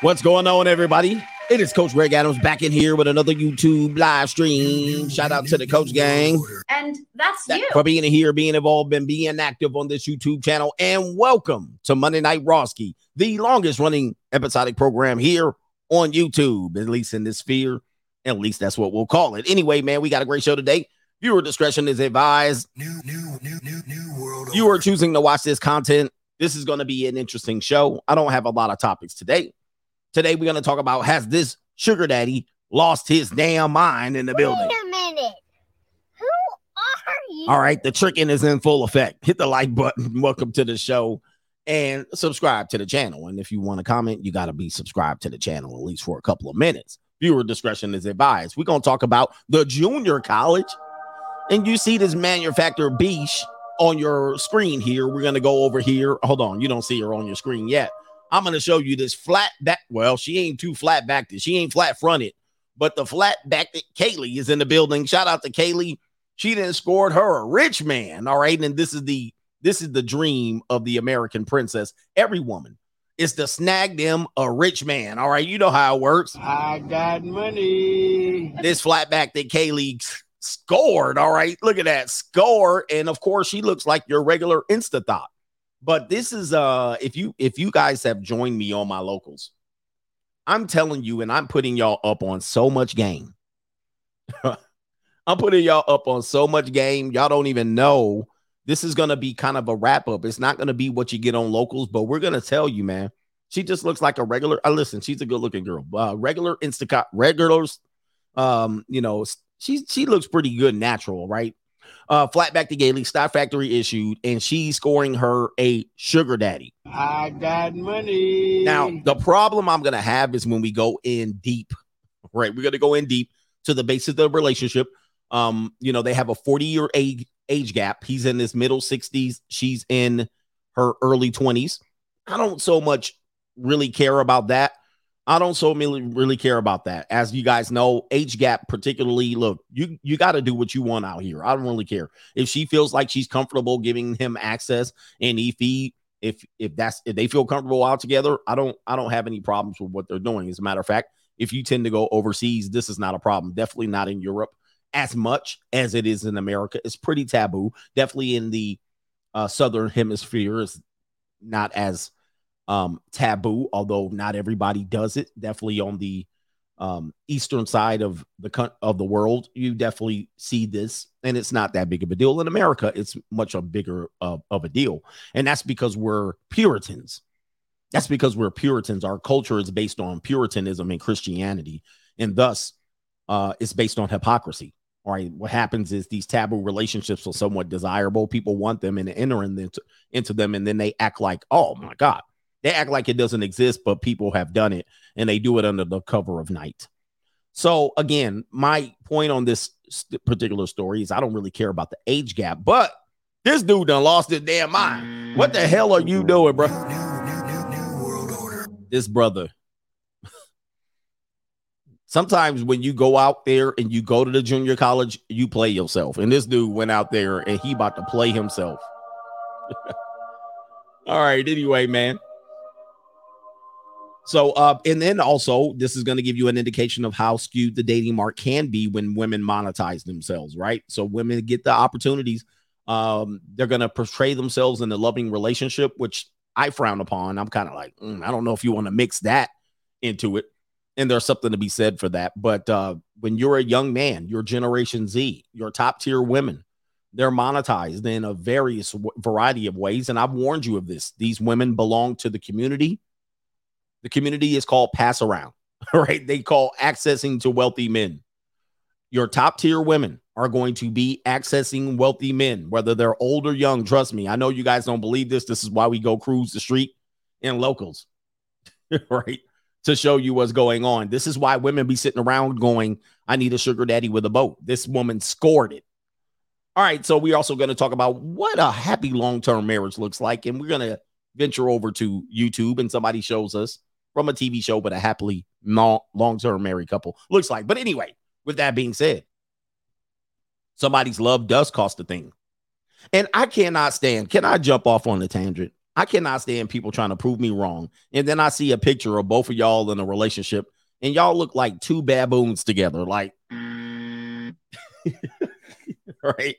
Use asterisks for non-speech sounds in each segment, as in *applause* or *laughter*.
What's going on, everybody? It is Coach Greg Adams back in here with another YouTube live stream. Shout out to the Coach Gang. And that's you. For being here, being involved, and being active on this YouTube channel. And welcome to Monday Night Rawski, the longest running episodic program here on YouTube, at least in this sphere. At least that's what we'll call it. Anyway, man, we got a great show today. Viewer discretion is advised. New, new, new, new, new world. You are choosing to watch this content. This is going to be an interesting show. I don't have a lot of topics today. Today, we're going to talk about has this sugar daddy lost his damn mind in the building? Wait a minute. Who are you? All right, the tricking is in full effect. Hit the like button. *laughs* Welcome to the show and subscribe to the channel. And if you want to comment, you got to be subscribed to the channel at least for a couple of minutes. Viewer discretion is advised. We're going to talk about the junior college. And you see this manufacturer Beesh on your screen here. We're going to go over here. Hold on. You don't see her on your screen yet. I'm going to show you this flat back. Well, she ain't too flat backed. She ain't flat fronted, but the flat backed Kaylee is in the building. Shout out to Kaylee. She didn't scored her a rich man. All right. And this is the this is the dream of the American princess. Every woman is to snag them a rich man. All right. You know how it works. I got money. This flat back that Kaylee scored. All right. Look at that score. And of course, she looks like your regular Insta thought. But this is uh if you if you guys have joined me on my locals, I'm telling you, and I'm putting y'all up on so much game. *laughs* I'm putting y'all up on so much game. Y'all don't even know. This is gonna be kind of a wrap up. It's not gonna be what you get on locals, but we're gonna tell you, man. She just looks like a regular. Uh, listen, she's a good looking girl. Uh, regular Instacart, regulars. Um, you know, she she looks pretty good natural, right? Uh, flat back to Kaylee, Stock Factory issued, and she's scoring her a sugar daddy. I got money. Now, the problem I'm going to have is when we go in deep, right? We're going to go in deep to the basis of the relationship. Um, you know, they have a 40 year age, age gap. He's in his middle 60s, she's in her early 20s. I don't so much really care about that. I don't so really, really care about that. As you guys know, age gap, particularly, look, you you got to do what you want out here. I don't really care if she feels like she's comfortable giving him access and if he if if that's if they feel comfortable out together, I don't I don't have any problems with what they're doing. As a matter of fact, if you tend to go overseas, this is not a problem. Definitely not in Europe as much as it is in America. It's pretty taboo. Definitely in the uh, southern hemisphere is not as um, taboo, although not everybody does it. Definitely on the um, eastern side of the of the world, you definitely see this, and it's not that big of a deal. In America, it's much a bigger of a deal, and that's because we're Puritans. That's because we're Puritans. Our culture is based on Puritanism and Christianity, and thus, uh, it's based on hypocrisy. All right, what happens is these taboo relationships are somewhat desirable. People want them and enter into, into them, and then they act like, oh my God, they act like it doesn't exist, but people have done it and they do it under the cover of night. So, again, my point on this particular story is I don't really care about the age gap, but this dude done lost his damn mind. What the hell are you doing, bro? This brother. *laughs* Sometimes when you go out there and you go to the junior college, you play yourself. And this dude went out there and he about to play himself. *laughs* All right. Anyway, man. So, uh, and then also, this is going to give you an indication of how skewed the dating mark can be when women monetize themselves, right? So, women get the opportunities. Um, they're going to portray themselves in a loving relationship, which I frown upon. I'm kind of like, mm, I don't know if you want to mix that into it. And there's something to be said for that. But uh, when you're a young man, your Generation Z, your top tier women, they're monetized in a various w- variety of ways. And I've warned you of this. These women belong to the community the community is called pass around, *laughs* right? They call accessing to wealthy men. Your top tier women are going to be accessing wealthy men, whether they're old or young. Trust me, I know you guys don't believe this. This is why we go cruise the street in locals, *laughs* right? To show you what's going on. This is why women be sitting around going, I need a sugar daddy with a boat. This woman scored it. All right. So we're also going to talk about what a happy long term marriage looks like. And we're going to venture over to YouTube and somebody shows us from a TV show, but a happily long term married couple looks like. But anyway, with that being said, somebody's love does cost a thing. And I cannot stand. Can I jump off on the tangent? I cannot stand people trying to prove me wrong. And then I see a picture of both of y'all in a relationship, and y'all look like two baboons together. Like, *laughs* right?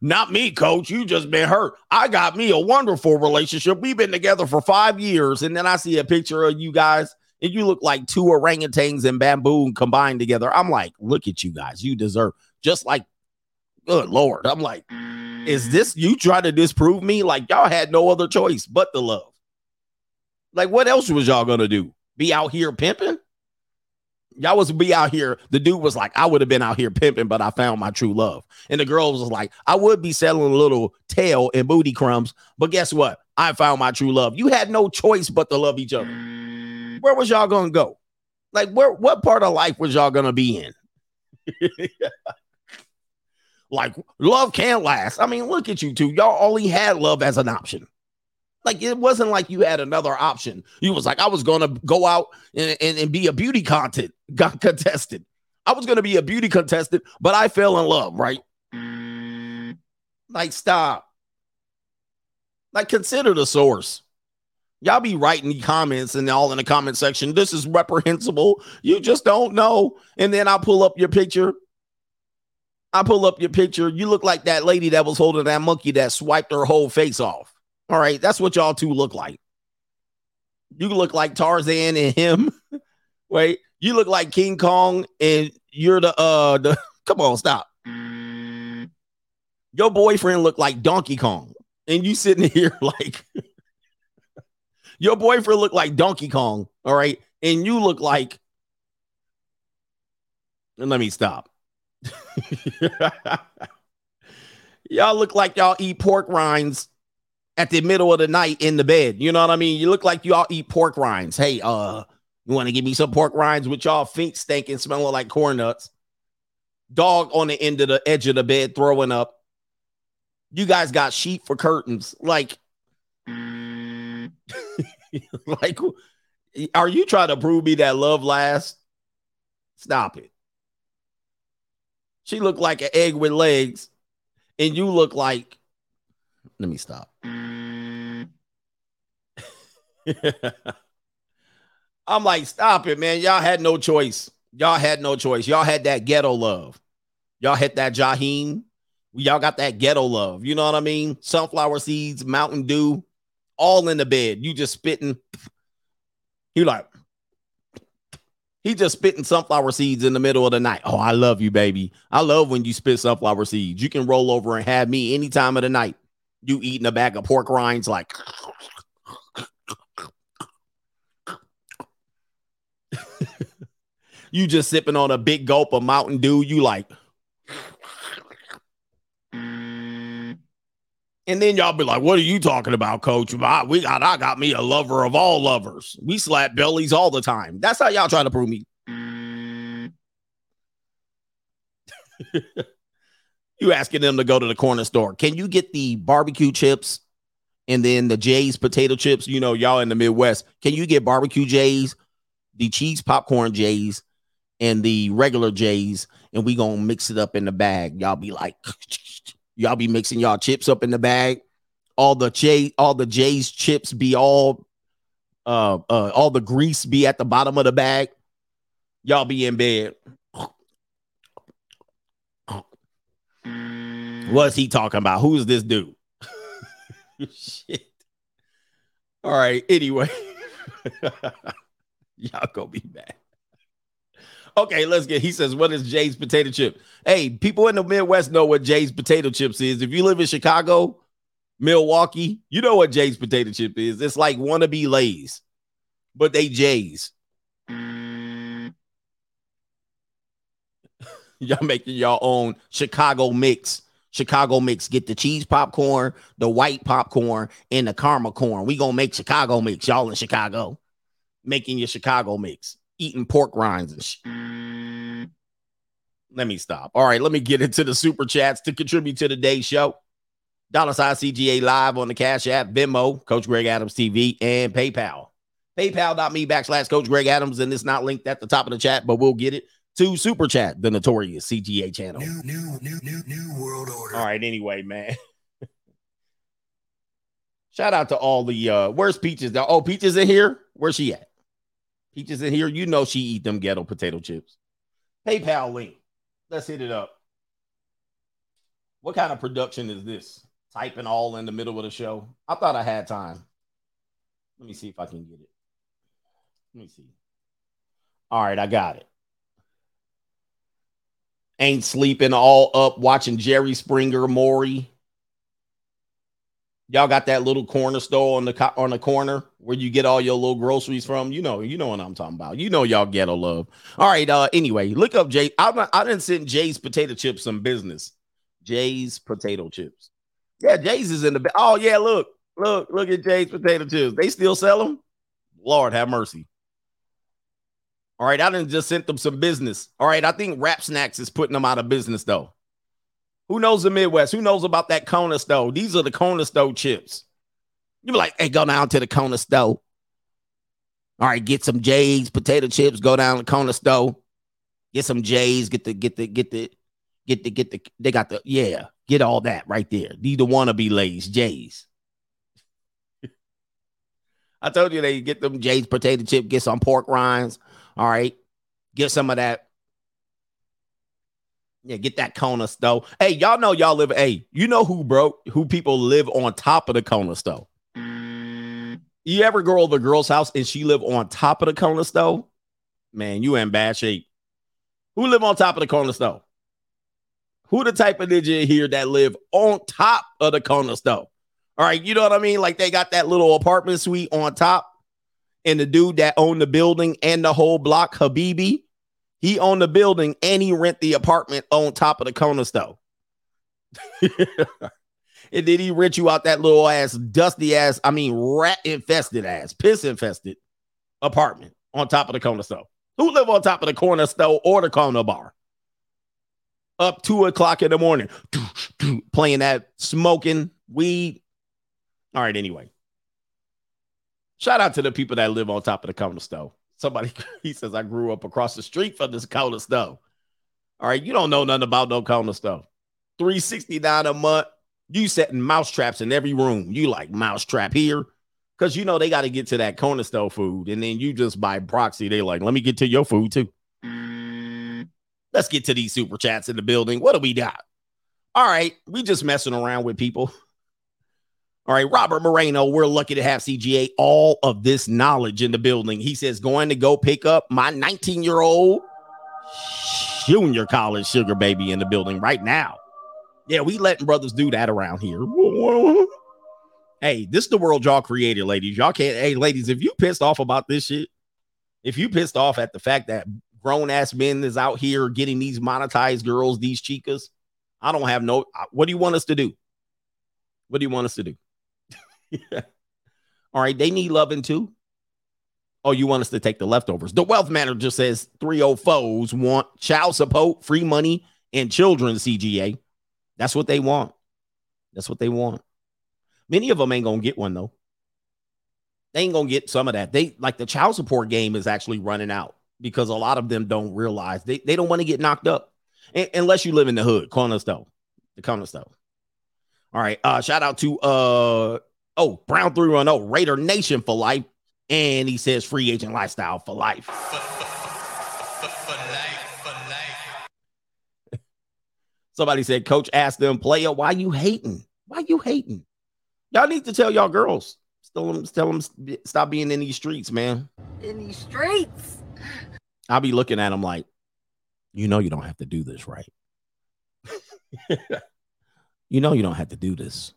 Not me, coach. You just been hurt. I got me a wonderful relationship. We've been together for five years. And then I see a picture of you guys, and you look like two orangutans and bamboo combined together. I'm like, look at you guys. You deserve just like, good Lord. I'm like, is this you trying to disprove me? Like, y'all had no other choice but the love. Like, what else was y'all gonna do? Be out here pimping? Y'all was be out here. The dude was like, I would have been out here pimping, but I found my true love. And the girl was like, I would be selling a little tail and booty crumbs, but guess what? I found my true love. You had no choice but to love each other. Where was y'all gonna go? Like, where what part of life was y'all gonna be in? *laughs* like, love can't last. I mean, look at you two. Y'all only had love as an option. Like it wasn't like you had another option. You was like, I was gonna go out and, and, and be a beauty content got contested. I was gonna be a beauty contestant, but I fell in love, right? Like, stop. Like, consider the source. Y'all be writing comments and all in the comment section. This is reprehensible. You just don't know. And then I pull up your picture. I pull up your picture. You look like that lady that was holding that monkey that swiped her whole face off. All right, that's what y'all two look like. You look like Tarzan and him. *laughs* Wait, you look like King Kong and you're the uh the *laughs* come on, stop. Your boyfriend looked like Donkey Kong, and you sitting *laughs* here like your boyfriend looked like Donkey Kong, all right, and you look like. And let me stop. *laughs* y'all look like y'all eat pork rinds at the middle of the night in the bed. You know what I mean? You look like you all eat pork rinds. Hey, uh, you want to give me some pork rinds with y'all feet stinking, smelling like corn nuts? Dog on the end of the edge of the bed throwing up. You guys got sheet for curtains. Like, *laughs* like, are you trying to prove me that love lasts? Stop it. She looked like an egg with legs, and you look like. Let me stop. *laughs* I'm like, stop it, man. Y'all had no choice. Y'all had no choice. Y'all had that ghetto love. Y'all hit that Jaheim. Y'all got that ghetto love. You know what I mean? Sunflower seeds, Mountain Dew, all in the bed. You just spitting. You like, he just spitting sunflower seeds in the middle of the night. Oh, I love you, baby. I love when you spit sunflower seeds. You can roll over and have me any time of the night. You eating a bag of pork rinds like you just sipping on a big gulp of Mountain Dew. You like, and then y'all be like, "What are you talking about, Coach? I, we got, I got me a lover of all lovers. We slap bellies all the time. That's how y'all try to prove me." *laughs* you asking them to go to the corner store? Can you get the barbecue chips and then the Jay's potato chips? You know, y'all in the Midwest. Can you get barbecue Jay's, the cheese popcorn Jay's, and the regular J's, and we gonna mix it up in the bag. Y'all be like, *laughs* y'all be mixing y'all chips up in the bag. All the J, all the J's chips be all, uh, uh, all the grease be at the bottom of the bag. Y'all be in bed. What's he talking about? Who is this dude? *laughs* Shit. All right. Anyway, *laughs* y'all go be back. Okay, let's get. He says, "What is Jay's potato chip?" Hey, people in the Midwest know what Jay's potato chips is. If you live in Chicago, Milwaukee, you know what Jay's potato chip is. It's like wannabe Lay's, but they Jay's. *laughs* y'all making your own Chicago mix. Chicago mix. Get the cheese popcorn, the white popcorn, and the caramel corn. We gonna make Chicago mix. Y'all in Chicago, making your Chicago mix, eating pork rinds and shit. Let me stop. All right, let me get into the super chats to contribute to today's show. Dollar sign CGA live on the Cash App, Venmo, Coach Greg Adams TV, and PayPal. PayPal.me backslash Coach Greg Adams, and it's not linked at the top of the chat, but we'll get it to Super Chat, the notorious CGA channel. New, new, new, new, new world order. All right, anyway, man. *laughs* Shout out to all the uh where's Peaches? Oh, Peaches in here? Where's she at? Peaches in here. You know she eat them ghetto potato chips. PayPal link. Let's hit it up. What kind of production is this? Typing all in the middle of the show. I thought I had time. Let me see if I can get it. Let me see. All right, I got it. Ain't sleeping all up watching Jerry Springer, Maury. Y'all got that little corner store on the co- on the corner where you get all your little groceries from. You know, you know what I'm talking about. You know y'all ghetto love. All right. Uh. Anyway, look up Jay. I I didn't send Jay's potato chips some business. Jay's potato chips. Yeah, Jay's is in the. Oh yeah, look, look, look at Jay's potato chips. They still sell them. Lord have mercy. All right, I didn't just sent them some business. All right, I think Rap Snacks is putting them out of business though. Who knows the Midwest? Who knows about that Kona stove? These are the Kona stove chips. You be like, hey, go down to the Kona stove. All right, get some Jay's potato chips. Go down to Kona stove. Get some Jay's. Get the get the get the get the get the. They got the yeah. Get all that right there. These the wannabe lays *laughs* Jay's. I told you they get them Jay's potato chip. Get some pork rinds. All right, get some of that. Yeah, get that Kona stove. Hey, y'all know y'all live. Hey, you know who broke? Who people live on top of the Kona stove? You ever go to the girl's house and she live on top of the Kona stove? Man, you in bad shape. Who live on top of the Kona stove? Who the type of ninja here that live on top of the Kona stove? All right, you know what I mean? Like they got that little apartment suite on top, and the dude that owned the building and the whole block, Habibi, he owned the building and he rent the apartment on top of the corner stove. *laughs* and then he rent you out that little ass, dusty ass, I mean, rat infested ass, piss infested apartment on top of the corner stove. Who live on top of the corner stove or the corner bar? Up two o'clock in the morning, *sniffs* playing that smoking weed. All right, anyway. Shout out to the people that live on top of the corner stove. Somebody *laughs* he says I grew up across the street from this Kona stove. All right, you don't know nothing about no Kona stove. 369 a month. You setting mouse traps in every room. You like mouse trap here. Because you know they got to get to that corner stove food. And then you just by proxy, they like, let me get to your food too. Let's get to these super chats in the building. What do we got? All right, we just messing around with people. All right, Robert Moreno, we're lucky to have CGA all of this knowledge in the building. He says, going to go pick up my 19 year old junior college sugar baby in the building right now. Yeah, we letting brothers do that around here. *laughs* Hey, this is the world y'all created, ladies. Y'all can't. Hey, ladies, if you pissed off about this shit, if you pissed off at the fact that grown ass men is out here getting these monetized girls, these chicas, I don't have no. What do you want us to do? What do you want us to do? All right, they need loving too. Oh, you want us to take the leftovers? The wealth manager just says 304s want child support, free money, and children CGA. That's what they want. That's what they want. Many of them ain't gonna get one though. They ain't gonna get some of that. They like the child support game is actually running out because a lot of them don't realize they, they don't want to get knocked up Un- unless you live in the hood, corner stove, the corner stove. All right. Uh, shout out to uh oh Brown 310 Raider Nation for life. And he says free agent lifestyle for life. Somebody said, Coach asked them, player, why you hating? Why you hating? Y'all need to tell y'all girls. Tell them, tell them stop being in these streets, man. in these streets. I'll be looking at them like, you know, you don't have to do this, right? *laughs* *laughs* you know, you don't have to do this.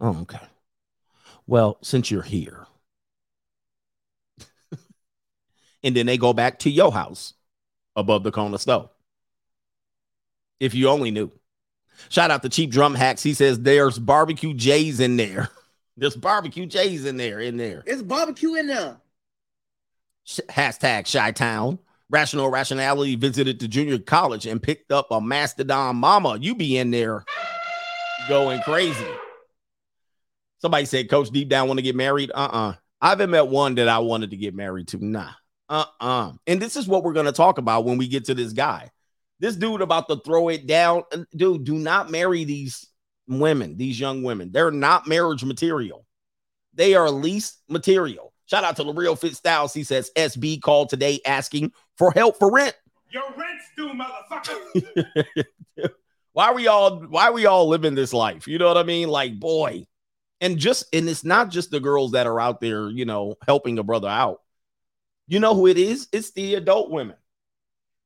Oh, okay. Well, since you're here, *laughs* and then they go back to your house above the corner stove. If you only knew. Shout out to Cheap Drum Hacks. He says there's barbecue J's in there. *laughs* There's barbecue J's in there, in there. It's barbecue in there. Hashtag Chi Town. Rational Rationality visited the junior college and picked up a Mastodon mama. You be in there going crazy. Somebody said, Coach, deep down want to get married. Uh uh I haven't met one that I wanted to get married to. Nah. Uh uh And this is what we're going to talk about when we get to this guy. This dude about to throw it down. Dude, do not marry these women, these young women. They're not marriage material. They are least material. Shout out to the real Fit Styles. He says SB called today asking for help for rent. Your rent's due, motherfucker. *laughs* *laughs* why are we all why are we all living this life? You know what I mean? Like, boy. And just and it's not just the girls that are out there, you know, helping a brother out. You know who it is? It's the adult women.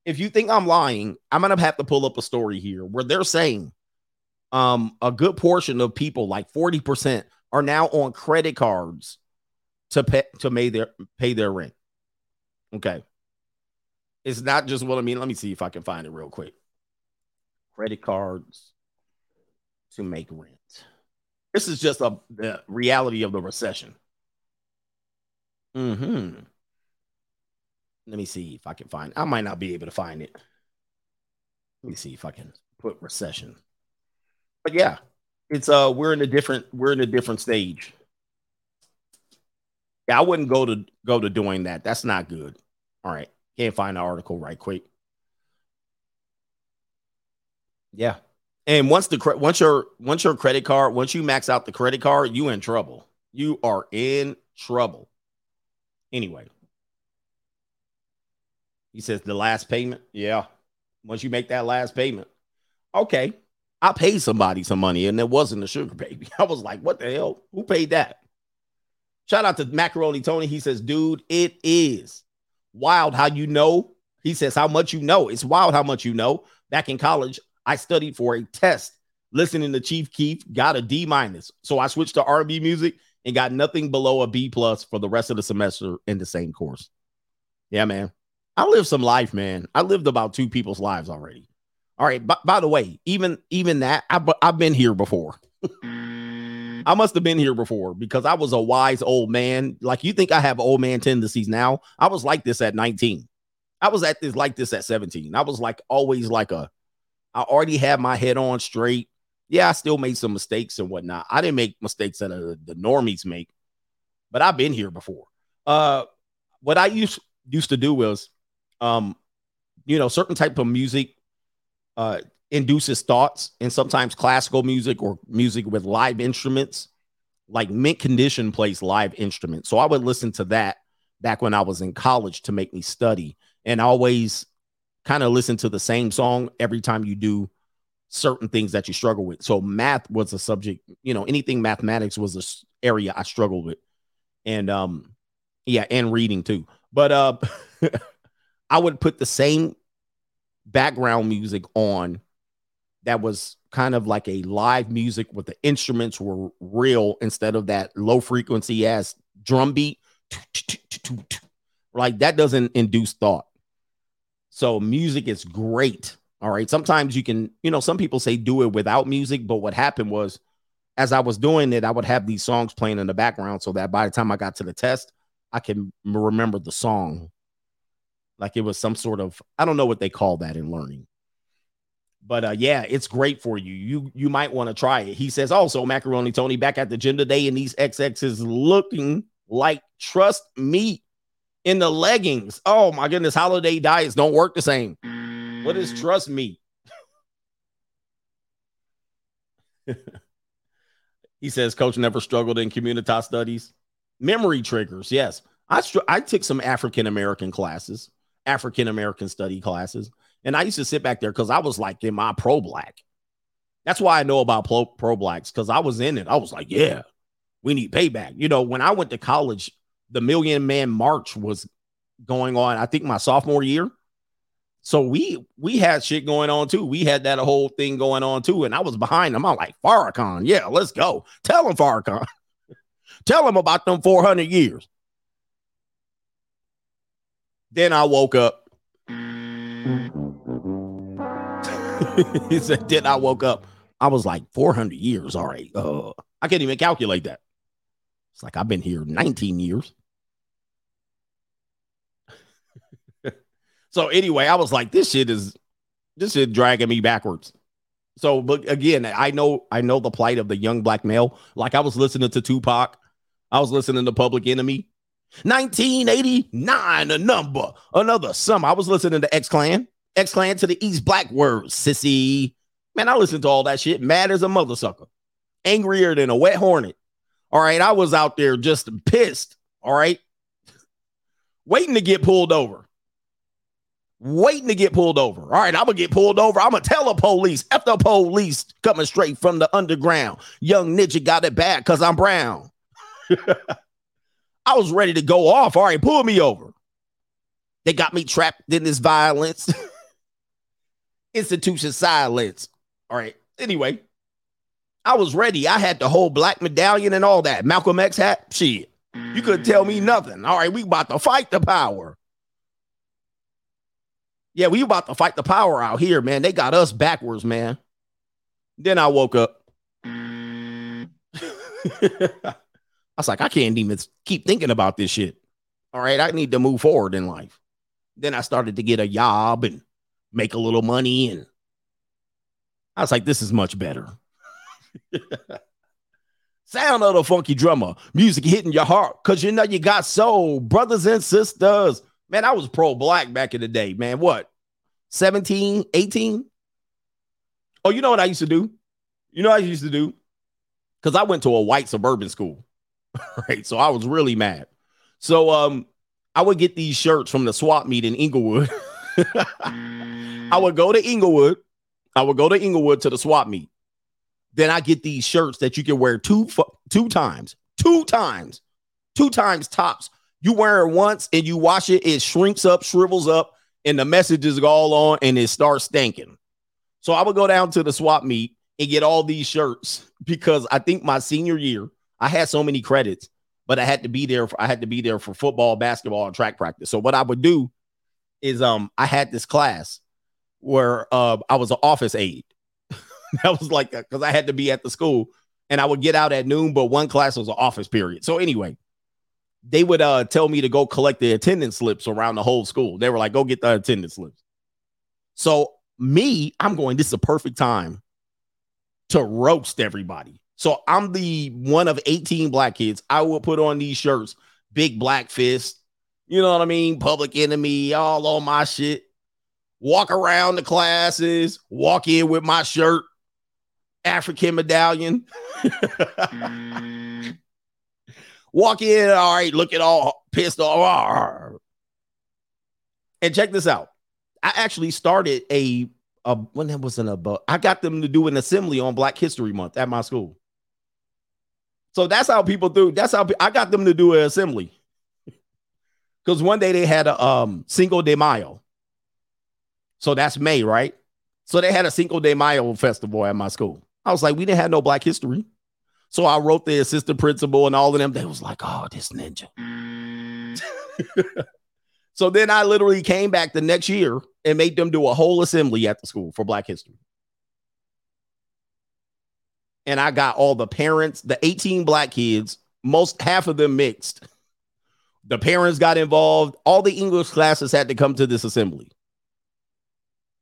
If you think I'm lying, I'm gonna have to pull up a story here where they're saying um a good portion of people, like 40%, are now on credit cards to pay to pay their pay their rent. Okay. It's not just what I mean. Let me see if I can find it real quick. Credit cards to make rent. This is just a the reality of the recession. Hmm. Let me see if I can find. I might not be able to find it. Let me see if I can put recession. But yeah, it's uh we're in a different we're in a different stage. Yeah, I wouldn't go to go to doing that. That's not good. All right. Can't find the article right quick. Yeah. And once the once your once your credit card, once you max out the credit card, you in trouble. You are in trouble. Anyway. He says the last payment. Yeah. Once you make that last payment. Okay. I paid somebody some money and it wasn't a sugar baby. *laughs* I was like, what the hell? Who paid that? Shout out to Macaroni Tony. He says, dude, it is wild how you know. He says, how much you know. It's wild how much you know. Back in college, I studied for a test listening to Chief Keef, got a D minus. So I switched to R&B music and got nothing below a B plus for the rest of the semester in the same course. Yeah, man. I lived some life, man. I lived about two people's lives already. All right. By, by the way, even even that, I've been here before. *laughs* I must have been here before because I was a wise old man. Like you think I have old man tendencies now. I was like this at 19. I was at this like this at 17. I was like always like a I already had my head on straight. Yeah, I still made some mistakes and whatnot. I didn't make mistakes that uh, the normies make, but I've been here before. Uh what I used used to do was um you know certain type of music uh induces thoughts and sometimes classical music or music with live instruments like mint condition plays live instruments so i would listen to that back when i was in college to make me study and I always kind of listen to the same song every time you do certain things that you struggle with so math was a subject you know anything mathematics was a area i struggled with and um yeah and reading too but uh *laughs* i would put the same background music on that was kind of like a live music with the instruments were real instead of that low frequency ass drum beat. Like that doesn't induce thought. So music is great. All right. Sometimes you can, you know, some people say do it without music, but what happened was as I was doing it, I would have these songs playing in the background so that by the time I got to the test, I can remember the song. Like it was some sort of, I don't know what they call that in learning but uh, yeah, it's great for you. You you might want to try it. He says also, Macaroni Tony back at the gym today, and these XXs looking like trust me in the leggings. Oh my goodness, holiday diets don't work the same. What is mm. trust me? *laughs* he says, Coach never struggled in community studies. Memory triggers, yes. I str- I took some African American classes, African American study classes. And I used to sit back there because I was like in my pro black. That's why I know about pro, pro blacks because I was in it. I was like, yeah, we need payback. You know, when I went to college, the Million Man March was going on, I think my sophomore year. So we we had shit going on too. We had that whole thing going on too. And I was behind them. I'm like, Farrakhan, yeah, let's go. Tell him Farrakhan. *laughs* Tell him about them 400 years. Then I woke up *laughs* he said, Then I woke up. I was like, 400 years. All right. Uh, I can't even calculate that. It's like I've been here 19 years. So anyway, I was like, this shit is this shit dragging me backwards. So, but again, I know I know the plight of the young black male. Like I was listening to Tupac, I was listening to Public Enemy. 1989, a number, another summer. I was listening to X Clan. X Clan to the East Blackwards, sissy. Man, I listen to all that shit. Mad as a mother sucker. Angrier than a wet hornet. All right, I was out there just pissed. All right, *laughs* waiting to get pulled over. Waiting to get pulled over. All right, I'm gonna get pulled over. I'm gonna tell the police. F the police coming straight from the underground. Young Ninja got it bad because I'm brown. *laughs* I was ready to go off. All right, pull me over. They got me trapped in this violence. *laughs* Institution silence. All right. Anyway, I was ready. I had the whole black medallion and all that. Malcolm X hat. Shit. You couldn't tell me nothing. All right, we about to fight the power. Yeah, we about to fight the power out here, man. They got us backwards, man. Then I woke up. *laughs* I was like, I can't even keep thinking about this shit. All right, I need to move forward in life. Then I started to get a job and make a little money. And I was like, this is much better. *laughs* Sound of the funky drummer, music hitting your heart because you know you got soul, brothers and sisters. Man, I was pro black back in the day, man. What, 17, 18? Oh, you know what I used to do? You know what I used to do? Because I went to a white suburban school, *laughs* right? So I was really mad. So um, I would get these shirts from the swap meet in Inglewood. *laughs* I would go to Inglewood. I would go to Inglewood to the swap meet. Then I get these shirts that you can wear two two times, two times, two times tops. You wear it once and you wash it, it shrinks up, shrivels up, and the messages go all on and it starts stinking. So I would go down to the swap meet and get all these shirts because I think my senior year I had so many credits, but I had to be there. For, I had to be there for football, basketball, and track practice. So what I would do is um I had this class where uh I was an office aide. *laughs* that was like because I had to be at the school and I would get out at noon, but one class was an office period. So anyway, they would uh tell me to go collect the attendance slips around the whole school. They were like, go get the attendance slips. So me, I'm going, this is a perfect time to roast everybody. So I'm the one of 18 black kids. I will put on these shirts, big black fist, you know what I mean? Public enemy, all on my shit. Walk around the classes, walk in with my shirt, African medallion. *laughs* walk in, all right, looking all pissed off. And check this out. I actually started a, a when that wasn't I got them to do an assembly on Black History Month at my school. So that's how people do. That's how I got them to do an assembly. *laughs* Because one day they had a um Cinco de Mayo. So that's May, right? So they had a Cinco de Mayo festival at my school. I was like, we didn't have no black history. So I wrote the assistant principal and all of them. They was like, oh, this ninja. Mm. *laughs* so then I literally came back the next year and made them do a whole assembly at the school for black history. And I got all the parents, the 18 black kids, most half of them mixed. The parents got involved. All the English classes had to come to this assembly.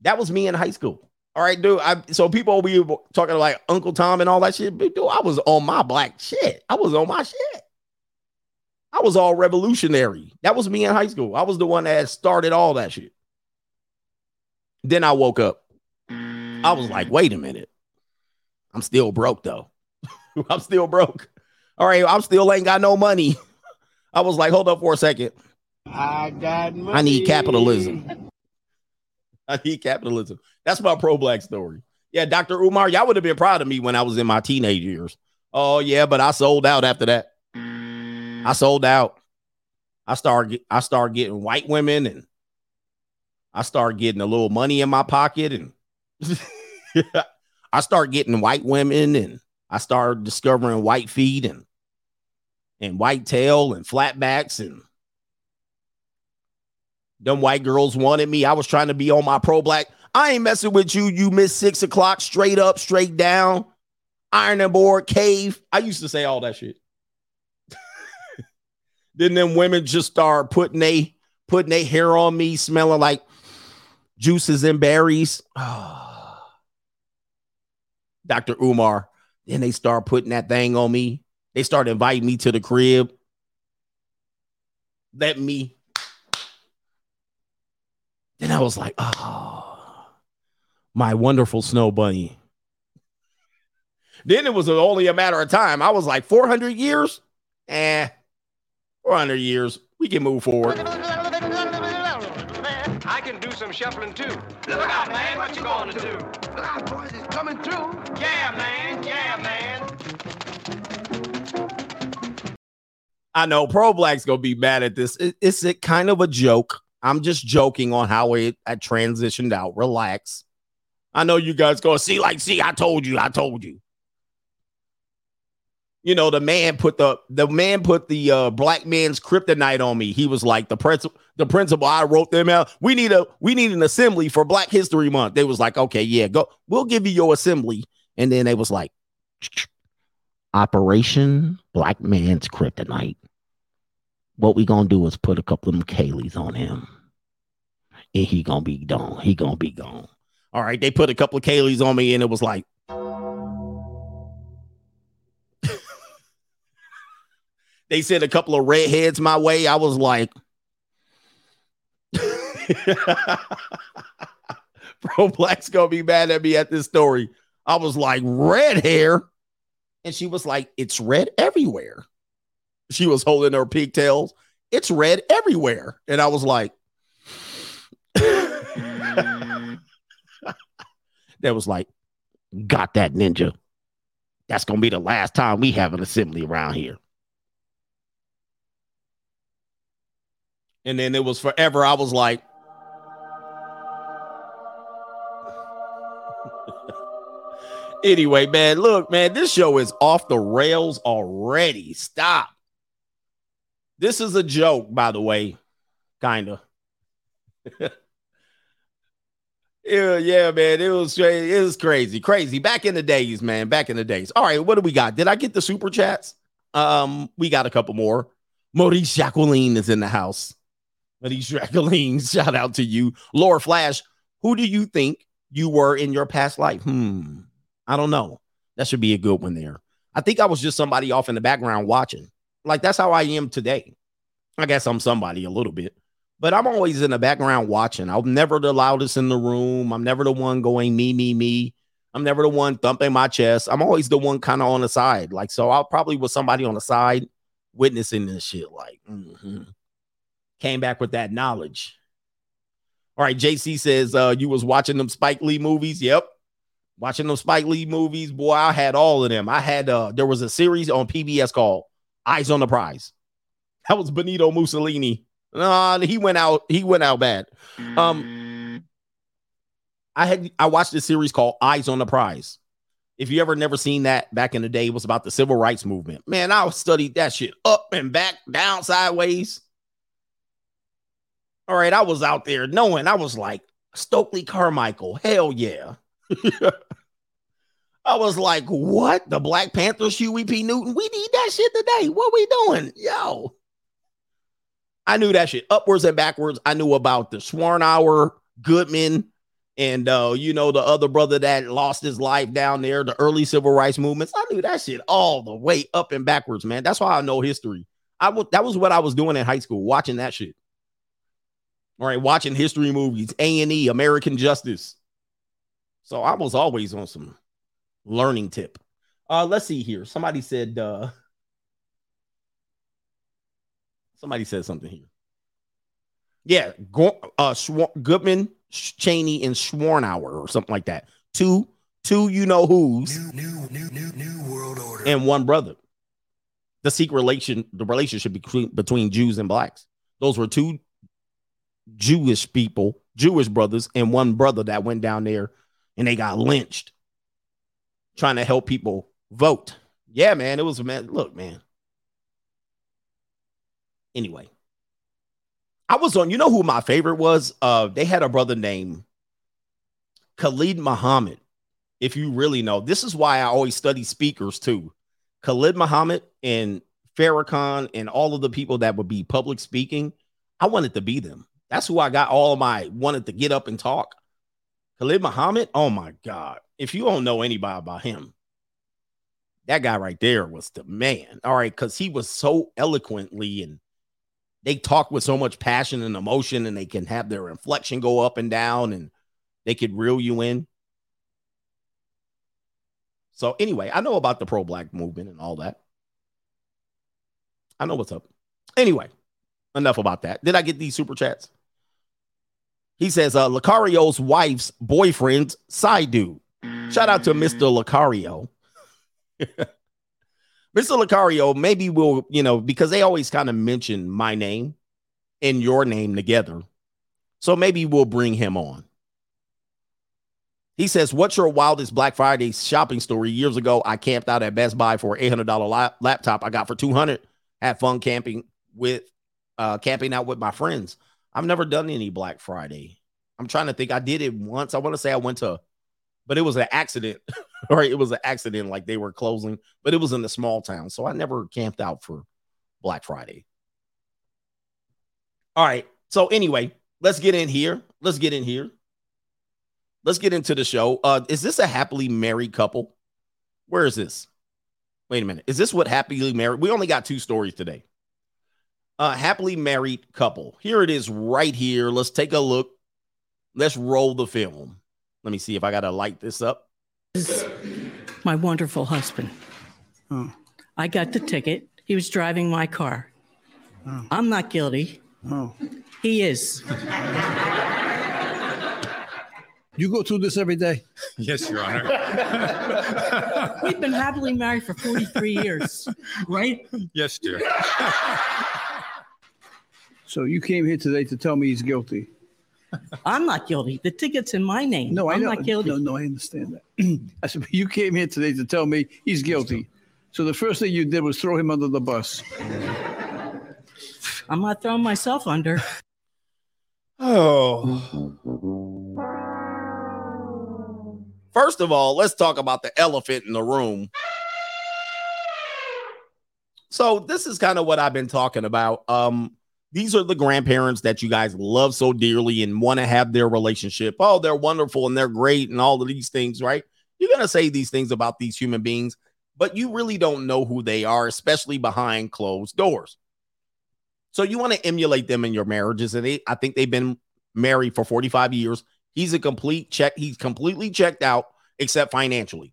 That was me in high school. All right, dude. I, so people be talking like Uncle Tom and all that shit. But dude, I was on my black shit. I was on my shit. I was all revolutionary. That was me in high school. I was the one that started all that shit. Then I woke up. I was like, wait a minute. I'm still broke though. *laughs* I'm still broke. All right, I'm still ain't got no money. *laughs* I was like, hold up for a second. I got money. I need capitalism. *laughs* I need capitalism. That's my pro black story. Yeah, Dr. Umar, y'all would have been proud of me when I was in my teenage years. Oh, yeah, but I sold out after that. I sold out. I started I started getting white women and I started getting a little money in my pocket and *laughs* I started getting white women and I started discovering white feet and and white tail and flatbacks and them white girls wanted me. I was trying to be on my pro black. I ain't messing with you. You miss six o'clock straight up, straight down, ironing board, cave. I used to say all that shit. *laughs* then them women just start putting they putting their hair on me, smelling like juices and berries. *sighs* Dr. Umar. Then they start putting that thing on me. They start inviting me to the crib. Let me. Then I was like, oh, my wonderful snow bunny. then it was only a matter of time. I was like 400 years, eh, 400 years. We can move forward. I can do some shuffling too. Look out, man. What you gonna do? Look out, boys, it's coming through. Yeah, man. Yeah, man. I know Pro Black's gonna be mad at this. Is It- it's kind of a joke. I'm just joking on how it I transitioned out. Relax. I know you guys gonna see, like, see, I told you, I told you. You know, the man put the the man put the uh black man's kryptonite on me. He was like the principal, the principal. I wrote them out. We need a we need an assembly for Black History Month. They was like, okay, yeah, go. We'll give you your assembly. And then they was like, Operation Black Man's Kryptonite. What we gonna do is put a couple of them on him. And he gonna be gone. He gonna be gone. All right, they put a couple of Kayleys on me, and it was like *laughs* they sent a couple of redheads my way. I was like, *laughs* Bro, Black's gonna be mad at me at this story. I was like, red hair. And she was like, it's red everywhere. She was holding her pigtails. It's red everywhere. And I was like, *laughs* that was like, got that ninja. That's gonna be the last time we have an assembly around here. And then it was forever. I was like, *laughs* anyway, man, look, man, this show is off the rails already. Stop. This is a joke, by the way, kind of. *laughs* yeah, yeah, man, it was it was crazy, crazy. Back in the days, man, back in the days. All right, what do we got? Did I get the super chats? Um, we got a couple more. Maurice Jacqueline is in the house. Maurice Jacqueline, *laughs* shout out to you. Laura Flash, who do you think you were in your past life? Hmm. I don't know. That should be a good one there. I think I was just somebody off in the background watching. Like that's how I am today. I guess I'm somebody a little bit, but I'm always in the background watching. I'm never the loudest in the room. I'm never the one going me, me, me. I'm never the one thumping my chest. I'm always the one kind of on the side. Like, so I'll probably was somebody on the side witnessing this shit. Like, mhm. came back with that knowledge. All right, JC says uh you was watching them Spike Lee movies. Yep. Watching them Spike Lee movies, boy, I had all of them. I had uh there was a series on PBS called Eyes on the Prize. That was Benito Mussolini. Nah, he went out, he went out bad. Um I had I watched this series called Eyes on the Prize. If you ever never seen that back in the day, it was about the civil rights movement. Man, I studied that shit up and back, down, sideways. All right, I was out there knowing I was like Stokely Carmichael. Hell yeah. *laughs* I was like, what? The Black Panthers, Huey P. Newton? We need that shit today. What we doing? Yo. I knew that shit upwards and backwards. I knew about the Swarnauer, Goodman, and uh, you know, the other brother that lost his life down there, the early civil rights movements. I knew that shit all the way up and backwards, man. That's why I know history. I w- that was what I was doing in high school, watching that shit. All right, watching history movies, A and E, American Justice. So I was always on some learning tip. Uh, let's see here. Somebody said, uh, somebody said something here. Yeah, Go- uh, Schwa- Goodman, Chaney, and Schwarnauer, or something like that. Two, two, you know who's, New, new, new, new, new world order. and one brother. The secret relation, the relationship between between Jews and blacks. Those were two Jewish people, Jewish brothers, and one brother that went down there and they got lynched trying to help people vote. Yeah, man, it was a man. Look, man. Anyway, I was on. You know who my favorite was? Uh, they had a brother named Khalid Muhammad. If you really know, this is why I always study speakers too. Khalid Muhammad and Farrakhan and all of the people that would be public speaking. I wanted to be them. That's who I got all of my wanted to get up and talk. Khalid Muhammad, oh my God. If you don't know anybody about him, that guy right there was the man. All right, because he was so eloquently and they talk with so much passion and emotion, and they can have their inflection go up and down and they could reel you in. So anyway, I know about the pro black movement and all that. I know what's up. Anyway, enough about that. Did I get these super chats? He says, uh, Lucario's wife's boyfriend's side dude. Shout out to Mr. Lucario. *laughs* Mr. Lucario, maybe we'll, you know, because they always kind of mention my name and your name together. So maybe we'll bring him on. He says, What's your wildest Black Friday shopping story? Years ago, I camped out at Best Buy for an $800 lap- laptop I got for 200 Had fun camping with, uh, camping out with my friends. I've never done any Black Friday. I'm trying to think. I did it once. I want to say I went to, but it was an accident, *laughs* right? It was an accident, like they were closing, but it was in a small town. So I never camped out for Black Friday. All right. So anyway, let's get in here. Let's get in here. Let's get into the show. Uh, is this a happily married couple? Where is this? Wait a minute. Is this what happily married? We only got two stories today. Uh, happily married couple. Here it is right here. Let's take a look. Let's roll the film. Let me see if I got to light this up. my wonderful husband. Oh. I got the ticket. He was driving my car. Oh. I'm not guilty. Oh. He is. You go through this every day? Yes, Your Honor. *laughs* We've been happily married for 43 years, right? yes, dear. So you came here today to tell me he's guilty? I'm not guilty. The ticket's in my name. No, I I'm know. not guilty. No, no, I understand that. *clears throat* I said, but you came here today to tell me he's guilty. So the first thing you did was throw him under the bus. I'm not throwing myself under. *sighs* Oh. First of all, let's talk about the elephant in the room. So this is kind of what I've been talking about. Um, these are the grandparents that you guys love so dearly and want to have their relationship. Oh, they're wonderful and they're great and all of these things, right? You're gonna say these things about these human beings, but you really don't know who they are, especially behind closed doors. So you want to emulate them in your marriages, and they, I think they've been married for 45 years. He's a complete check. He's completely checked out, except financially.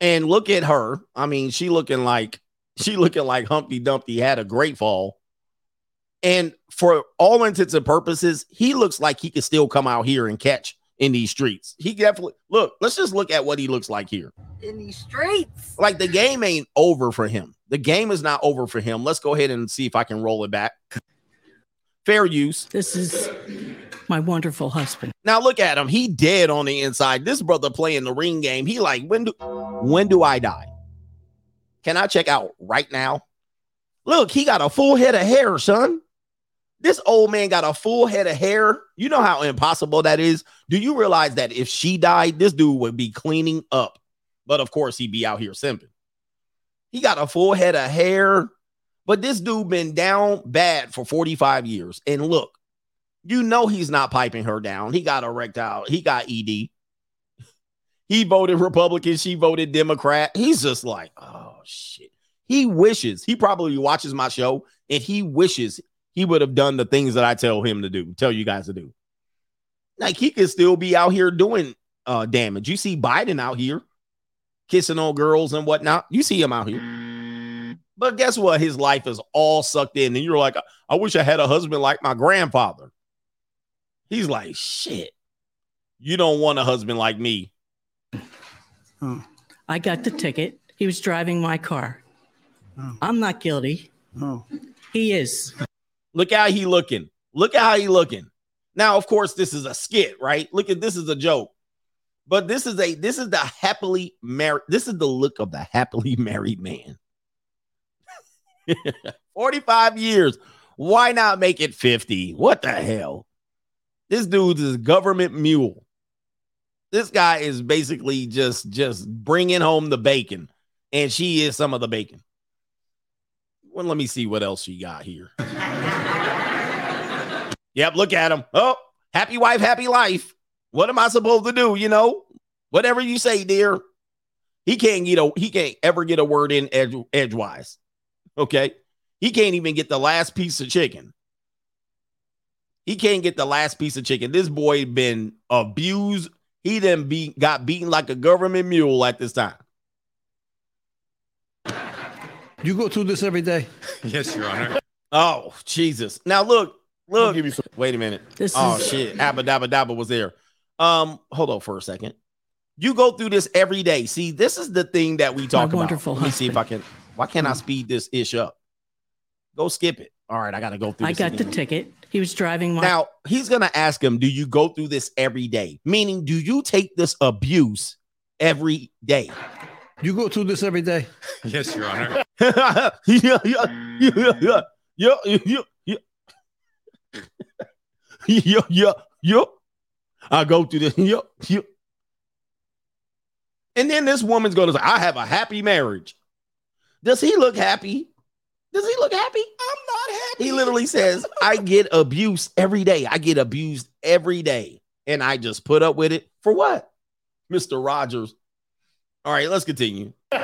And look at her. I mean, she looking like she looking like Humpty Dumpty had a great fall. And for all intents and purposes, he looks like he could still come out here and catch in these streets. He definitely look. Let's just look at what he looks like here. In these streets. Like the game ain't over for him. The game is not over for him. Let's go ahead and see if I can roll it back. Fair use. This is my wonderful husband. Now look at him. He dead on the inside. This brother playing the ring game. He like, when do when do I die? Can I check out right now? Look, he got a full head of hair, son. This old man got a full head of hair. You know how impossible that is. Do you realize that if she died, this dude would be cleaning up? But of course, he'd be out here simping. He got a full head of hair, but this dude been down bad for 45 years. And look, you know he's not piping her down. He got erectile. He got ED. *laughs* He voted Republican. She voted Democrat. He's just like, oh shit. He wishes he probably watches my show and he wishes he would have done the things that I tell him to do, tell you guys to do. Like he could still be out here doing uh damage. You see Biden out here kissing on girls and whatnot. You see him out here. But guess what? His life is all sucked in. And you're like, I wish I had a husband like my grandfather. He's like, shit. You don't want a husband like me. Oh. I got the ticket. He was driving my car. Oh. I'm not guilty. Oh. He is. Look how he looking. Look at how he looking. Now, of course, this is a skit, right? Look at this is a joke. But this is a this is the happily married. This is the look of the happily *laughs* married man. *laughs* 45 years. Why not make it 50? What the hell? This dude's is government mule. This guy is basically just just bringing home the bacon, and she is some of the bacon. Well, let me see what else she got here. *laughs* yep, look at him. Oh, happy wife, happy life. What am I supposed to do? You know, whatever you say, dear. He can't get a he can't ever get a word in edge, edgewise. Okay. He can't even get the last piece of chicken. He can't get the last piece of chicken. This boy been abused. He then be got beaten like a government mule at this time. You go through this every day. *laughs* Yes, Your Honor. Oh, Jesus. Now look, look. give you some- Wait a minute. This Oh is shit. Abba Dabba Dabba was there. Um, hold on for a second. You go through this every day. See, this is the thing that we talk about. wonderful Let me see if I can. Why can't I speed this ish up? Go skip it. All right, I gotta go through. I this got the ticket. He was driving my Now he's gonna ask him, "Do you go through this every day? Meaning, do you take this abuse every day?" You go through this every day. *laughs* Yes, Your Honor. *laughs* yeah, yeah, yeah, yeah, yeah, yeah, yeah, yeah, *laughs* yeah, yeah, yeah. I go through this. Yeah, yeah. And then this woman's going to say, I have a happy marriage. Does he look happy? Does he look happy? I'm not happy. He literally says, I get abuse every day. I get abused every day. And I just put up with it for what? Mr. Rogers. All right, let's continue. *laughs* Wait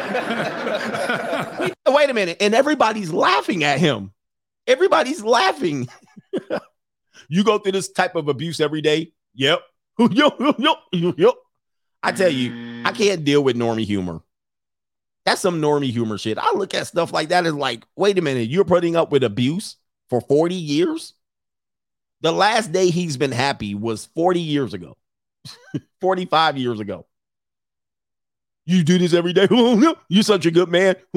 a minute. And everybody's laughing at him. Everybody's laughing. *laughs* you go through this type of abuse every day? Yep. Yep. Yep. Yep. I tell you, I can't deal with normie humor. That's some normie humor shit. I look at stuff like that as like, wait a minute, you're putting up with abuse for 40 years? The last day he's been happy was 40 years ago, *laughs* 45 years ago. You do this every day. *laughs* You're such a good man. *laughs*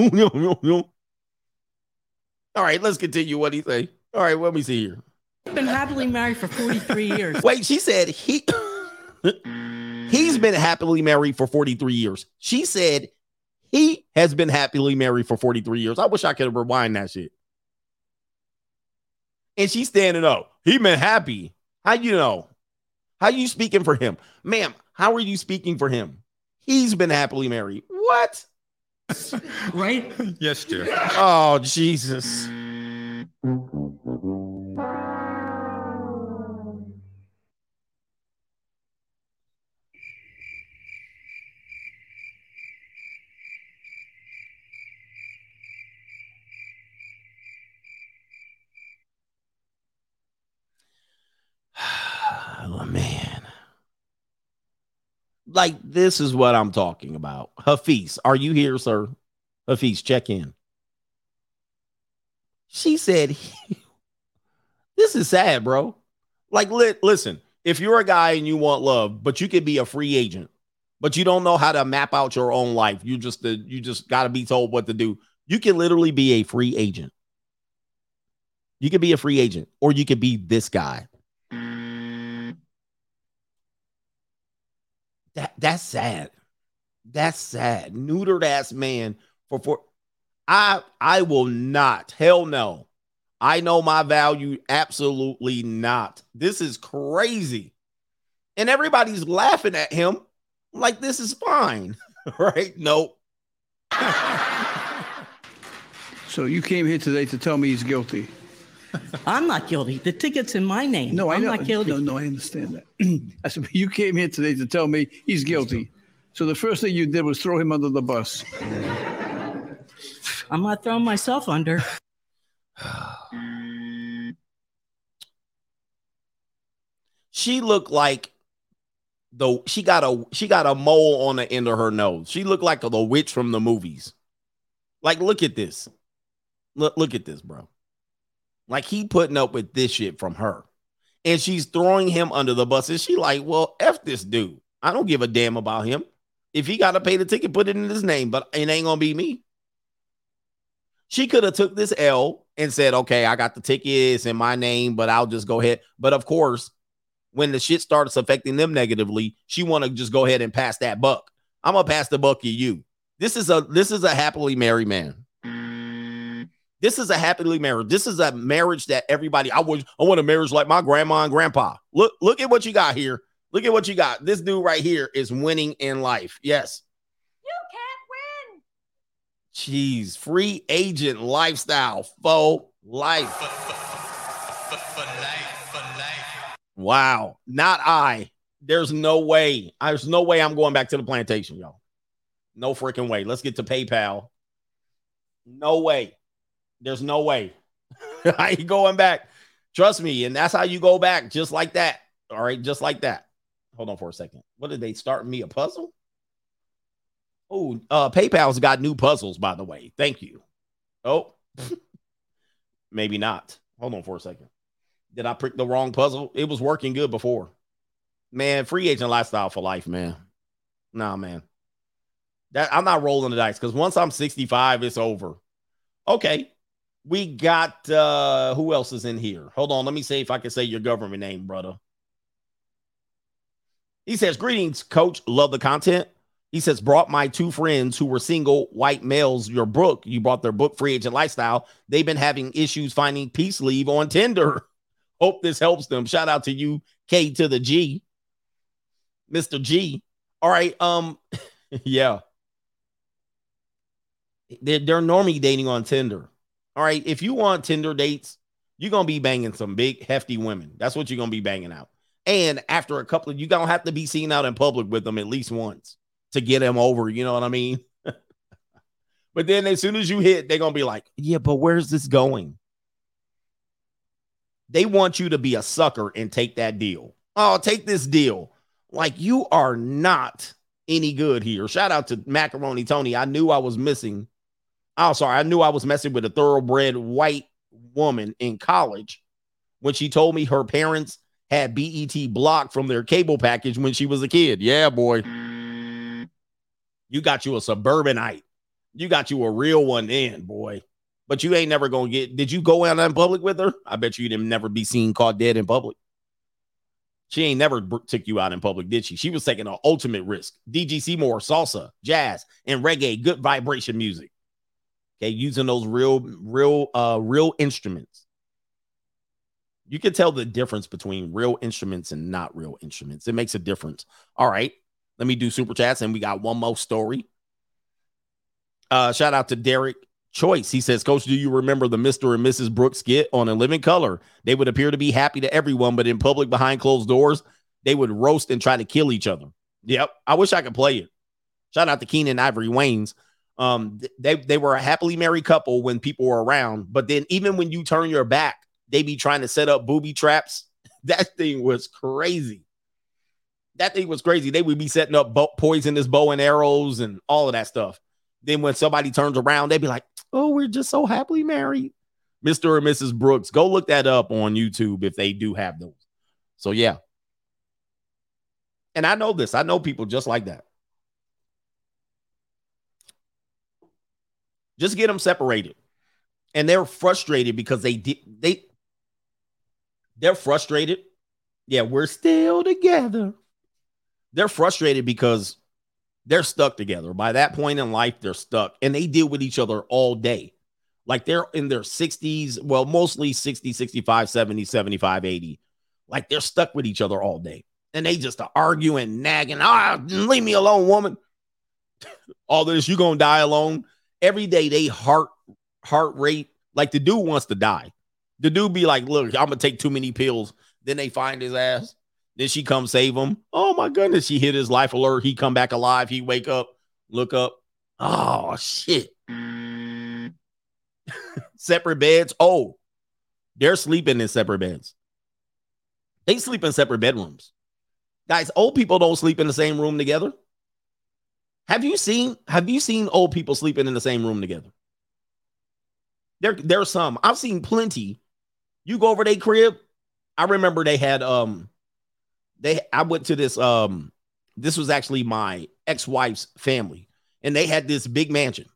All right, let's continue what he say. All right, let me see here. been happily married for 43 years. Wait, she said he he's been happily married for 43 years. She said he has been happily married for 43 years. I wish I could rewind that shit. And she's standing up. He been happy. How you know? How you speaking for him? Ma'am, how are you speaking for him? He's been happily married. What? *laughs* Right? Yes, dear. Oh, Jesus. Like, this is what I'm talking about. Hafiz, are you here, sir? Hafiz, check in. She said, *laughs* This is sad, bro. Like, li- listen, if you're a guy and you want love, but you could be a free agent, but you don't know how to map out your own life, you just uh, you just got to be told what to do. You can literally be a free agent. You could be a free agent, or you could be this guy. That that's sad. That's sad. Neutered ass man for for I I will not. Hell no. I know my value. Absolutely not. This is crazy. And everybody's laughing at him like this is fine. *laughs* right? Nope. So you came here today to tell me he's guilty. *laughs* I'm not guilty. The ticket's in my name. No, I I'm know. not guilty. No, no, I understand that. *clears throat* I said you came here today to tell me he's guilty. So the first thing you did was throw him under the bus. I'm not throwing myself under. *sighs* She looked like the she got a she got a mole on the end of her nose. She looked like the witch from the movies. Like, look at this. Look, look at this, bro. Like he putting up with this shit from her. And she's throwing him under the bus. And she like, well, F this dude. I don't give a damn about him. If he gotta pay the ticket, put it in his name, but it ain't gonna be me. She could have took this L and said, okay, I got the tickets in my name, but I'll just go ahead. But of course, when the shit starts affecting them negatively, she want to just go ahead and pass that buck. I'm gonna pass the buck to you. This is a this is a happily married man. This is a happily married. This is a marriage that everybody. I would. I want a marriage like my grandma and grandpa. Look, look at what you got here. Look at what you got. This dude right here is winning in life. Yes. You can't win. Jeez, free agent lifestyle, faux life. Wow, not I. There's no way. There's no way I'm going back to the plantation, y'all. No freaking way. Let's get to PayPal. No way. There's no way. *laughs* I ain't going back. Trust me. And that's how you go back, just like that. All right, just like that. Hold on for a second. What did they start me a puzzle? Oh, uh, PayPal's got new puzzles, by the way. Thank you. Oh, *laughs* maybe not. Hold on for a second. Did I prick the wrong puzzle? It was working good before. Man, free agent lifestyle for life, man. Nah, man. That I'm not rolling the dice because once I'm 65, it's over. Okay. We got uh who else is in here? Hold on, let me see if I can say your government name, brother. He says, Greetings, coach. Love the content. He says, brought my two friends who were single white males your book. You brought their book, Free Agent Lifestyle. They've been having issues finding peace leave on Tinder. *laughs* Hope this helps them. Shout out to you, K to the G. Mr. G. All right. Um, *laughs* yeah. They're, they're normally dating on Tinder. All right. If you want Tinder dates, you're gonna be banging some big hefty women. That's what you're gonna be banging out. And after a couple of you gonna have to be seen out in public with them at least once to get them over. You know what I mean? *laughs* but then as soon as you hit, they're gonna be like, Yeah, but where's this going? They want you to be a sucker and take that deal. Oh, take this deal. Like you are not any good here. Shout out to Macaroni Tony. I knew I was missing. Oh, sorry. I knew I was messing with a thoroughbred white woman in college when she told me her parents had BET blocked from their cable package when she was a kid. Yeah, boy. You got you a suburbanite. You got you a real one in, boy. But you ain't never gonna get. Did you go out in public with her? I bet you didn't never be seen caught dead in public. She ain't never took you out in public, did she? She was taking an ultimate risk. DG Seymour, salsa, jazz, and reggae, good vibration music. Using those real, real, uh, real instruments. You can tell the difference between real instruments and not real instruments. It makes a difference. All right, let me do super chats, and we got one more story. Uh, shout out to Derek Choice. He says, Coach, do you remember the Mr. and Mrs. Brooks skit on In Living Color? They would appear to be happy to everyone, but in public behind closed doors, they would roast and try to kill each other. Yep. I wish I could play it. Shout out to Keenen Ivory Wayans. Um, they they were a happily married couple when people were around, but then even when you turn your back, they be trying to set up booby traps. *laughs* That thing was crazy. That thing was crazy. They would be setting up bo- poisonous bow and arrows and all of that stuff. Then when somebody turns around, they'd be like, "Oh, we're just so happily married." Mr. or Mrs. Brooks, go look that up on YouTube if they do have those. So yeah. And I know this. I know people just like that. Just get them separated. And they're frustrated because they did they they're frustrated. Yeah, we're still together. They're frustrated because they're stuck together. By that point in life, they're stuck and they deal with each other all day. Like they're in their 60s, well, mostly 60, 65, 70, 75, 80. Like they're stuck with each other all day. And they just are arguing, nagging. Ah, leave me alone, woman. *laughs* all this, you gonna die alone. Every day they heart heart rate, like the dude wants to die. The dude be like, look, I'm gonna take too many pills. Then they find his ass. Then she come save him. Oh my goodness, she hit his life alert. He come back alive. He wake up, look up. Oh shit. *laughs* separate beds. Oh, they're sleeping in separate beds. They sleep in separate bedrooms. Guys, old people don't sleep in the same room together. Have you seen have you seen old people sleeping in the same room together? There there's some. I've seen plenty. You go over their crib. I remember they had um they I went to this um this was actually my ex-wife's family and they had this big mansion.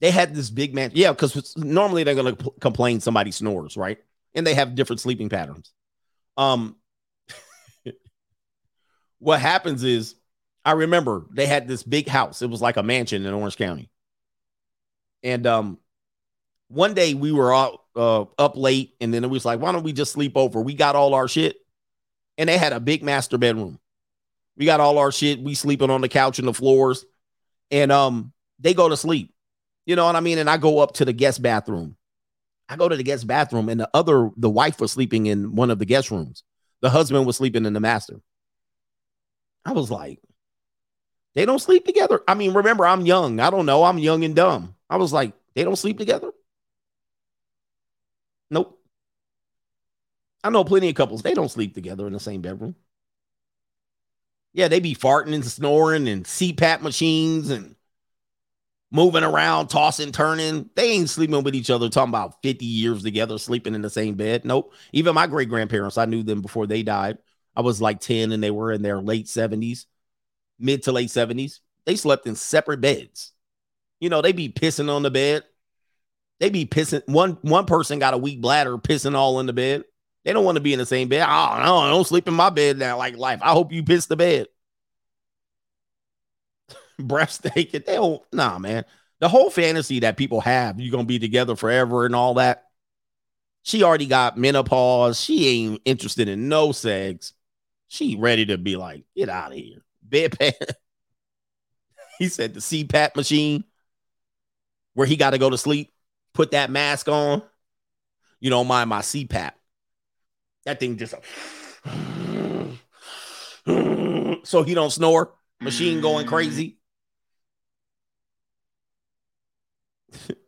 They had this big mansion. Yeah, cuz normally they're going to p- complain somebody snores, right? And they have different sleeping patterns. Um *laughs* what happens is I remember they had this big house. It was like a mansion in Orange County. And um one day we were out uh, up late and then it was like, why don't we just sleep over? We got all our shit. And they had a big master bedroom. We got all our shit. We sleeping on the couch and the floors. And um they go to sleep. You know what I mean? And I go up to the guest bathroom. I go to the guest bathroom and the other the wife was sleeping in one of the guest rooms. The husband was sleeping in the master. I was like, they don't sleep together. I mean, remember, I'm young. I don't know. I'm young and dumb. I was like, they don't sleep together. Nope. I know plenty of couples, they don't sleep together in the same bedroom. Yeah, they be farting and snoring and CPAP machines and moving around, tossing, turning. They ain't sleeping with each other, talking about 50 years together, sleeping in the same bed. Nope. Even my great grandparents, I knew them before they died. I was like 10 and they were in their late 70s, mid to late 70s. They slept in separate beds. You know, they be pissing on the bed. They be pissing. One one person got a weak bladder, pissing all in the bed. They don't want to be in the same bed. Oh, no, I don't sleep in my bed now like life. I hope you piss the bed. *laughs* Breathtaking. They don't, nah, man. The whole fantasy that people have, you're gonna be together forever and all that. She already got menopause. She ain't interested in no sex. She ready to be like, get out of here. Bedpan. *laughs* he said the CPAP machine where he got to go to sleep, put that mask on. You don't mind my CPAP. That thing just *sighs* so he don't snore. Machine going crazy. *laughs*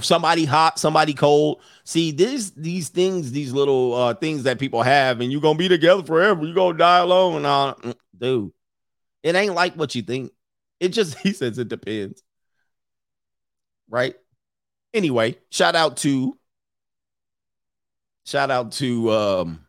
somebody hot, somebody cold. See, this these things, these little uh things that people have, and you're gonna be together forever. You're gonna die alone. Uh, dude, it ain't like what you think. It just *laughs* he says it depends. Right? Anyway, shout out to shout out to um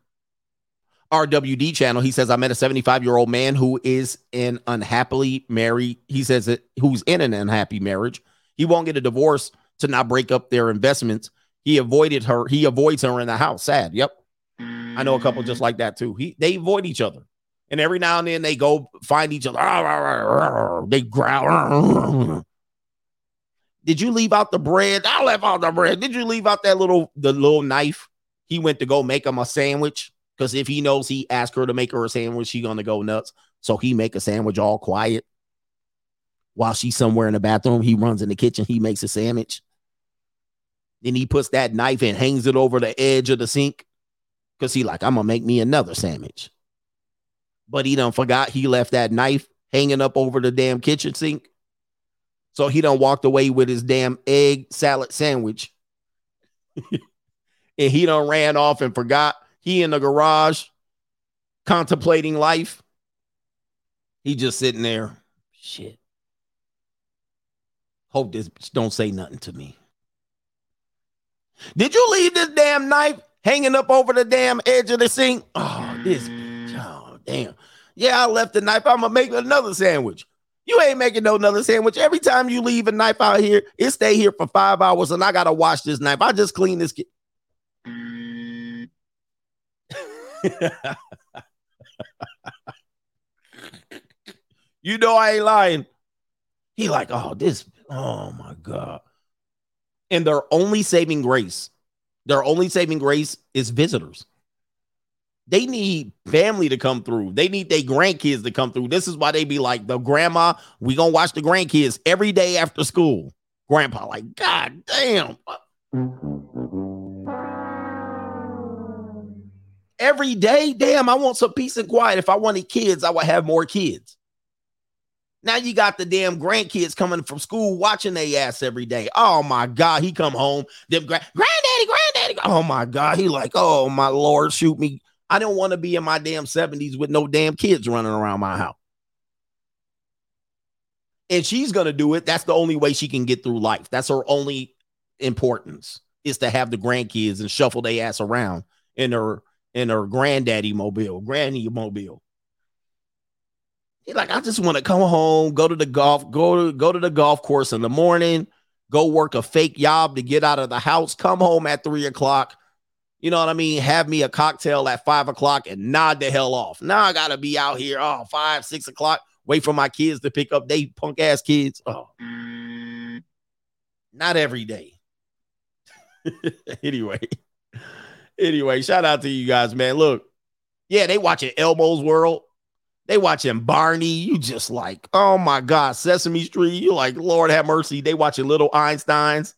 RWD channel. He says, I met a 75 year old man who is in unhappily married. He says it who's in an unhappy marriage. He won't get a divorce to not break up their investments. He avoided her. He avoids her in the house. Sad. Yep. I know a couple just like that too. He they avoid each other. And every now and then they go find each other. *laughs* They growl. *laughs* Did you leave out the bread? I left out the bread. Did you leave out that little the little knife? He went to go make him a sandwich because if he knows he asked her to make her a sandwich, she gonna go nuts. So he make a sandwich all quiet while she's somewhere in the bathroom. He runs in the kitchen. He makes a sandwich. Then he puts that knife and hangs it over the edge of the sink because he like, I'm gonna make me another sandwich. But he done forgot he left that knife hanging up over the damn kitchen sink. So he done walked away with his damn egg salad sandwich. *laughs* and he done ran off and forgot he in the garage contemplating life. He just sitting there. Shit. Hope this don't say nothing to me. Did you leave this damn knife hanging up over the damn edge of the sink? Oh, this damn. Yeah, I left the knife. I'm gonna make another sandwich. You ain't making no another sandwich. Every time you leave a knife out here, it stay here for five hours, and I gotta wash this knife. I just clean this. Ki- *laughs* you know I ain't lying. He like, oh, this, oh my God. And their only saving grace, their only saving grace is visitors. They need family to come through. They need their grandkids to come through. This is why they be like, the grandma, we gonna watch the grandkids every day after school. Grandpa, like, God damn. Every day, damn, I want some peace and quiet. If I wanted kids, I would have more kids. Now you got the damn grandkids coming from school watching their ass every day. Oh my God, he come home. Them gra- granddaddy, granddaddy. Oh my God, he like, oh my Lord, shoot me. I don't want to be in my damn 70s with no damn kids running around my house. And she's gonna do it. That's the only way she can get through life. That's her only importance is to have the grandkids and shuffle their ass around in her in her granddaddy mobile, granny mobile. He's like, I just want to come home, go to the golf, go to go to the golf course in the morning, go work a fake job to get out of the house, come home at three o'clock. You know what I mean? Have me a cocktail at five o'clock and nod the hell off. Now I gotta be out here, oh, five, six o'clock, wait for my kids to pick up they punk ass kids. Oh, not every day. *laughs* anyway, anyway, shout out to you guys, man. Look, yeah, they watching Elmo's World. They watching Barney. You just like, oh my God, Sesame Street. You like, Lord have mercy. They watching Little Einsteins.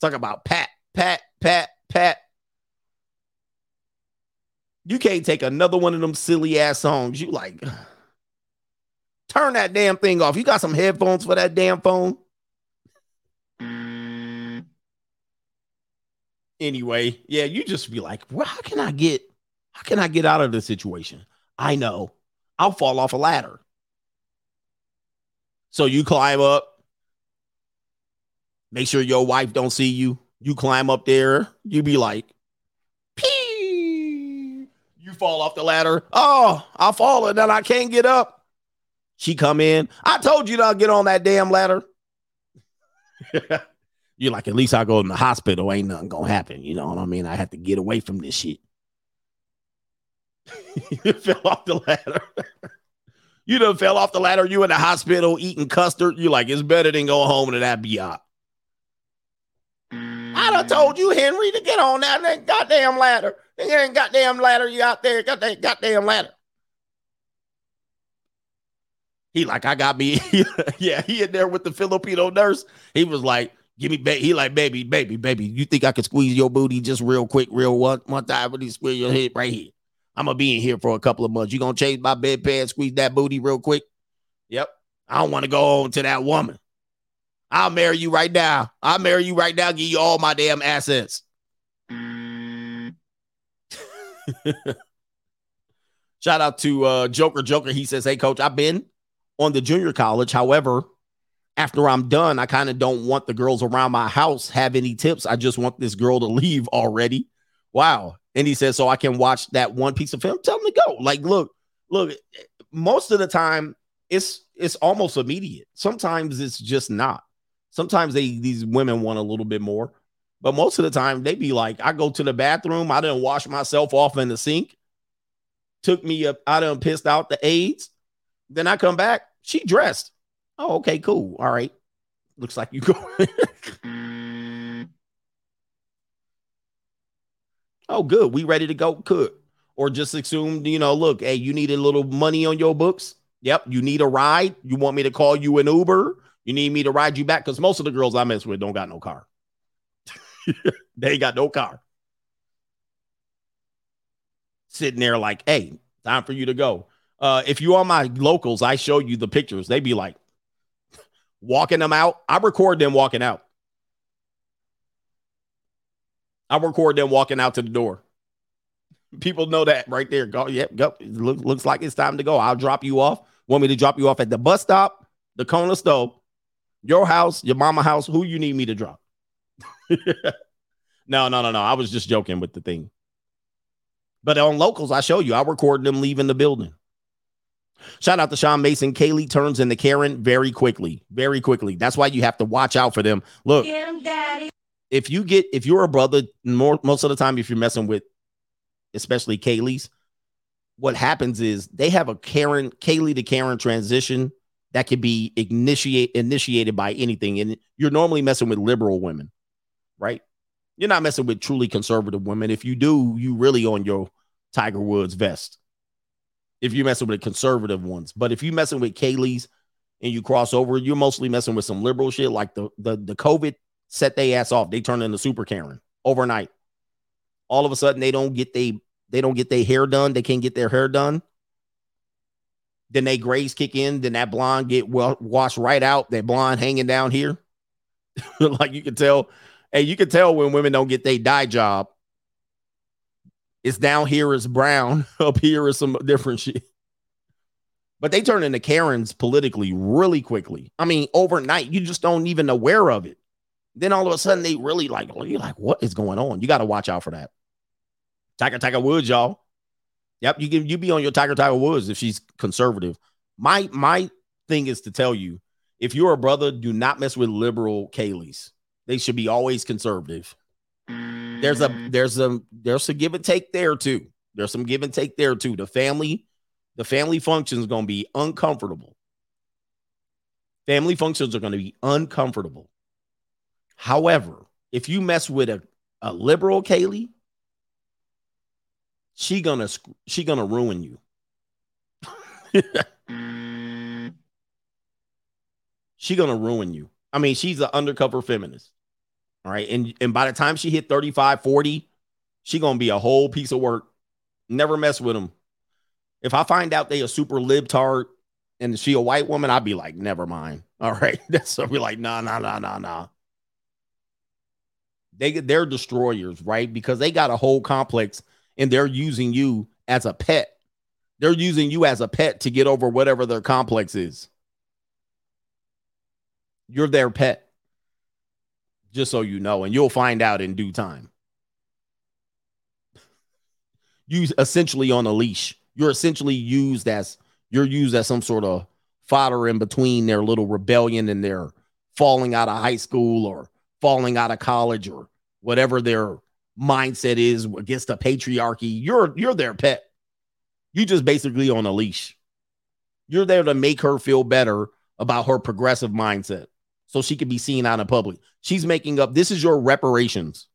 Talk about Pat, Pat, Pat, Pat. You can't take another one of them silly ass songs. You like, *sighs* turn that damn thing off. You got some headphones for that damn phone? Anyway, yeah, you just be like, well, how can I get, how can I get out of this situation? I know I'll fall off a ladder. So you climb up, Make sure your wife don't see you. You climb up there. You be like, fall off the ladder. Oh, I fall and then I can't get up. She come in. I told you not get on that damn ladder. *laughs* You're like, at least I go in the hospital. Ain't nothing gonna happen. You know what I mean? I have to get away from this shit. *laughs* you fell off the ladder. *laughs* you done fell off the ladder. You in the hospital eating custard. You like, it's better than going home to that biatch. I done told you, Henry, to get on that, that goddamn ladder. There ain't goddamn ladder you out there. That goddamn ladder. He like, I got me. *laughs* yeah, he in there with the Filipino nurse. He was like, give me baby. He like, baby, baby, baby. You think I could squeeze your booty just real quick, real one, one time? But he squeeze your head right here. I'm gonna be in here for a couple of months. You gonna change my bedpan, squeeze that booty real quick? Yep. I don't want to go on to that woman. I'll marry you right now. I'll marry you right now, give you all my damn assets. *laughs* Shout out to uh, Joker Joker. He says, Hey, coach, I've been on the junior college. However, after I'm done, I kind of don't want the girls around my house have any tips. I just want this girl to leave already. Wow. And he says, so I can watch that one piece of film. Tell them to go. Like, look, look, most of the time it's it's almost immediate. Sometimes it's just not. Sometimes they these women want a little bit more. But most of the time they be like, I go to the bathroom, I didn't wash myself off in the sink. Took me up, I done pissed out the AIDS. Then I come back, she dressed. Oh, okay, cool. All right. Looks like you go. *laughs* oh, good. We ready to go. Cook. Or just assume, you know, look, hey, you need a little money on your books. Yep. You need a ride. You want me to call you an Uber? You need me to ride you back? Because most of the girls I mess with don't got no car. *laughs* they ain't got no car. Sitting there like, hey, time for you to go. Uh, if you are my locals, I show you the pictures. They be like walking them out. I record them walking out. I record them walking out to the door. People know that right there. Go, yep, go. Look, looks like it's time to go. I'll drop you off. Want me to drop you off at the bus stop, the corner stove, your house, your mama house, who you need me to drop? *laughs* no, no, no, no. I was just joking with the thing. But on locals, I show you. I record them leaving the building. Shout out to Sean Mason. Kaylee turns into Karen very quickly. Very quickly. That's why you have to watch out for them. Look, if you get if you're a brother, more most of the time, if you're messing with especially Kaylee's, what happens is they have a Karen, Kaylee to Karen transition that can be initiate initiated by anything. And you're normally messing with liberal women, right? You're not messing with truly conservative women. If you do, you really on your Tiger Woods vest. If you're messing with conservative ones, but if you're messing with Kaylee's and you cross over, you're mostly messing with some liberal shit. Like the the the COVID set they ass off. They turn into super Karen overnight. All of a sudden, they don't get they they don't get their hair done. They can't get their hair done. Then they grays kick in. Then that blonde get well washed right out. That blonde hanging down here, *laughs* like you can tell. Hey, you can tell when women don't get their dye job. It's down here is brown. *laughs* Up here is some different shit. But they turn into Karens politically really quickly. I mean, overnight, you just don't even aware of it. Then all of a sudden, they really like, you're like, what is going on? You got to watch out for that. Tiger Tiger Woods, y'all. Yep, you can you be on your Tiger Tiger Woods if she's conservative. My my thing is to tell you, if you're a brother, do not mess with liberal Kaylee's. They should be always conservative. There's a mm. there's a there's a give and take there too. There's some give and take there too. The family, the family function is going to be uncomfortable. Family functions are going to be uncomfortable. However, if you mess with a, a liberal Kaylee, she gonna she gonna ruin you. *laughs* Mm. she gonna ruin you. I mean, she's an undercover feminist. All right. And and by the time she hit 35, 40, she gonna be a whole piece of work. Never mess with them. If I find out they a super libtard and she a white woman, I'd be like, never mind. *laughs* All right. *laughs* That's I'll be like, nah, nah, nah, nah, nah. They they're destroyers, right? Because they got a whole complex and they're using you as a pet. They're using you as a pet to get over whatever their complex is. You're their pet. Just so you know, and you'll find out in due time. You essentially on a leash. You're essentially used as you're used as some sort of fodder in between their little rebellion and their falling out of high school or falling out of college or whatever their mindset is against the patriarchy. You're you're their pet. You just basically on a leash. You're there to make her feel better about her progressive mindset so she could be seen out in public. She's making up this is your reparations.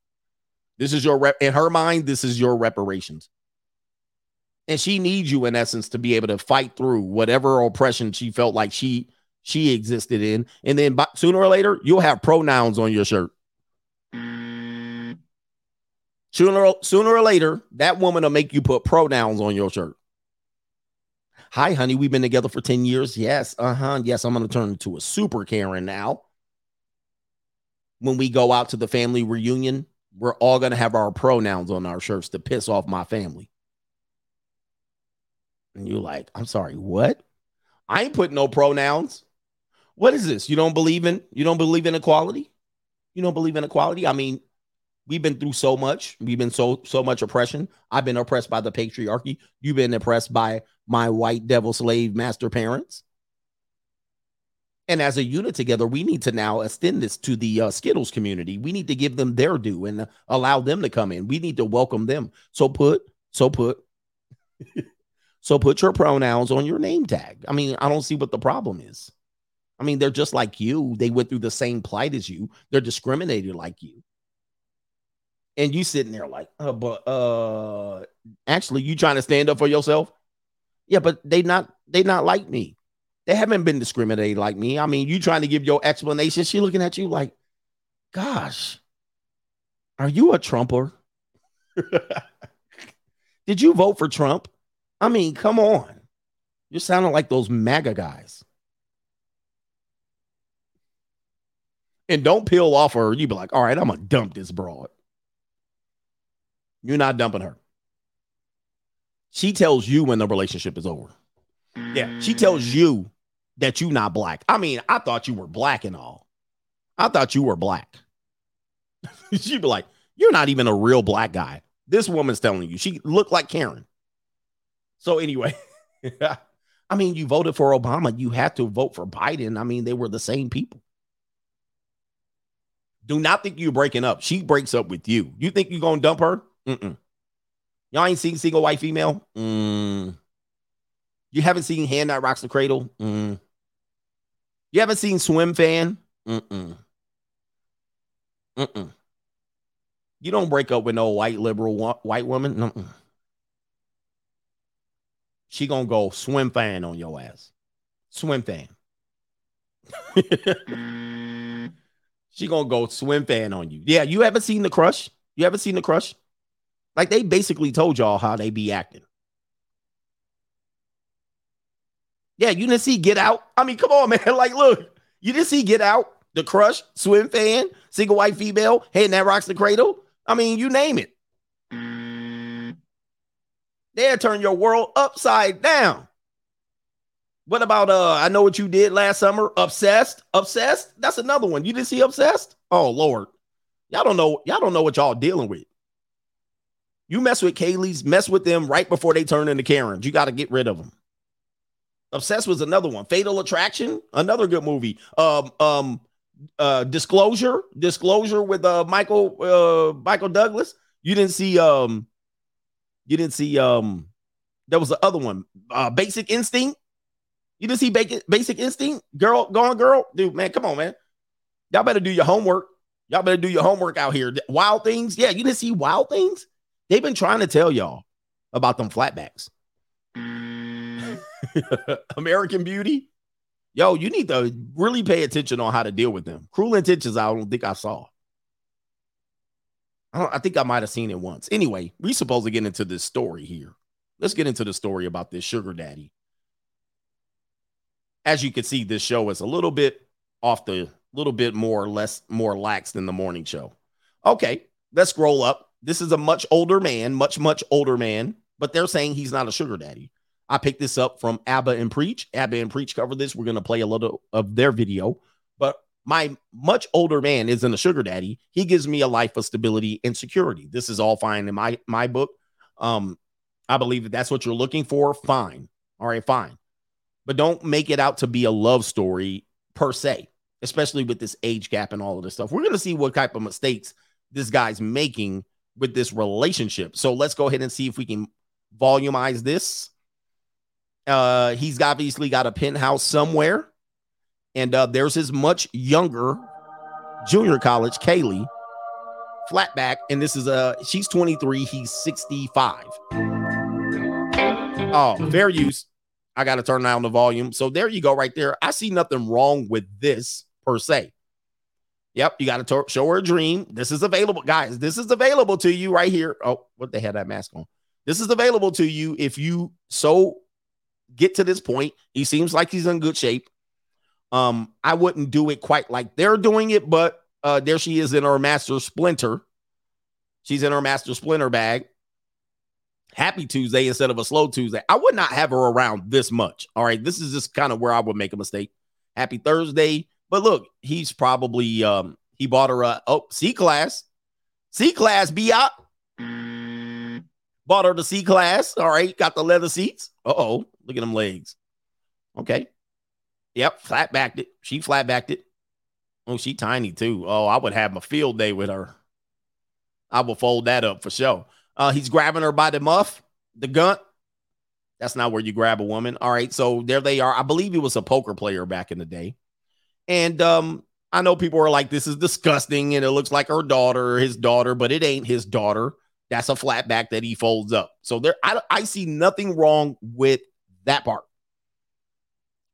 This is your rep in her mind, this is your reparations. And she needs you in essence to be able to fight through whatever oppression she felt like she she existed in. And then by, sooner or later, you'll have pronouns on your shirt. Sooner, sooner or later, that woman will make you put pronouns on your shirt. Hi, honey. We've been together for 10 years. Yes. Uh huh. Yes. I'm going to turn into a super Karen now. When we go out to the family reunion, we're all going to have our pronouns on our shirts to piss off my family. And you're like, I'm sorry, what? I ain't putting no pronouns. What is this? You don't believe in you don't believe in equality? You don't believe in equality? I mean, we've been through so much. We've been so so much oppression. I've been oppressed by the patriarchy. You've been oppressed by my white devil slave master parents. And as a unit together, we need to now extend this to the uh, Skittles community. We need to give them their due and allow them to come in. We need to welcome them. So put, so put, *laughs* so put your pronouns on your name tag. I mean, I don't see what the problem is. I mean, they're just like you. They went through the same plight as you. They're discriminated like you. And you sitting there like, uh, but uh, actually, you trying to stand up for yourself? Yeah, but they not they not like me. They haven't been discriminated like me. I mean, you trying to give your explanation. She looking at you like, gosh, are you a Trumper? *laughs* Did you vote for Trump? I mean, come on. You're sounding like those MAGA guys. And don't peel off her. You'd be like, all right, I'm gonna dump this broad. You're not dumping her. She tells you when the relationship is over. Yeah, she tells you that you not black. I mean, I thought you were black and all. I thought you were black. *laughs* She'd be like, You're not even a real black guy. This woman's telling you. She looked like Karen. So, anyway, *laughs* I mean, you voted for Obama. You had to vote for Biden. I mean, they were the same people. Do not think you're breaking up. She breaks up with you. You think you're to dump her? Mm-mm. Y'all ain't seen single white female? Mm. You haven't seen Hand That Rocks the Cradle? Mm. You haven't seen Swimfan? Mm-mm. Mm-mm. You don't break up with no white liberal white woman. Mm-mm. She gonna go swim fan on your ass. Swim fan. *laughs* she gonna go swim fan on you. Yeah, you haven't seen the crush. You haven't seen the crush. Like they basically told y'all how they be acting. Yeah, you didn't see Get Out. I mean, come on, *laughs* man. Like, look, you didn't see Get Out, The Crush, Swimfan, Single White Female, Hey, That Rocks the Cradle. I mean, you name it. They'll turn your world upside down. What about uh I know what you did last summer? Obsessed? Obsessed? That's another one. You didn't see Obsessed? Oh Lord. Y'all don't know, y'all don't know what y'all dealing with. You mess with Kaylee's, mess with them right before they turn into Karens. You got to get rid of them. Obsessed was another one. Fatal Attraction, another good movie. Um, um, uh, Disclosure, Disclosure with uh Michael uh Michael Douglas. You didn't see um, you didn't see um, there was the other one. Uh, Basic Instinct. You didn't see Basic Basic Instinct, girl, going girl, dude, man, come on, man. Y'all better do your homework. Y'all better do your homework out here. Wild things, yeah. You didn't see Wild Things. They've been trying to tell y'all about them flatbacks. *laughs* American Beauty. Yo, you need to really pay attention on how to deal with them. Cruel Intentions, I don't think I saw. I, I think I might have seen it once. Anyway, we supposed to get into this story here. Let's get into the story about this sugar daddy. As you can see, this show is a little bit off the little bit more less more lax than the morning show. Okay, let's scroll up. This is a much older man, much much older man, but they're saying he's not a sugar daddy. I picked this up from Aba and Preach. Aba and Preach cover this. We're going to play a little of their video. But My much older man isn't a sugar daddy. He gives me a life of stability and security. This is all fine in my my book. Um, I believe that that's what you're looking for. Fine. All right, fine. But don't make it out to be a love story per se, especially with this age gap and all of this stuff. We're going to see what type of mistakes this guy's making with this relationship. So let's go ahead and see if we can volumize this. Uh, he's obviously got a penthouse somewhere, and uh, there's his much younger junior college, Kaylee, flatback, and this is uh, she's 23, he's 65. Oh, fair use. I got to turn down the volume. So there you go, right there. I see nothing wrong with this per se. Yep, you got to show her a dream. This is available, guys. This is available to you right here. Oh, what they had that mask on. This is available to you if you so get to this point. He seems like he's in good shape. Um, I wouldn't do it quite like they're doing it, but uh, there she is in her master splinter. She's in her master splinter bag. Happy Tuesday instead of a slow Tuesday. I would not have her around this much. All right. This is just kind of where I would make a mistake. Happy Thursday. But look, he's probably um he bought her a oh C class. C class be out. Bought her the C class. All right. Got the leather seats. Uh-oh. Look at them legs. Okay. Yep. Flat backed it. She flat backed it. Oh, she tiny too. Oh, I would have my field day with her. I will fold that up for sure. Uh, he's grabbing her by the muff, the gun. That's not where you grab a woman. All right. So there they are. I believe he was a poker player back in the day. And um, I know people are like, this is disgusting. And it looks like her daughter, his daughter, but it ain't his daughter. That's a flat back that he folds up. So there, I, I see nothing wrong with that part.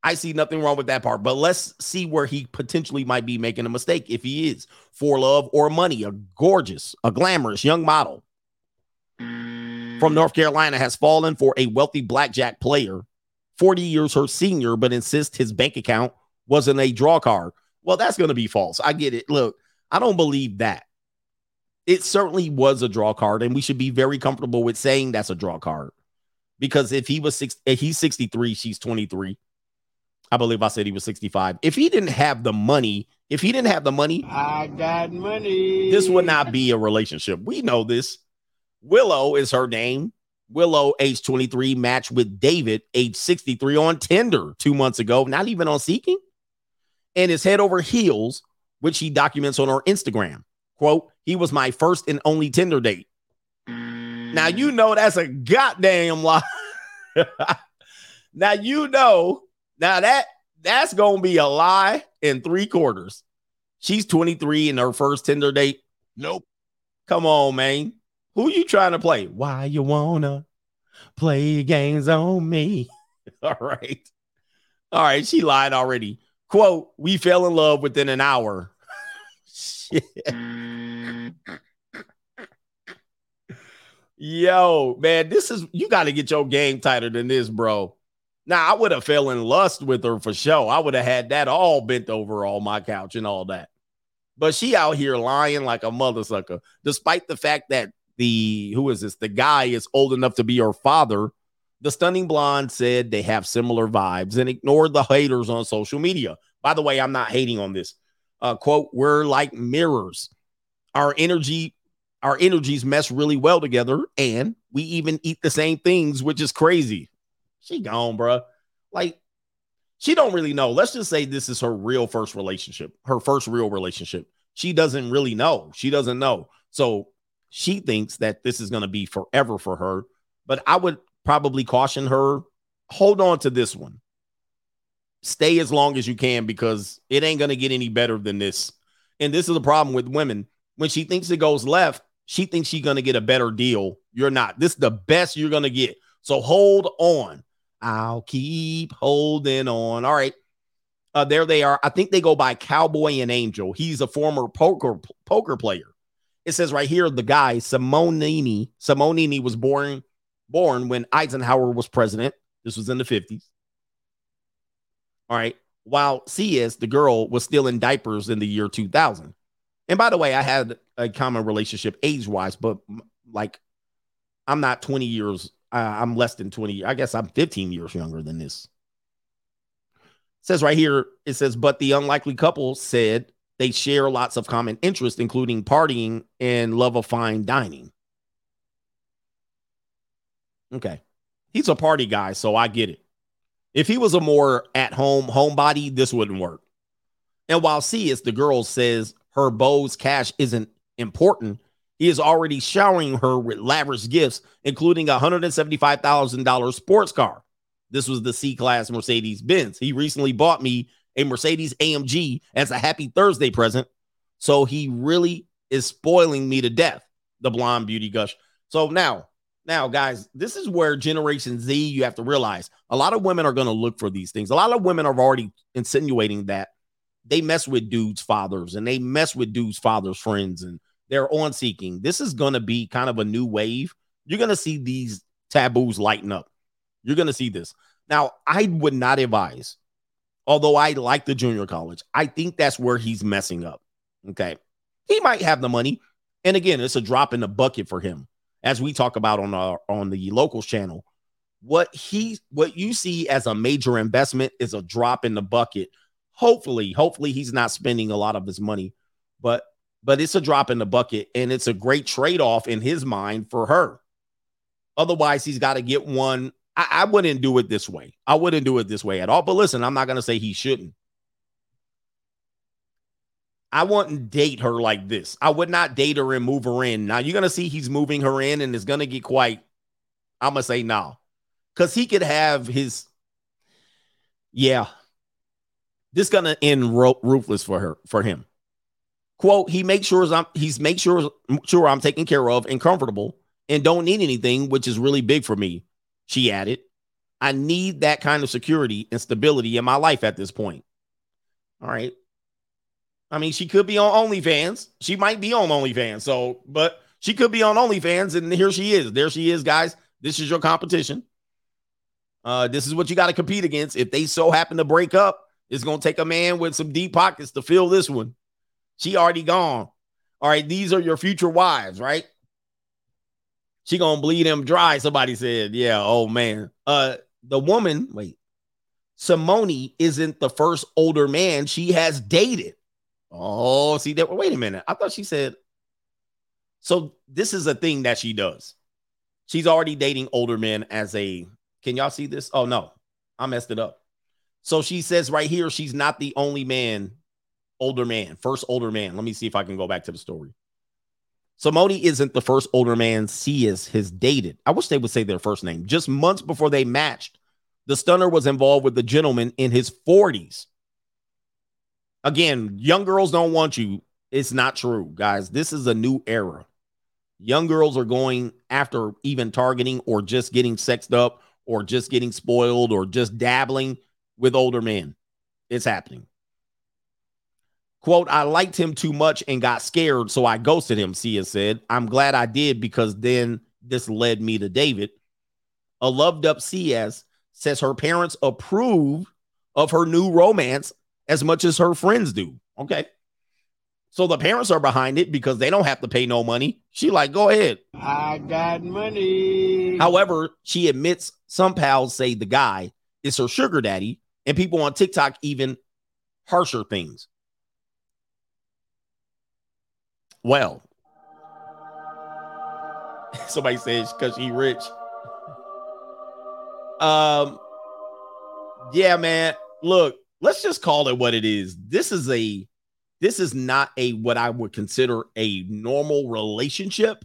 I see nothing wrong with that part, but let's see where he potentially might be making a mistake if he is for love or money. A gorgeous, a glamorous young model from mm. North Carolina has fallen for a wealthy blackjack player, 40 years her senior, but insists his bank account wasn't a draw card. Well, that's going to be false. I get it. Look, I don't believe that. It certainly was a draw card, and we should be very comfortable with saying that's a draw card because if he was six, he's 63, she's 23. I believe I said he was 65. If he didn't have the money, if he didn't have the money, I got money. This would not be a relationship. We know this. Willow is her name. Willow, age 23, matched with David, age 63, on Tinder two months ago, not even on Seeking, and is head over heels, which he documents on her Instagram. Quote, he was my first and only Tinder date. Now, you know that's a goddamn lie. *laughs* now, you know now that that's gonna be a lie in three quarters. She's 23 in her first Tinder date. Nope. Come on, man. Who you trying to play? Why you wanna play games on me? *laughs* All right. All right. She lied already. Quote, we fell in love within an hour. *laughs* Yo, man, this is you got to get your game tighter than this, bro. Now I would have fell in lust with her for sure. I would have had that all bent over on my couch and all that. But she out here lying like a mother sucker, despite the fact that the who is this? The guy is old enough to be her father. The stunning blonde said they have similar vibes and ignored the haters on social media. By the way, I'm not hating on this. Uh, quote, we're like mirrors. Our energy, our energies mesh really well together, and we even eat the same things, which is crazy. She gone, bro. Like, she don't really know. Let's just say this is her real first relationship, her first real relationship. She doesn't really know. She doesn't know. So she thinks that this is going to be forever for her. But I would probably caution her hold on to this one. Stay as long as you can because it ain't going to get any better than this. And this is a problem with women. When she thinks it goes left, she thinks she's going to get a better deal. You're not. This is the best you're going to get. So hold on. I'll keep holding on. All right. Uh, there they are. I think they go by Cowboy and Angel. He's a former poker poker player. It says right here the guy Simonini. Simonini was born born when Eisenhower was president. This was in the 50s. All right. While C.S., the girl, was still in diapers in the year 2000. And by the way, I had a common relationship age wise, but like I'm not 20 years uh, I'm less than 20. I guess I'm 15 years younger than this. says right here, it says, but the unlikely couple said they share lots of common interests, including partying and love of fine dining. Okay. He's a party guy, so I get it. If he was a more at home homebody, this wouldn't work. And while C is the girl says her beau's cash isn't important, he is already showering her with lavish gifts, including a $175,000 sports car. This was the C class Mercedes Benz. He recently bought me a Mercedes AMG as a happy Thursday present. So he really is spoiling me to death, the blonde beauty gush. So now, now, guys, this is where Generation Z, you have to realize a lot of women are going to look for these things. A lot of women are already insinuating that they mess with dudes' fathers and they mess with dudes' fathers' friends and they're on seeking. This is going to be kind of a new wave. You're going to see these taboos lighten up. You're going to see this. Now, I would not advise, although I like the junior college, I think that's where he's messing up. Okay. He might have the money. And again, it's a drop in the bucket for him, as we talk about on our on the locals channel. What he what you see as a major investment is a drop in the bucket. Hopefully, hopefully he's not spending a lot of his money, but but it's a drop in the bucket and it's a great trade-off in his mind for her. Otherwise, he's got to get one I, I wouldn't do it this way. I wouldn't do it this way at all. But listen, I'm not to say he shouldn't. I wouldn't date her like this. I would not date her and move her in. Now you're gonna see he's moving her in, and it's gonna get quite. I'm gonna say no, because he could have his. Yeah, this gonna end ro- ruthless for her for him. Quote: He makes sure I'm he's make sure sure I'm taken care of and comfortable and don't need anything, which is really big for me. She added, I need that kind of security and stability in my life at this point. All right. I mean, she could be on OnlyFans. She might be on OnlyFans. So, but she could be on OnlyFans, and here she is. There she is, guys. This is your competition. Uh, this is what you got to compete against. If they so happen to break up, it's gonna take a man with some deep pockets to fill this one. She already gone. All right, these are your future wives, right? She gonna bleed him dry. Somebody said, "Yeah." Oh man. Uh, the woman. Wait, Simone isn't the first older man she has dated. Oh, see that? Wait a minute. I thought she said. So this is a thing that she does. She's already dating older men as a. Can y'all see this? Oh no, I messed it up. So she says right here, she's not the only man, older man, first older man. Let me see if I can go back to the story. So Simone isn't the first older man Ciaz has dated. I wish they would say their first name. Just months before they matched, the stunner was involved with the gentleman in his 40s. Again, young girls don't want you. It's not true, guys. This is a new era. Young girls are going after even targeting or just getting sexed up or just getting spoiled or just dabbling with older men. It's happening. Quote, I liked him too much and got scared, so I ghosted him, Cia said. I'm glad I did because then this led me to David. A loved up Ciaz says her parents approve of her new romance as much as her friends do. Okay. So the parents are behind it because they don't have to pay no money. She like, go ahead. I got money. However, she admits some pals say the guy is her sugar daddy, and people on TikTok even harsher things. Well, *laughs* somebody says because she rich. Um, yeah, man. Look, let's just call it what it is. This is a this is not a what I would consider a normal relationship.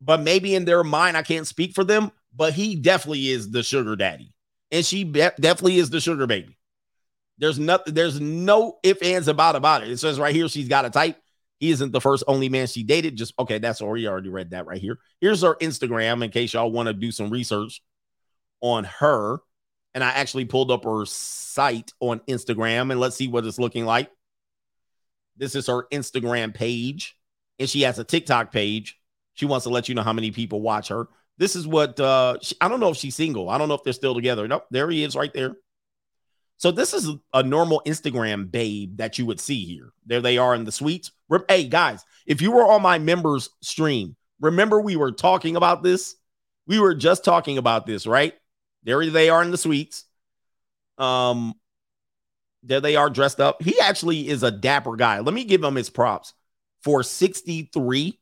But maybe in their mind, I can't speak for them, but he definitely is the sugar daddy. And she be- definitely is the sugar baby. There's nothing, there's no if ands about about it. It says right here she's got a type. He isn't the first only man she dated. Just okay, that's already already read that right here. Here's her Instagram in case y'all want to do some research on her. And I actually pulled up her site on Instagram and let's see what it's looking like. This is her Instagram page, and she has a TikTok page. She wants to let you know how many people watch her. This is what uh she, I don't know if she's single. I don't know if they're still together. Nope, there he is right there. So this is a normal Instagram babe that you would see here. There they are in the suites. Hey guys, if you were on my members stream, remember we were talking about this. We were just talking about this, right? There they are in the suites. Um, There they are dressed up. He actually is a dapper guy. Let me give him his props. For 63,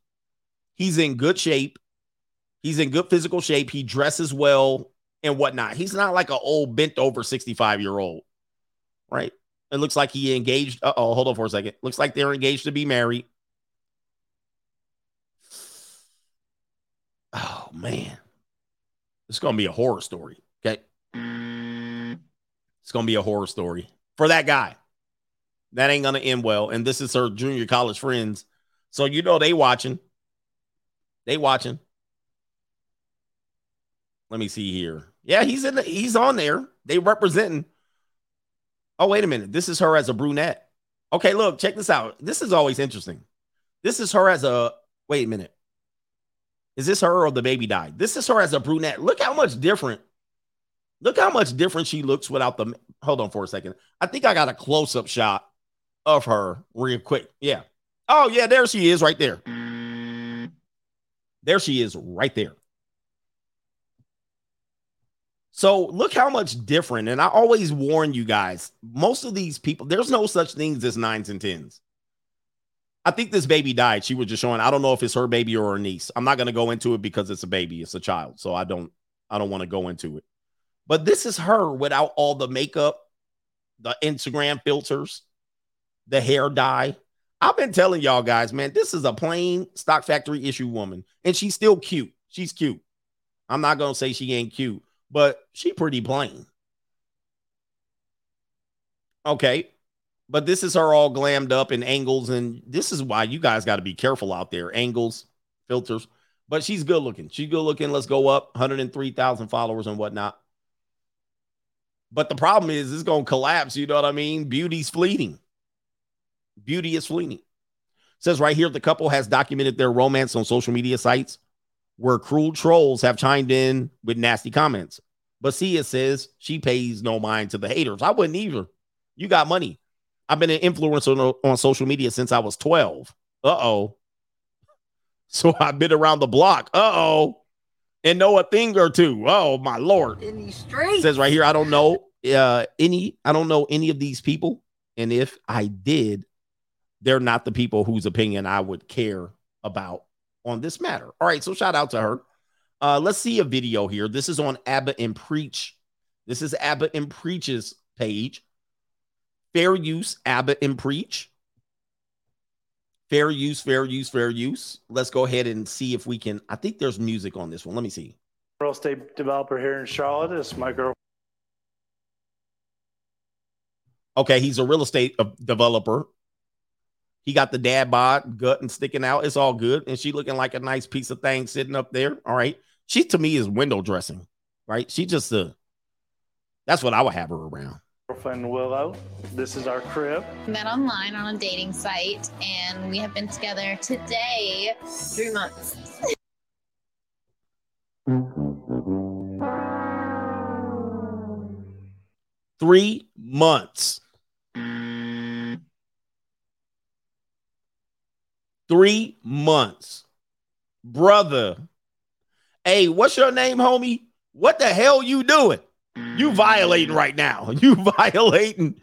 he's in good shape. He's in good physical shape. He dresses well and whatnot. He's not like an old bent over 65 year old, right? It looks like he engaged. Oh, hold on for a second. Looks like they're engaged to be married. Oh man, it's gonna be a horror story. Okay, it's gonna be a horror story for that guy. That ain't gonna end well. And this is her junior college friends, so you know they watching. They watching. Let me see here. Yeah, he's in. The, he's on there. They representing. Oh wait a minute. This is her as a brunette. Okay, look, check this out. This is always interesting. This is her as a. Wait a minute. Is this her or the baby died? This is her as a brunette. Look how much different. Look how much different she looks without the. Hold on for a second. I think I got a close up shot of her real quick. Yeah. Oh yeah, there she is right there. There she is right there. So look how much different. And I always warn you guys, most of these people, there's no such things as nines and tens. I think this baby died. She was just showing. I don't know if it's her baby or her niece. I'm not going to go into it because it's a baby. It's a child. So I don't I don't want to go into it. But this is her without all the makeup, the Instagram filters, the hair dye. I've been telling y'all guys, man, this is a plain stock factory issue woman. And she's still cute. She's cute. I'm not going to say she ain't cute, but she pretty plain. Okay. But this is her all glammed up in angles. And this is why you guys got to be careful out there. Angles, filters. But she's good looking. She's good looking. Let's go up 103,000 followers and whatnot. But the problem is, it's going to collapse. You know what I mean? Beauty's fleeting. Beauty is fleeting. Says right here the couple has documented their romance on social media sites where cruel trolls have chimed in with nasty comments. It says she pays no mind to the haters. I wouldn't either. You got money. I've been an influencer on, on social media since I was 12. Uh oh. *laughs* So I've been around the block. Uh oh. And know a thing or two. Oh my lord. In these streets. Says right here, I don't know uh any, I don't know any of these people. And if I did, they're not the people whose opinion I would care about on this matter. All right, so shout out to her. Uh, let's see a video here. This is on Aba and Preach. This is Aba and Preach's page. Fair use, Aba and Preach. Fair use, fair use, fair use. Let's go ahead and see if we can. I think there's music on this one. Let me see. Real estate developer here in Charlotte. This is my girl. Okay, he's a real estate uh, developer. He got the dad bod gut and sticking out. It's all good. And she looking like a nice piece of thing sitting up there. All right. She to me is window dressing, right? She just a that's what I would have her around. Girlfriend Willow. This is our crib. Met online on a dating site, and we have been together today three months. Three months. Three months. Brother. Hey, what's your name, homie? What the hell you doing? You violating right now. *laughs* You violating.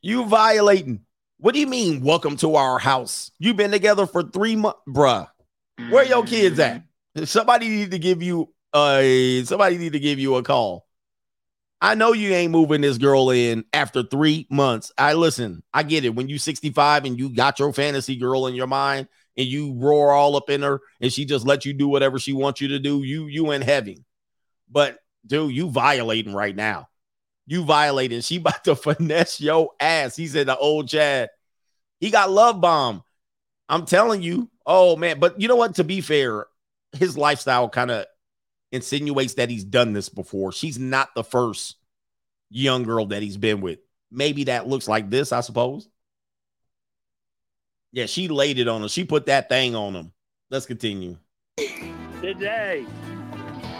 You violating. What do you mean, welcome to our house? You've been together for three months, bruh. Where your kids at? Somebody need to give you uh somebody need to give you a call. I know you ain't moving this girl in after three months. I listen, I get it. When you 65 and you got your fantasy girl in your mind and you roar all up in her and she just let you do whatever she wants you to do, you you in heaven. But dude, you violating right now. You violating. She *laughs* about to finesse your ass. He said the old Chad. He got love bomb. I'm telling you. Oh man, but you know what? To be fair, his lifestyle kind of insinuates that he's done this before. She's not the first young girl that he's been with. Maybe that looks like this, I suppose. Yeah, she laid it on him. She put that thing on him. Let's continue. Today.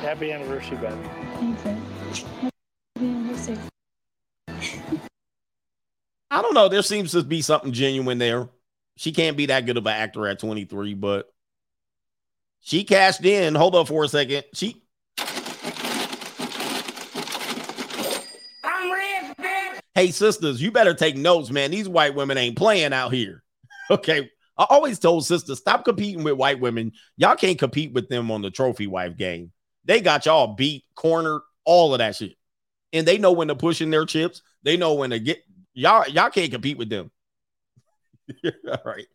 Happy anniversary, baby. I don't know. There seems to be something genuine there. She can't be that good of an actor at 23, but she cashed in. Hold up for a second. She I'm rich, bitch. Hey, sisters, you better take notes, man. These white women ain't playing out here. *laughs* Okay. I always told sisters, stop competing with white women. Y'all can't compete with them on the trophy wife game. They got y'all beat, cornered, all of that shit. And they know when to push in their chips. They know when to get y'all, y'all can't compete with them. *laughs* all right.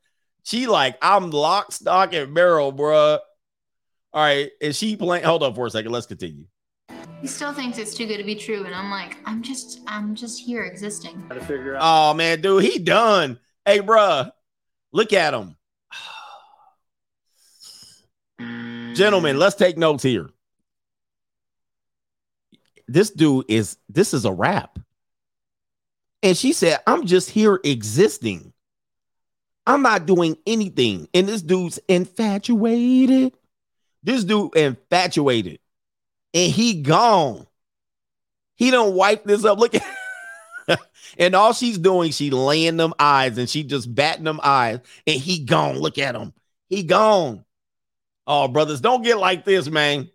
She like, I'm lock, stock, and barrel, bruh. All right. And she playing. Hold on for a second. Let's continue. He still thinks it's too good to be true, and I'm like, I'm just, I'm just here existing. Got to figure out. Oh man, dude, he done. Hey, bruh, look at him. *sighs* Gentlemen, let's take notes here. This dude is this is a rap. And she said, I'm just here existing. I'm not doing anything. And this dude's infatuated. This dude infatuated. And he gone. He don't wipe this up. Look at *laughs* and all she's doing, she laying them eyes and she just batting them eyes. And he gone. Look at him. He gone. Oh, brothers, don't get like this, man.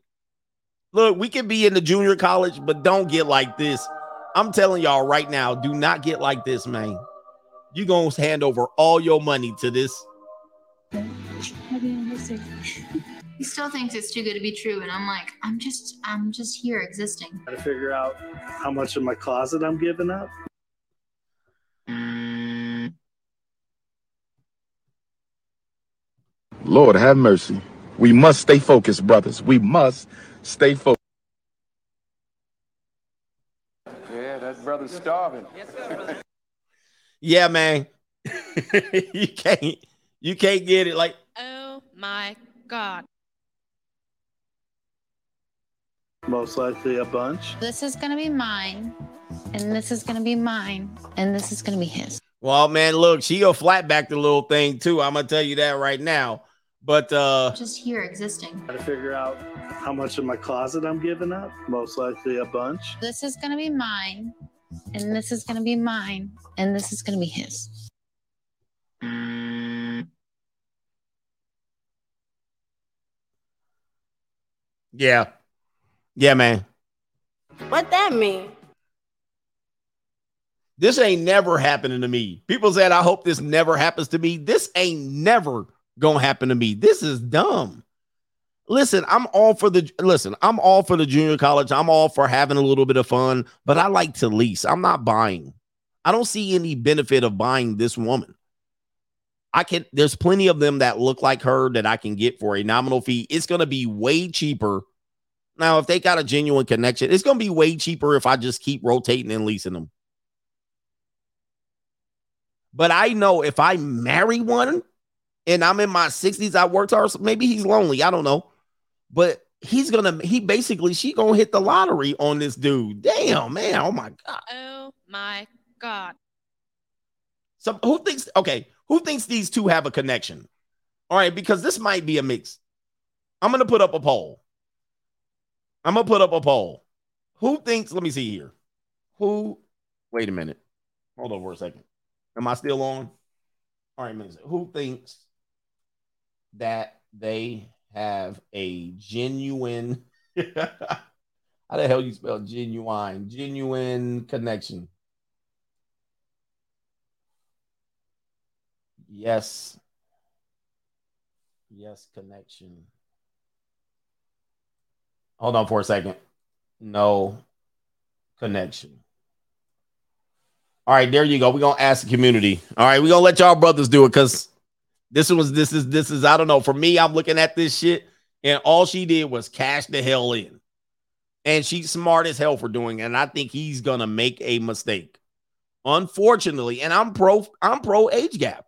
Look, we can be in the junior college, but don't get like this. I'm telling y'all right now, do not get like this, man. you to hand over all your money to this. He still thinks it's too good to be true, and I'm like, I'm just, I'm just here existing. Got to figure out how much of my closet I'm giving up. Lord have mercy. We must stay focused, brothers. We must stay focused. Yeah, that brother's starving. *laughs* Yeah, man. *laughs* you can't you can't get it like Oh my God. Most likely a bunch. This is gonna be mine, and this is gonna be mine, and this is gonna be his. Well, man, look, she'll flat back the little thing too. I'm gonna tell you that right now. But uh Just here existing. Got to figure out how much of my closet I'm giving up. Most likely a bunch. This is gonna be mine, and this is gonna be mine, and this is gonna be his. yeah. Yeah, man. What that mean? This ain't never happening to me. People said, I hope this never happens to me. This ain't never gonna happen to me. This is dumb. Listen, I'm all for the listen, I'm all for the junior college. I'm all for having a little bit of fun, but I like to lease. I'm not buying. I don't see any benefit of buying this woman. I can there's plenty of them that look like her that I can get for a nominal fee. It's gonna be way cheaper. Now, if they got a genuine connection, it's gonna be way cheaper if I just keep rotating and leasing them. But I know if I marry one and I'm in my 60s, I worked hard. So maybe he's lonely. I don't know. But he's gonna he basically she gonna hit the lottery on this dude. Damn, man. Oh my god. Oh my God. So who thinks okay, who thinks these two have a connection? All right, because this might be a mix. I'm gonna put up a poll. I'm gonna put up a poll. Who thinks, let me see here. Who wait a minute. Hold on for a second. Am I still on? All right, minutes. Who thinks that they have a genuine *laughs* how the hell you spell genuine? Genuine connection. Yes. Yes, connection. Hold on for a second. No connection. All right, there you go. We're gonna ask the community. All right, we're gonna let y'all brothers do it because this was this is this is I don't know. For me, I'm looking at this shit, and all she did was cash the hell in. And she's smart as hell for doing it. And I think he's gonna make a mistake. Unfortunately, and I'm pro, I'm pro age gap.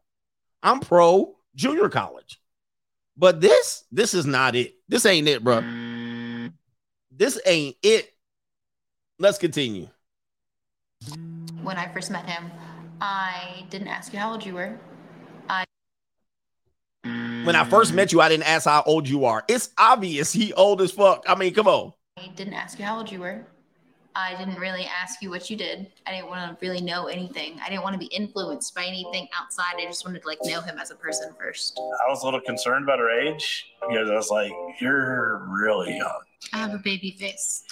I'm pro junior college. But this, this is not it. This ain't it, bro. This ain't it. Let's continue. When I first met him, I didn't ask you how old you were. I When I first met you, I didn't ask how old you are. It's obvious he old as fuck. I mean, come on. I didn't ask you how old you were. I didn't really ask you what you did. I didn't want to really know anything. I didn't want to be influenced by anything outside. I just wanted to like know him as a person first. I was a little concerned about her age because I was like, "You're really young." I have a baby face.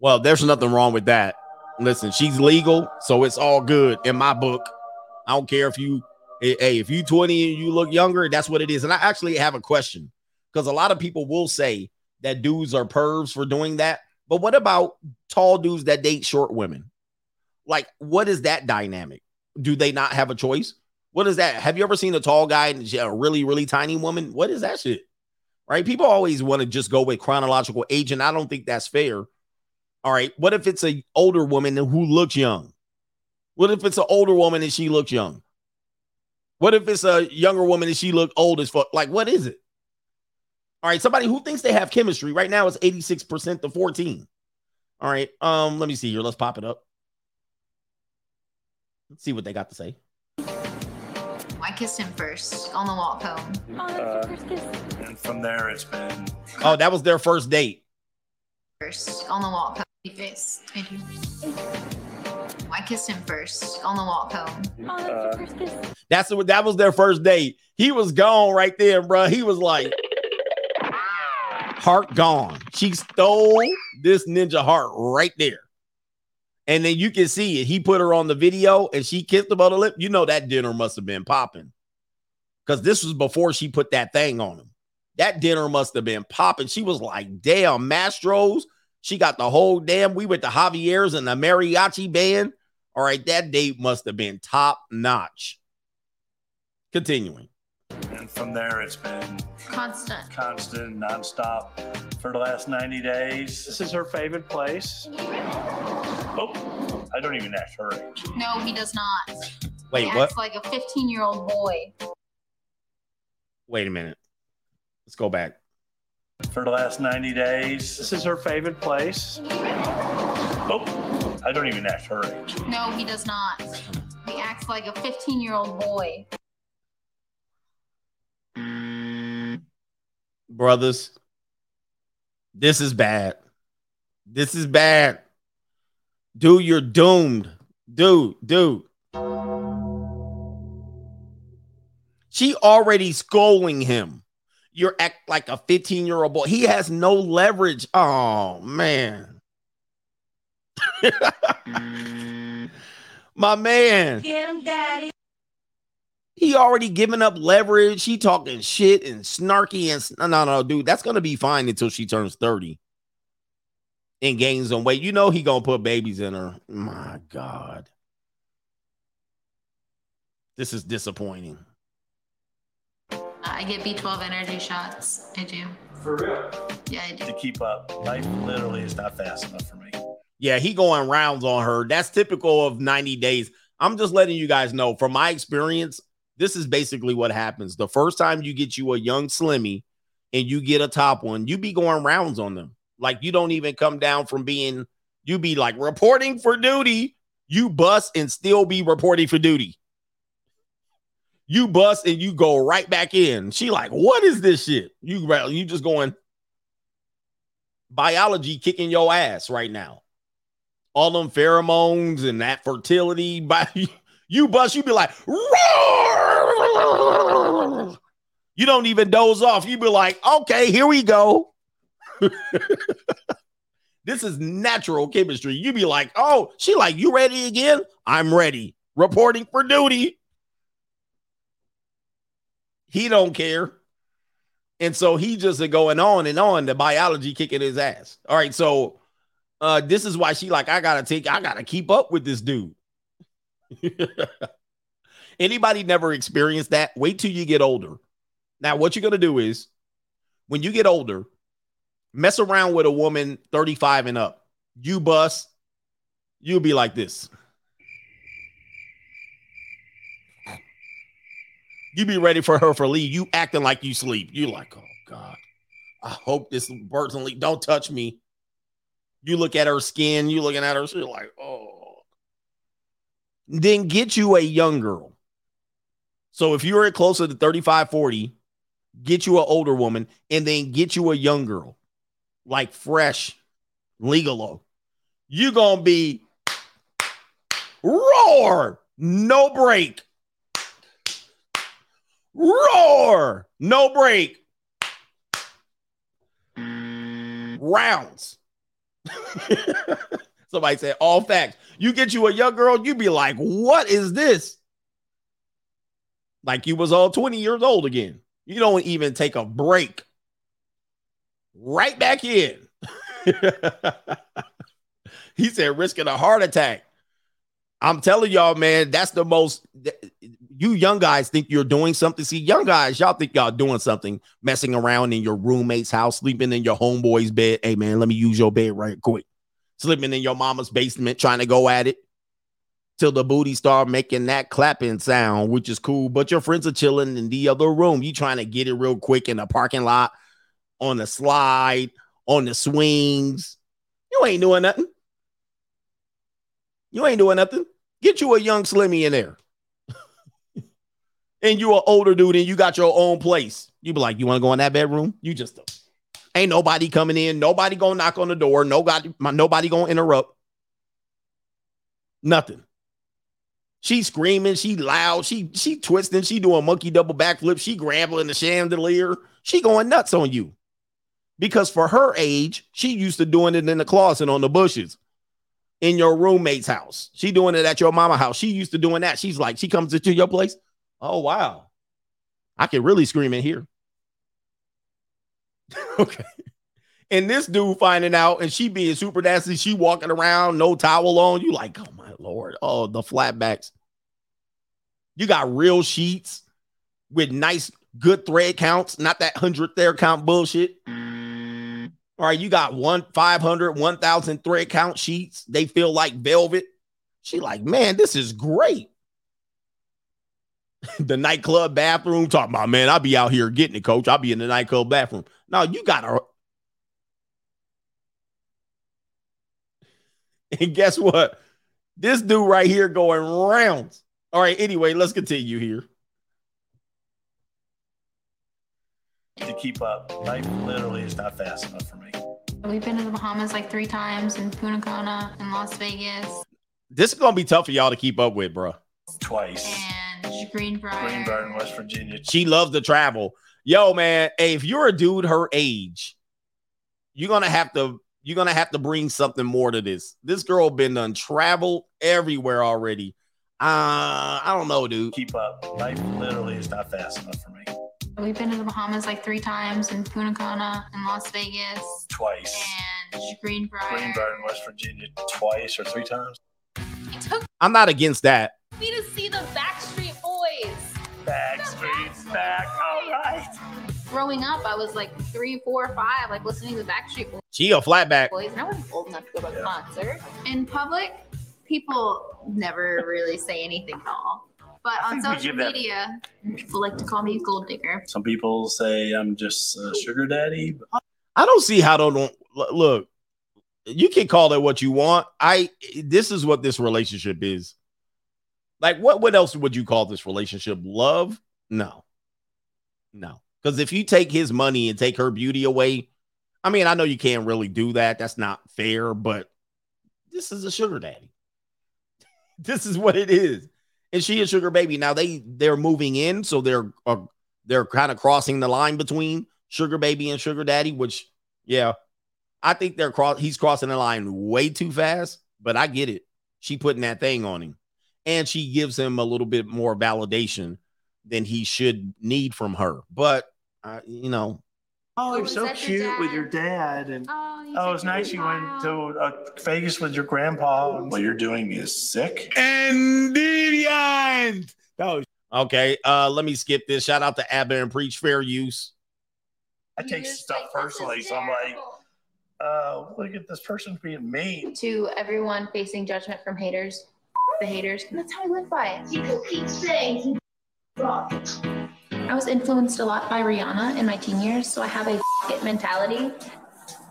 Well, there's nothing wrong with that. Listen, she's legal, so it's all good in my book. I don't care if you, hey, if you 20 and you look younger, that's what it is. And I actually have a question because a lot of people will say that dudes are pervs for doing that. But what about tall dudes that date short women? Like, what is that dynamic? Do they not have a choice? What is that? Have you ever seen a tall guy and a really, really tiny woman? What is that shit? Right? People always want to just go with chronological age, and I don't think that's fair. All right. What if it's an older woman who looks young? What if it's an older woman and she looks young? What if it's a younger woman and she look old as fuck? Like, what is it? All right, somebody who thinks they have chemistry right now is 86% to 14. All right, um, let me see here. Let's pop it up. Let's see what they got to say. I kissed him first on the walk home. Uh, and from there, it's been Oh, that was their first date. First on the walk home. Face. Thank you. I kissed him first on the walk home. uh, That's what that was their first date. He was gone right there, bro. He was like *laughs* heart gone. She stole this ninja heart right there. And then you can see it. He put her on the video and she kissed him on the lip. You know that dinner must have been popping. Because this was before she put that thing on him. That dinner must have been popping. She was like, damn, Mastro's. She got the whole damn. We went to Javier's and the mariachi band. All right, that date must have been top notch. Continuing. and from there, it's been Constant. constant, nonstop for the last 90 days. This is her favorite place. Oh, I don't even ask her age. No, he does not. Wait, he what? acts like a 15 year old boy. Wait a minute. Let's go back. For the last 90 days. This is her favorite place. Oh, I don't even ask her age. No, he does not. He acts like a 15 year old boy. Brothers, this is bad. This is bad. Dude, you're doomed. Dude, dude. She already scolding him. You're act like a 15 year old boy. He has no leverage. Oh, man. *laughs* My man. Get him, daddy. He already given up leverage. He talking shit and snarky and no, no, no, dude. That's gonna be fine until she turns 30 and gains on weight. You know he gonna put babies in her. My God. This is disappointing. I get B12 energy shots. I do. For real? Yeah, I do. To keep up. Life literally is not fast enough for me. Yeah, he going rounds on her. That's typical of 90 days. I'm just letting you guys know from my experience, this is basically what happens. The first time you get you a young slimmy and you get a top one, you be going rounds on them. Like you don't even come down from being, you be like reporting for duty. You bust and still be reporting for duty. You bust and you go right back in. She like, what is this shit? You you just going biology kicking your ass right now all them pheromones and that fertility. *laughs* By you bust, you be like, "Roar!" you don't even doze off. You be like, okay, here we go. *laughs* this is natural chemistry. You be like, oh, she like, you ready again? I'm ready. Reporting for duty. He don't care. And so he just going on and on, the biology kicking his ass. All right, so uh, this is why she like, I gotta take, I gotta keep up with this dude. *laughs* Anybody never experienced that? Wait till you get older. Now, what you're gonna do is when you get older, mess around with a woman 35 and up. You bust, you'll be like this. You be ready for her for leave. You acting like you sleep. You like, oh God. I hope this person leave. Don't touch me. You look at her skin, you looking at her, she's like, oh. Then get you a young girl. So if you're closer to 35, 40, get you an older woman and then get you a young girl, like fresh, legal. you gonna be roar, no break. Roar, no break. Rounds. *laughs* Somebody said all facts. You get you a young girl, you be like, what is this? Like you was all 20 years old again. You don't even take a break. Right back in. *laughs* he said, risking a heart attack. I'm telling y'all, man, that's the most. You young guys think you're doing something. See, young guys, y'all think y'all doing something, messing around in your roommate's house, sleeping in your homeboy's bed. Hey, man, let me use your bed right quick. Sleeping in your mama's basement, trying to go at it till the booty start making that clapping sound, which is cool. But your friends are chilling in the other room. You trying to get it real quick in the parking lot, on the slide, on the swings. You ain't doing nothing. You ain't doing nothing. Get you a young Slimmy in there. *laughs* and you an older dude and you got your own place. You be like, you want to go in that bedroom? You just ain't nobody coming in. Nobody gonna knock on the door. Nobody, nobody gonna interrupt. Nothing. She screaming, she loud, she she twisting, she doing monkey double backflip, she grabbing the chandelier, she going nuts on you. Because for her age, she used to doing it in the closet on the bushes in your roommate's house. She doing it at your mama house. She used to doing that. She's like, she comes into your place. Oh wow. I can really scream in here. *laughs* okay. And this dude finding out and she being super nasty, she walking around, no towel on. You like, oh my lord. Oh, the flatbacks. You got real sheets with nice, good thread counts, not that hundred thread count bullshit. Mm. All right, you got one 500, 1000 thread count sheets. They feel like velvet. She like, man, this is great. *laughs* the nightclub bathroom talking about, man, I'll be out here getting it, coach. I'll be in the nightclub bathroom. Now you got to. *laughs* And guess what? This dude right here going rounds. All right, anyway, let's continue here. To keep up, life literally is not fast enough for me. We've been to the Bahamas like three times in Punta Cana and Las Vegas. This is gonna be tough for y'all to keep up with, bro. Twice. And Greenbrier. Greenbrier in West Virginia. She loves to travel. Yo, man, hey, if you're a dude her age, you're gonna have to you're gonna have to bring something more to this. This girl been done travel everywhere already. Uh, I don't know, dude. Keep up. Life literally is not fast enough for me. We've been to the Bahamas like three times in Punta Cana and Las Vegas. Twice. And Greenbrier. Greenbrier in West Virginia twice or three times. It took I'm not against that. me to see the Backstreet Boys. Backstreet's back. All right. Growing up, I was like three, four, five, like listening to the Backstreet Boys. She a flatback. Boys, and I wasn't old enough to go to a concert. In public, people never really say anything at all. But on social give that- media, people like to call me gold digger. Some people say I'm just a sugar daddy. but I don't see how they don't look. You can call it what you want. I this is what this relationship is. Like what what else would you call this relationship? Love? No. No. Cuz if you take his money and take her beauty away, I mean, I know you can't really do that. That's not fair, but this is a sugar daddy. *laughs* this is what it is. And she is sugar baby. Now they they're moving in, so they're uh, they're kind of crossing the line between sugar baby and sugar daddy, which yeah, I think they're cross. He's crossing the line way too fast, but I get it. She putting that thing on him, and she gives him a little bit more validation than he should need from her. But uh, you know, Oh, you're so cute with your dad, and Oh, you oh, took it was nice you went to uh, Vegas with your grandpa. What you're doing is sick. And deviant. That was okay. Uh, let me skip this. Shout out to Aba and Preach Fair Use. I take stuff like, personally, so I'm like, uh, look at this person being mean. To everyone facing judgment from haters, the haters, and that's how I live by it. People keep saying I was influenced a lot by Rihanna in my teen years, so I have a it mentality.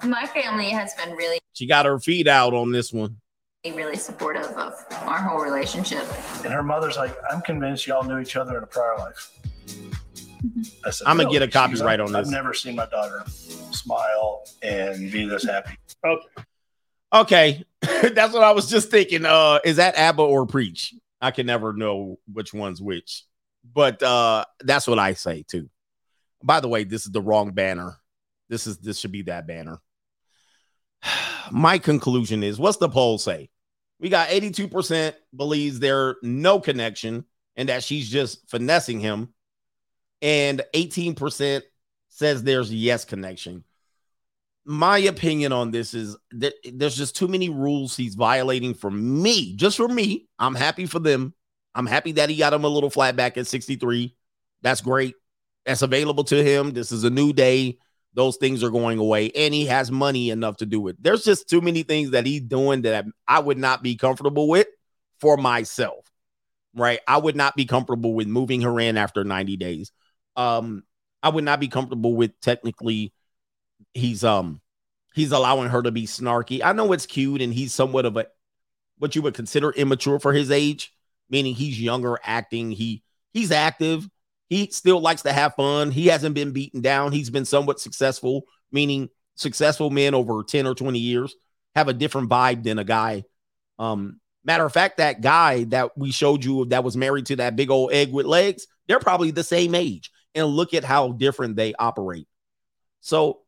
My family has been really, She got her feet out on this one. really supportive of our whole relationship. And her mother's like, I'm convinced y'all knew each other in a prior life. Mm-hmm. I said, I'ma "Really?" get a She goes, copyright "I've- on this. I've never seen my daughter smile and be this happy. okay. Okay, *laughs* that's what I was just thinking. Uh, is that Aba or Preach? I can never know which one's which, but uh, that's what I say too. By the way, this is the wrong banner. This is this should be that banner. *sighs* my conclusion is what's the poll say? We got 82% believes there no connection and that she's just finessing him. And 18% says there's yes connection. My opinion on this is that there's just too many rules he's violating for me. Just for me. I'm happy for them. I'm happy that he got him a little flat back at 63. That's great. That's available to him. This is a new day. Those things are going away, and he has money enough to do it. There's just too many things that he's doing that I would not be comfortable with for myself. Right? I would not be comfortable with moving her in after 90 days. Um, I would not be comfortable with technically he's um he's allowing her to be snarky. I know it's cute and he's somewhat of a what you would consider immature for his age, meaning he's younger acting. He he's active. He still likes to have fun. He hasn't been beaten down. He's been somewhat successful, meaning successful men over 10 or 20 years have a different vibe than a guy. Um, matter of fact, that guy that we showed you that was married to that big old egg with legs, they're probably the same age. And look at how different they operate. So,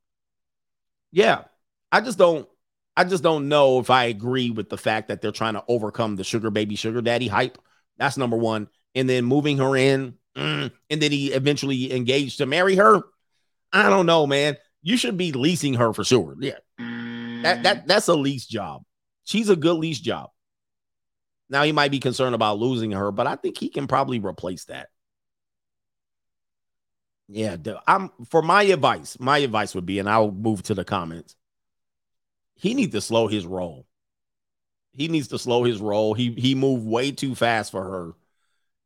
yeah, I just don't I just don't know if I agree with the fact that they're trying to overcome the sugar baby, sugar daddy hype. That's number one. And then moving her in, mm, and then he eventually engaged to marry her. I don't know, man. You should be leasing her for sure. Yeah. That that that's a lease job. She's a good lease job. Now he might be concerned about losing her, but I think he can probably replace that. Yeah, I'm for my advice. My advice would be, and I'll move to the comments. He needs to slow his roll. He needs to slow his roll. He he moved way too fast for her,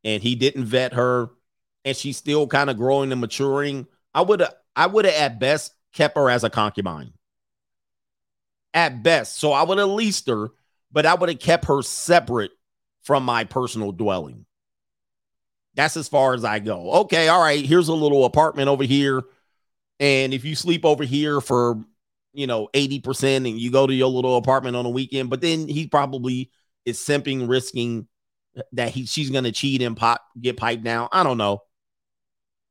and he didn't vet her, and she's still kind of growing and maturing. I would have I would have at best kept her as a concubine. At best, so I would have leased her, but I would have kept her separate from my personal dwelling. That's as far as I go. Okay, all right, here's a little apartment over here. And if you sleep over here for, you know, 80% and you go to your little apartment on a weekend, but then he probably is simping, risking that he she's gonna cheat and pop get piped down. I don't know.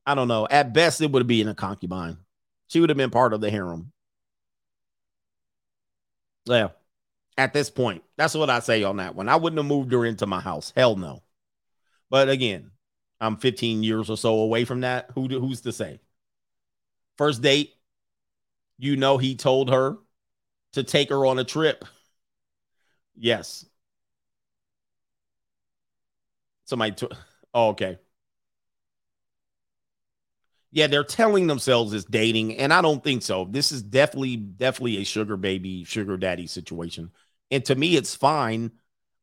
I don't know. At best, it would be in a concubine. She would have been part of the harem. Yeah. At this point, that's what I say on that one. I wouldn't have moved her into my house. Hell no. But again, I'm 15 years or so away from that. Who who's to say? First date, you know he told her to take her on a trip. Yes. Somebody t- oh, okay. Yeah, they're telling themselves it's dating, and I don't think so. This is definitely, definitely a sugar baby, sugar daddy situation. And to me, it's fine.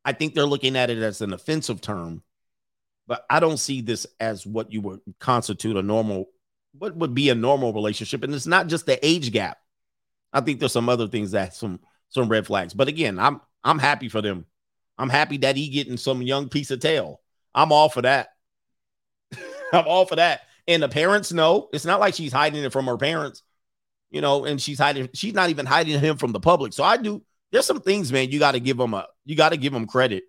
I think they're looking at it as an offensive term but I don't see this as what you would constitute a normal, what would be a normal relationship. And it's not just the age gap. I think there's some other things that some some red flags. But again, I'm I'm happy for them. I'm happy that he getting some young piece of tail. I'm all for that. *laughs* I'm all for that. And the parents know it's not like she's hiding it from her parents, you know, and she's hiding, she's not even hiding him from the public. So I do, there's some things, man, you got to give them a, you got to give them credit.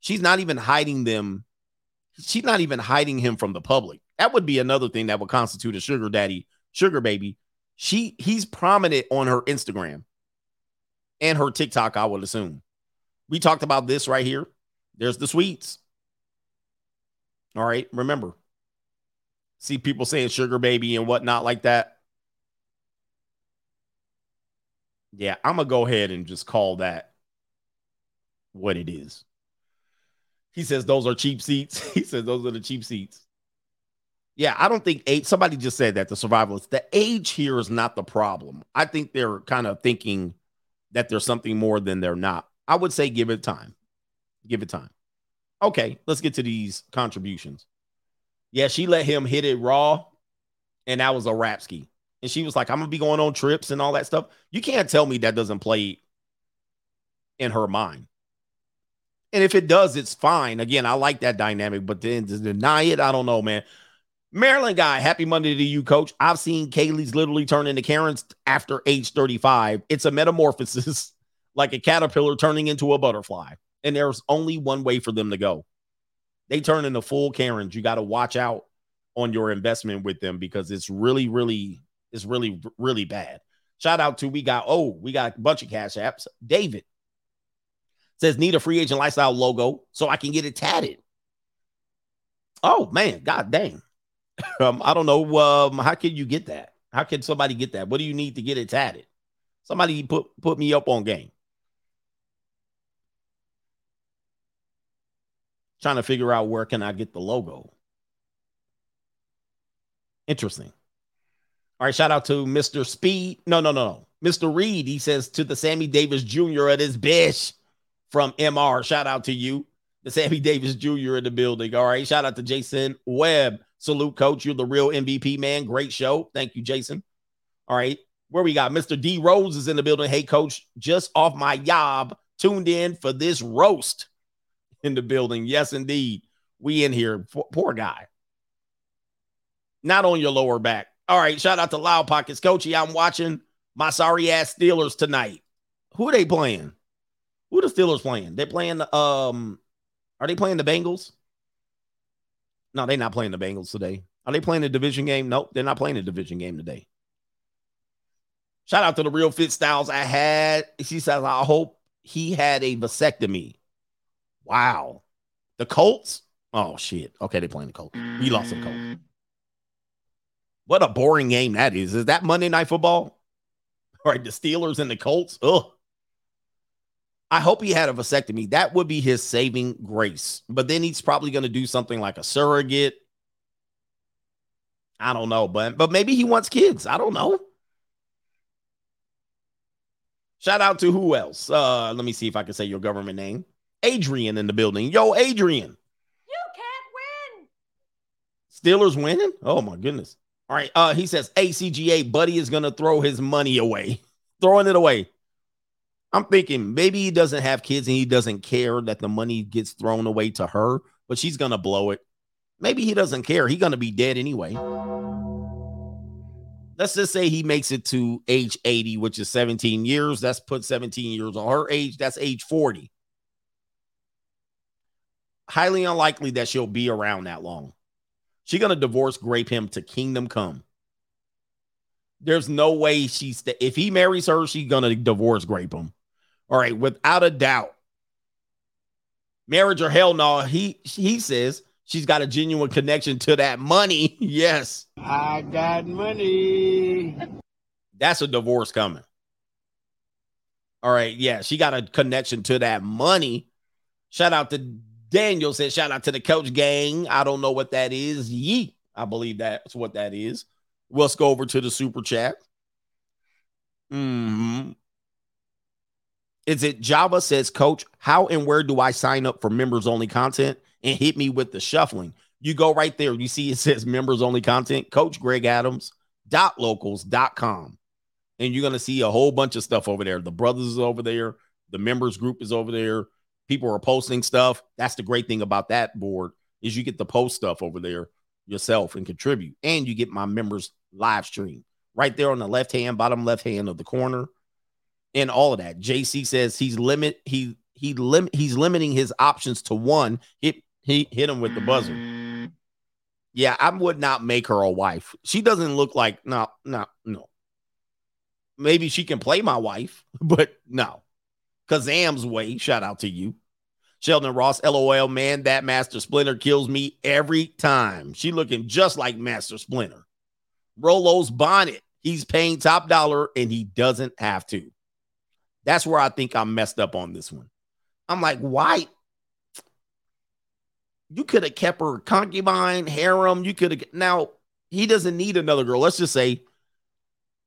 She's not even hiding them she's not even hiding him from the public. That would be another thing that would constitute a sugar daddy, sugar baby. She he's prominent on her Instagram and her TikTok, I would assume. We talked about this right here. There's the sweets. All right, remember. See people saying sugar baby and whatnot like that. Yeah, I'm gonna go ahead and just call that what it is. He says those are cheap seats. *laughs* He says those are the cheap seats. Yeah, I don't think age, somebody just said that the survivalists, the age here is not the problem. I think they're kind of thinking that there's something more than they're not. I would say give it time. Give it time. Okay, let's get to these contributions. Yeah, she let him hit it raw, and that was a rap ski. And she was like, I'm gonna be going on trips and all that stuff. You can't tell me that doesn't play in her mind. And if it does, it's fine. Again, I like that dynamic, but then to deny it, I don't know, man. Maryland guy, happy Monday to you, coach. I've seen Kaylee's literally turn into Karen's after age 35. It's a metamorphosis, *laughs* like a caterpillar turning into a butterfly. And there's only one way for them to go. They turn into full Karens. You got to watch out on your investment with them because it's really, really, it's really, really bad. Shout out to we got oh, we got a bunch of cash apps. David says need a free agent lifestyle logo so I can get it tatted. Oh man, god dang. *laughs* um, I don't know. Um, how can you get that? How can somebody get that? What do you need to get it tatted? Somebody put put me up on game. Trying to figure out where can I get the logo. Interesting. All right, shout out to Mr. Speed. No, no, no, no. Mr. Reed, he says to the Sammy Davis Jr. at his bish from MR. Shout out to you, the Sammy Davis Jr. in the building. All right, shout out to Jason Webb. Salute, coach. You're the real MVP, man. Great show. Thank you, Jason. All right, where we got Mr. D Rose is in the building. Hey, coach, just off my job, tuned in for this roast in the building. Yes, indeed. We in here. Poor guy. Not on your lower back. All right. Shout out to Loud Pockets. Coachy, I'm watching my sorry ass Steelers tonight. Who are they playing? Who the Steelers playing? They're playing the um are they playing the Bengals? No, they're not playing the Bengals today. Are they playing a division game? Nope, they're not playing a division game today. Shout out to the real fit styles. I had, she says, I hope he had a vasectomy. Wow. The Colts? Oh shit. Okay, they're playing the Colts. We lost the Colts. What a boring game that is. Is that Monday Night Football? All right, the Steelers and the Colts. Ugh. I hope he had a vasectomy. That would be his saving grace. But then he's probably going to do something like a surrogate. I don't know, but but maybe he wants kids. I don't know. Shout out to who else? Uh, let me see if I can say your government name. Adrian in the building. Yo, Adrian. You can't win. Steelers winning? Oh my goodness. All right. Uh, he says ACGA Buddy is gonna throw his money away, *laughs* throwing it away. I'm thinking maybe he doesn't have kids and he doesn't care that the money gets thrown away to her, but she's gonna blow it. Maybe he doesn't care. He's gonna be dead anyway. Let's just say he makes it to age 80, which is 17 years. That's put 17 years on her age. That's age 40 highly unlikely that she'll be around that long. She's gonna divorce grape him to kingdom come. There's no way she's st- if he marries her, she's gonna divorce grape him. All right, without a doubt. Marriage or hell no, he he says she's got a genuine connection to that money. *laughs* yes. I got money. That's a divorce coming. All right, yeah, she got a connection to that money. Shout out to Daniel said, shout out to the coach gang. I don't know what that is. Yeet. I believe that's what that is. Let's go over to the super chat. hmm Is it Java says, Coach, how and where do I sign up for members only content and hit me with the shuffling? You go right there. You see it says members only content, Coach Greg Adams dot locals.com. And you're going to see a whole bunch of stuff over there. The brothers is over there, the members group is over there people are posting stuff. That's the great thing about that board is you get to post stuff over there yourself and contribute, and you get my members live stream right there on the left hand, bottom left hand of the corner, and all of that. JC says he's limit he he lim he's limiting his options to one. Hit he hit him with the buzzer. Yeah, I would not make her a wife. She doesn't look like no, no, no. Maybe she can play my wife, *laughs* but no. Kazam's way. Shout out to you. Sheldon Ross, LOL, man, that Master Splinter kills me every time. She looking just like Master Splinter. Rolo's bonnet. He's paying top dollar and he doesn't have to. That's where I think I'm messed up on this one. I'm like, why? You could have kept her concubine, harem. You could have. Now, he doesn't need another girl. Let's just say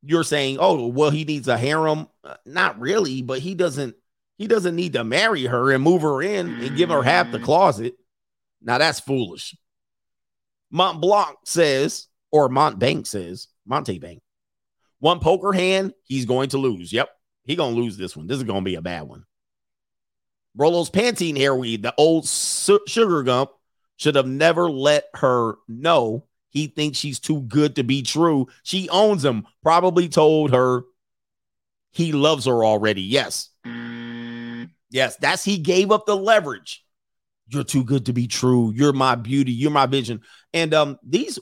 you're saying, oh, well, he needs a harem. Uh, not really, but he doesn't he doesn't need to marry her and move her in and give her half the closet. Now that's foolish. Mont Blanc says, or Mont Bank says, Monte Bank. One poker hand, he's going to lose. Yep. He gonna lose this one. This is gonna be a bad one. Rolo's Pantene hair weed, the old su- sugar gump, should have never let her know he thinks she's too good to be true. She owns him. Probably told her he loves her already. Yes. Yes, that's he gave up the leverage. You're too good to be true. You're my beauty. You're my vision. And um, these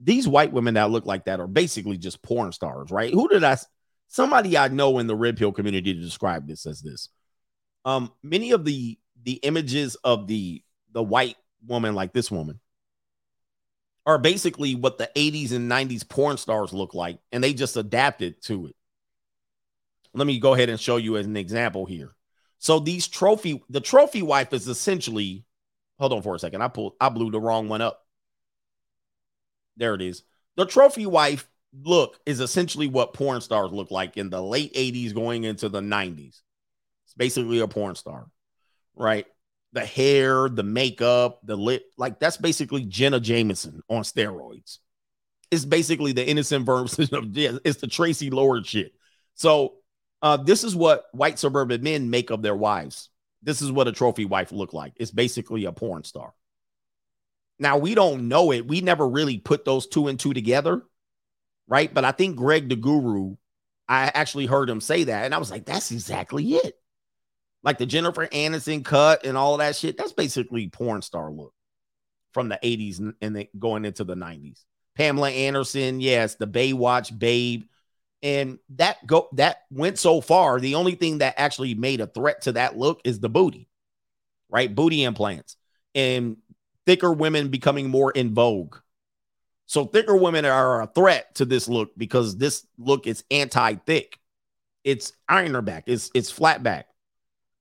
these white women that look like that are basically just porn stars, right? Who did I? Somebody I know in the red pill community to describe this as this. Um, many of the the images of the the white woman like this woman are basically what the 80s and 90s porn stars look like, and they just adapted to it. Let me go ahead and show you as an example here. So these trophy, the trophy wife is essentially, hold on for a second. I pulled, I blew the wrong one up. There it is. The trophy wife look is essentially what porn stars look like in the late 80s going into the 90s. It's basically a porn star, right? The hair, the makeup, the lip, like that's basically Jenna Jameson on steroids. It's basically the innocent version of yeah, it's the Tracy Lord shit. So uh, this is what white suburban men make of their wives. This is what a trophy wife look like. It's basically a porn star. Now we don't know it. We never really put those two and two together, right? But I think Greg the Guru, I actually heard him say that, and I was like, that's exactly it. Like the Jennifer Aniston cut and all that shit. That's basically porn star look from the 80s and, then going into the 90s. Pamela Anderson, yes, the Baywatch babe. And that go that went so far. The only thing that actually made a threat to that look is the booty, right? Booty implants. And thicker women becoming more in vogue. So thicker women are a threat to this look because this look is anti-thick. It's ironer back, it's it's flat back,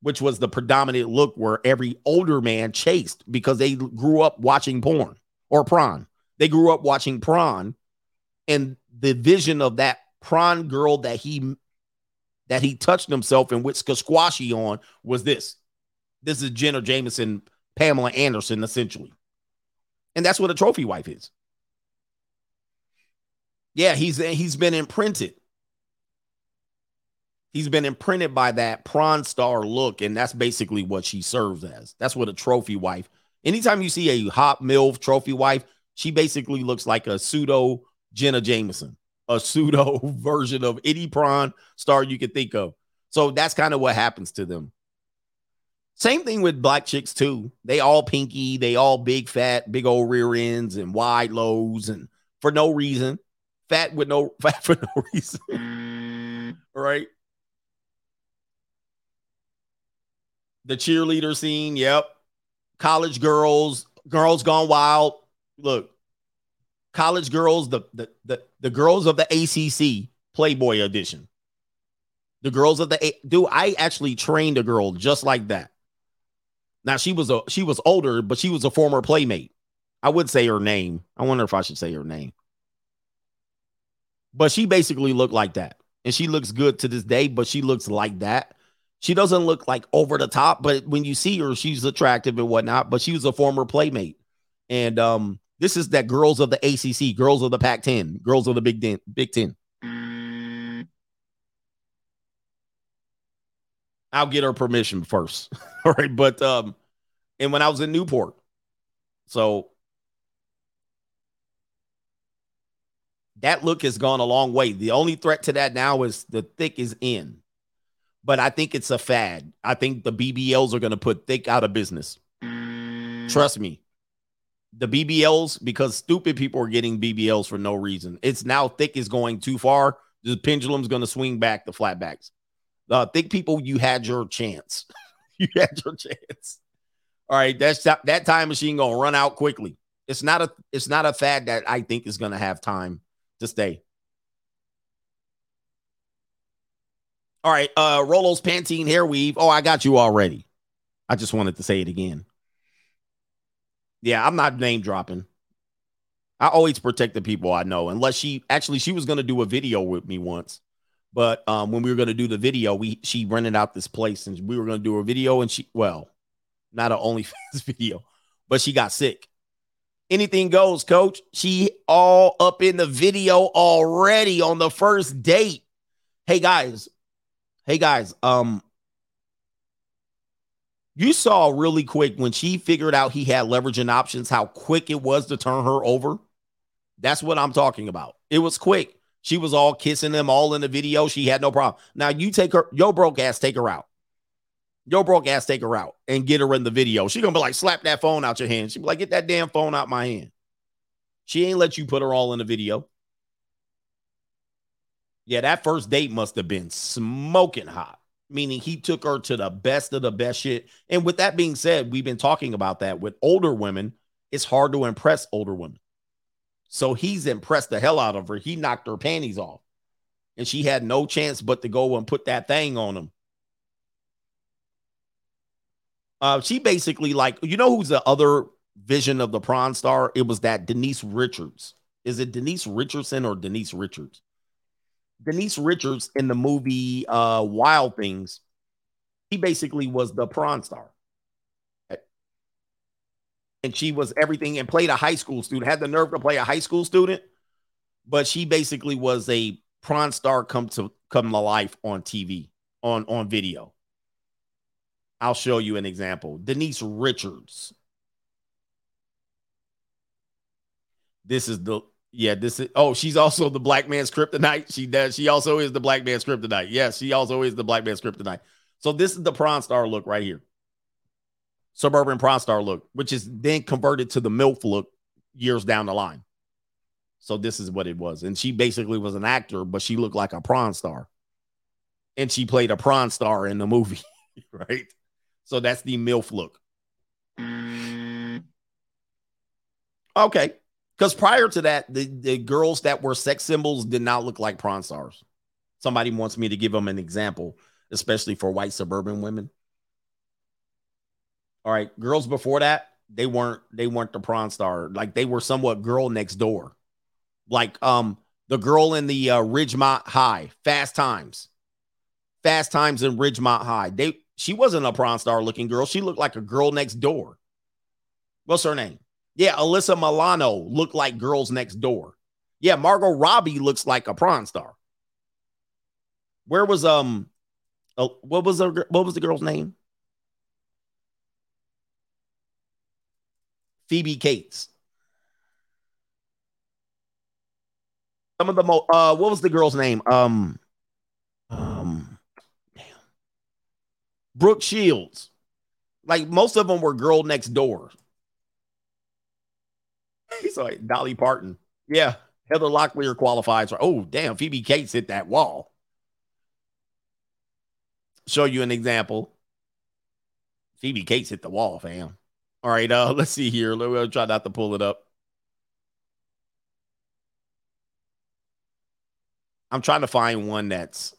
which was the predominant look where every older man chased because they grew up watching porn or prawn. They grew up watching prawn, and the vision of that prawn girl that he that he touched himself and with squashy on was this. This is Jenna Jameson Pamela Anderson, essentially. And that's what a trophy wife is. Yeah, he's he's been imprinted. He's been imprinted by that prawn star look, and that's basically what she serves as. That's what a trophy wife. Anytime you see a hot MILF trophy wife, she basically looks like a pseudo Jenna Jameson, a pseudo *laughs* version of any prawn star you could think of. So that's kind of what happens to them. Same thing with black chicks too. They all pinky, they all big fat, big old rear ends and wide lows and for no reason. Fat with no *laughs* fat for no reason. Mm. right? The cheerleader scene, yep. College girls, girls gone wild. Look, college girls, the the the, the girls of the ACC Playboy edition. The girls of the do I actually trained a girl just like that. Now she was a she was older, but she was a former playmate. I would say her name. I wonder if I should say her name. But she basically looked like that. And she looks good to this day, but she looks like that. She doesn't look like over the top, but when you see her, she's attractive and whatnot. But she was a former playmate. And um, this is that girls of the ACC, girls of the Pac 10, girls of the Big Ten, Big Ten. I'll get her permission first. *laughs* All right. But um, and when I was in Newport. So that look has gone a long way. The only threat to that now is the thick is in. But I think it's a fad. I think the BBLs are going to put thick out of business. Trust me. The BBLs, because stupid people are getting BBLs for no reason. It's now thick is going too far. The pendulum's going to swing back the flatbacks. Uh, think people, you had your chance. *laughs* you had your chance. All right, that's that time machine gonna run out quickly. It's not a it's not a fad that I think is gonna have time to stay. All right, uh Rolo's Pantene hair weave. Oh, I got you already. I just wanted to say it again. Yeah, I'm not name dropping. I always protect the people I know, unless she actually she was gonna do a video with me once. But um, when we were to do the video, we she rented out this place and we were to do a video. And she, well, not an OnlyFans *laughs* video, but she got sick. Anything goes, coach. She all up in the video already on the first date. Hey guys, hey guys, um, you saw really quick when she figured out he had leveraging options, how quick it was to turn her over. That's what I'm talking about. It was quick. She was all kissing them all in the video. She had no problem. Now you take her, yo broke ass, take her out. Yo broke ass, take her out and get her in the video. She gonna be like, slap that phone out your hand. She be like, get that damn phone out my hand. She ain't let you put her all in the video. Yeah, that first date must have been smoking hot, meaning he took her to the best of the best shit. And with that being said, we've been talking about that with older women. It's hard to impress older women. So he's impressed the hell out of her. He knocked her panties off. And she had no chance but to go and put that thing on him. Uh, she basically like you know who's the other vision of the prawn star? It was that Denise Richards. Is it Denise Richardson or Denise Richards? Denise Richards in the movie uh Wild Things, he basically was the prawn star. And she was everything and played a high school student, had the nerve to play a high school student, but she basically was a prawn star come to come to life on TV, on on video. I'll show you an example. Denise Richards. This is the yeah, this is oh, she's also the black man's kryptonite. She does, she also is the black man's kryptonite. Yes, she also is the black man's kryptonite. So this is the prawn star look right here. Suburban prawn star look, which is then converted to the MILF look years down the line. So this is what it was. And she basically was an actor, but she looked like a prawn star. And she played a prawn star in the movie, *laughs* right? So that's the MILF look. Okay. Because prior to that, the, the girls that were sex symbols did not look like prawn stars. Somebody wants me to give them an example, especially for white suburban women. All right, girls before that, they weren't they weren't the prawn star. Like they were somewhat girl next door. Like um the girl in the uh, Ridgemont High, Fast Times. Fast Times in Ridgemont High. They she wasn't a prawn star looking girl. She looked like a girl next door. What's her name? Yeah, Alyssa Milano looked like girls next door. Yeah, Margot Robbie looks like a prawn star. Where was um uh, what was the what was the girl's name? Phoebe Cates. Some of the most uh what was the girl's name? Um Brooke Shields. Like most of them were girl next door. *laughs* He's like Dolly Parton. Yeah. Heather Locklear qualifies for oh damn, Phoebe Cates hit that wall. Show you an example. Phoebe Cates hit the wall, fam. All right, uh, *laughs* let's see here. Let me try not to pull it up. I'm trying to find one that's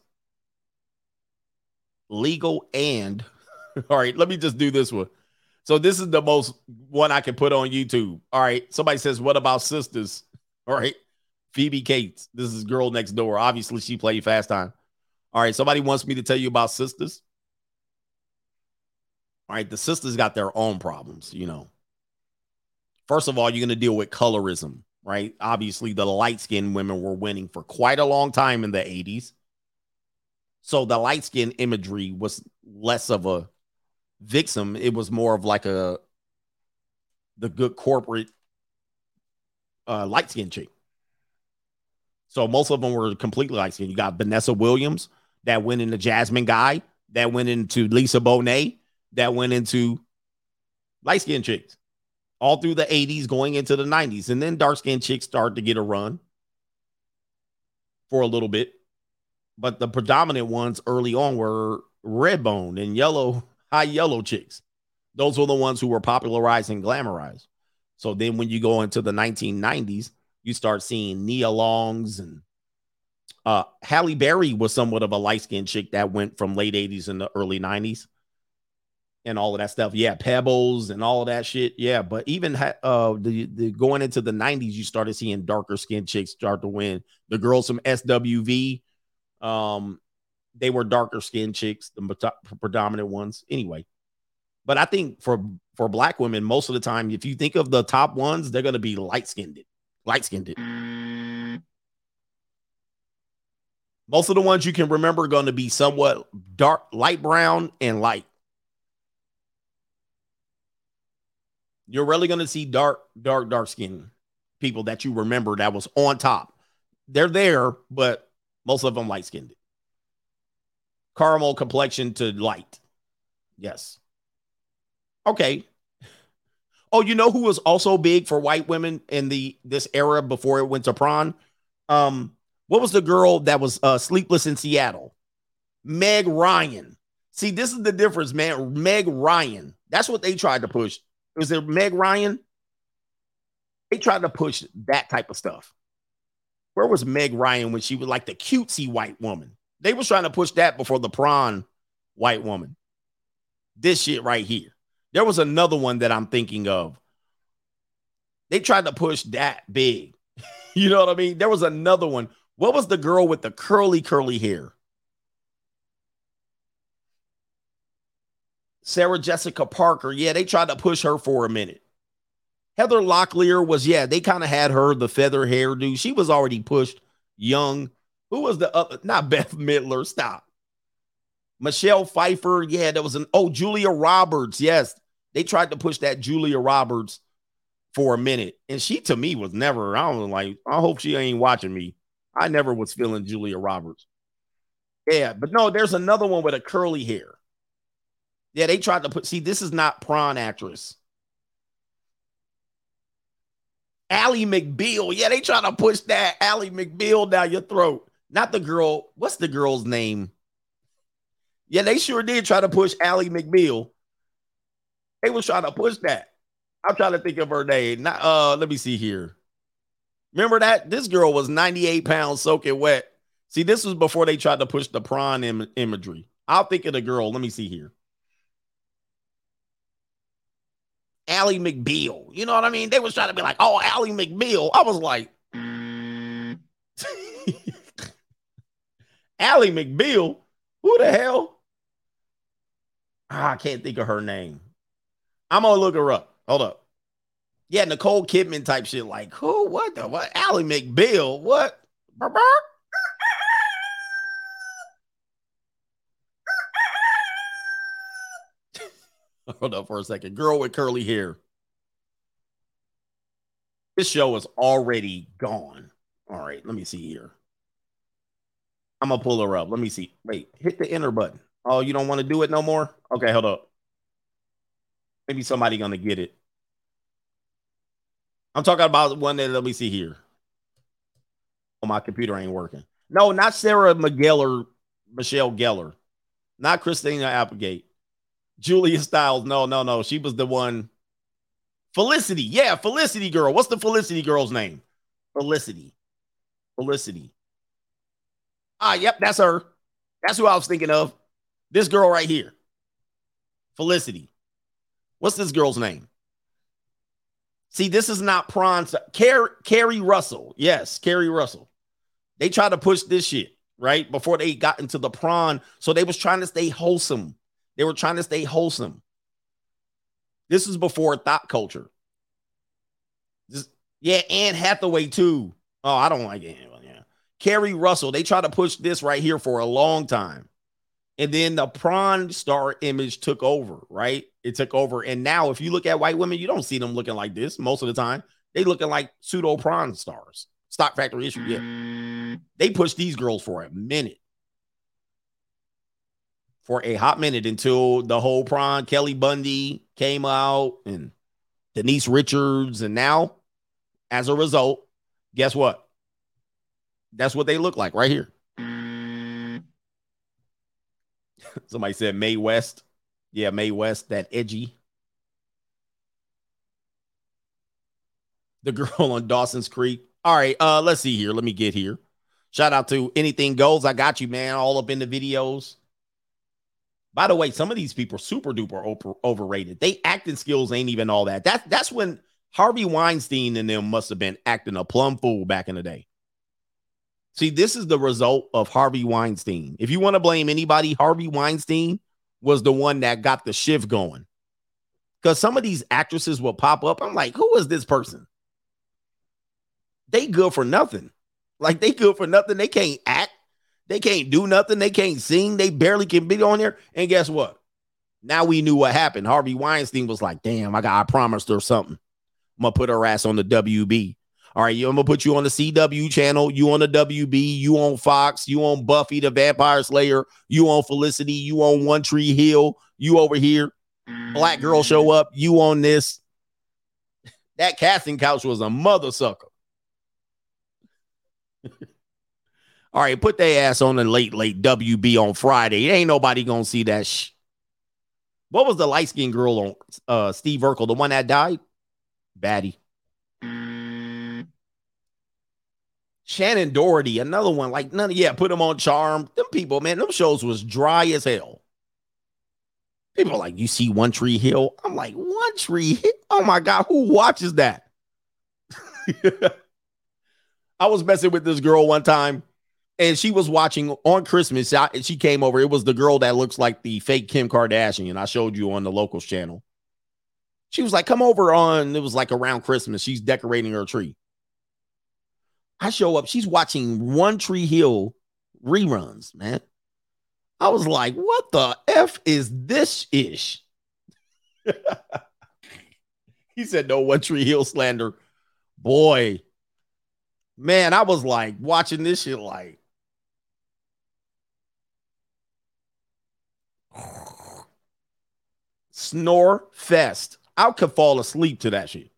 legal and *laughs* all right, let me just do this one. So this is the most one I can put on YouTube. All right. Somebody says, What about sisters? *laughs* All right. Phoebe Cates. This is girl next door. Obviously, she played fast time. All right. Somebody wants me to tell you about sisters. All right. The sisters got their own problems, you know. First of all, you're going to deal with colorism right? Obviously, the light skinned women were winning for quite a long time in the 80s. So the light skin imagery was less of a vixen, it was more of like a the good corporate uh, light skin chick. So most of them were completely light skinned. You got Vanessa Williams that went into Jasmine Guy, that went into Lisa Bonet, that went into light skin chicks all through the 80s, going into the 90s. And then dark skin chicks started to get a run for a little bit. But the predominant ones early on were red bone and yellow, *laughs* high yellow chicks. Those were the ones who were popularized and glamorized. So then when you go into the 1990s, you start seeing Nia Longs and uh Halle Berry was somewhat of a light skinned chick that went from late 80s and the early 90s and all of that stuff. Yeah, pebbles and all of that shit. Yeah, but even uh the, the going into the 90s, you started seeing darker skinned chicks start to win. The girls from SWV, um, they were darker skinned chicks, the predominant ones. Anyway, but I think for for black women, most of the time, if you think of the top ones, they're gonna be light skinned, light skinned. Most of the ones you can remember are going to be somewhat dark, light brown, and light. You're really going to see dark, dark, dark skin people that you remember that was on top. They're there, but most of them light skinned. Caramel complexion to light. Yes. Okay. Oh, you know who was also big for white women in the this era before it went to prawn? Um, What was the girl that was uh, sleepless in Seattle? Meg Ryan. See, this is the difference, man. Meg Ryan. That's what they tried to push. Was it Meg Ryan? They tried to push that type of stuff. Where was Meg Ryan when she was like the cutesy white woman? They was trying to push that before the prawn white woman. This shit right here. There was another one that I'm thinking of. They tried to push that big. *laughs* you know what I mean? There was another one. What was the girl with the curly, curly hair? Sarah Jessica Parker. Yeah, they tried to push her for a minute. Heather Locklear was, yeah, they kind of had her, the feather hairdo. She was already pushed young. Who was the other? Not *laughs* Bette Midler. Stop. Michelle Pfeiffer. Yeah, there was an, oh, Julia Roberts. Yes, they tried to push that Julia Roberts for a minute. And she, to me, was never, I don't like, I hope she ain't watching me. I never was feeling Julia Roberts. Yeah, but no, there's another one with a curly hair. Yeah, they tried to put, see, this is not prawn actress. Ally McBeal. Yeah, they trying to push that Ally McBeal down your throat. Not the girl. What's the girl's name? Yeah, they sure did try to push Ally McBeal. They was trying to push that. I'm trying to think of her name. Not, uh, let me see here. Remember that? This girl was 98 pounds soaking wet. See, this was before they tried to push the prawn Im- imagery. I'll think of the girl. Let me see here. Ally McBeal. You know what I mean? They was trying to be like, oh, Ally McBeal. I was like, *laughs* "Ally McBeal? Who the hell? Ah, I can't think of her name. I'm gonna look her up. Hold up. Yeah, Nicole Kidman type shit. Like, who? What the what? Ally McBeal? What? *laughs* Hold up for a second. Girl with curly hair. This show is already gone. All right, let me see here. I'm gonna pull her up. Let me see. Wait, hit the enter button. Oh, you don't want to do it no more? Okay, hold up. Maybe somebody gonna get it. I'm talking about one that let me see here. Oh, my computer ain't working. No, not Sarah McGeller, Michelle Gellar, not Christina Applegate. Julia Stiles. No, no, no. She was the one. Felicity. Yeah, Felicity girl. What's the Felicity girl's name? Felicity. Felicity. Ah, yep, that's her. That's who I was thinking of. This girl right here. Felicity. What's this girl's name? See, this is not prawn. Car- Keri Russell. Yes, Keri Russell. They tried to push this shit, right? Before they got into the prawn. So they was trying to stay wholesome. They were trying to stay wholesome. This is before thought culture. Just, yeah, Anne Hathaway too. Oh, I don't like Anne. Yeah. Keri Russell. They tried to push this right here for a long time. And then the prawn star image took over, right? It took over. And now, if you look at white women, you don't see them looking like this most of the time. They looking like pseudo prawn stars. Stock factory issue. Yeah. They pushed these girls for a minute for a hot minute until the whole prawn Kelly Bundy came out and Denise Richards. And now, as a result, guess what? That's what they look like right here. *laughs* Somebody said Mae West. Yeah, Mae West, that edgy. The girl *laughs* on Dawson's Creek. All right, uh, let's see here. Let me get here. Shout out to Anything Goes. I got you, man. All up in the videos. By the way, some of these people super duper over, overrated. They acting skills ain't even all that. That's that's when Harvey Weinstein and them must have been acting a plum fool back in the day. See, this is the result of Harvey Weinstein. If you want to blame anybody, Harvey Weinstein was the one that got the shift going. Because some of these actresses will pop up. I'm like, who is this person? They good for nothing. Like they good for nothing. They can't act. They can't do nothing. They can't sing. They barely can be on there. And guess what? Now we knew what happened. Harvey Weinstein was like, damn, I got I promised her something. I'm gonna put her ass on the WB. All right, I'm gonna put you on the CW channel, you on the WB, you on Fox, you on Buffy the Vampire Slayer, you on Felicity, you on One Tree Hill, you over here. Black girl show mm-hmm. up, you on this. That casting couch was a mother sucker. All right, put their ass on the late, late WB on Friday. Ain't nobody gonna see that sh. What was the light skinned girl on uh Steve Urkel, the one that died? Batty. Shannen Doherty, another one. Like none of yeah, put them on charm. Them people, man, them shows was dry as hell. People like, you see One Tree Hill? I'm like, One Tree Hill? Oh my God, who watches that? *laughs* I was messing with this girl one time, and she was watching on Christmas. I, she came over. It was the girl that looks like the fake Kim Kardashian. I showed you on the locals channel. She was like, come over on, it was like around Christmas. She's decorating her tree. I show up, she's watching One Tree Hill reruns, man. I was like, what the F is this ish? *laughs* he said, no One Tree Hill slander. Boy, man, I was like watching this shit like, snore fest. I could fall asleep to that shit.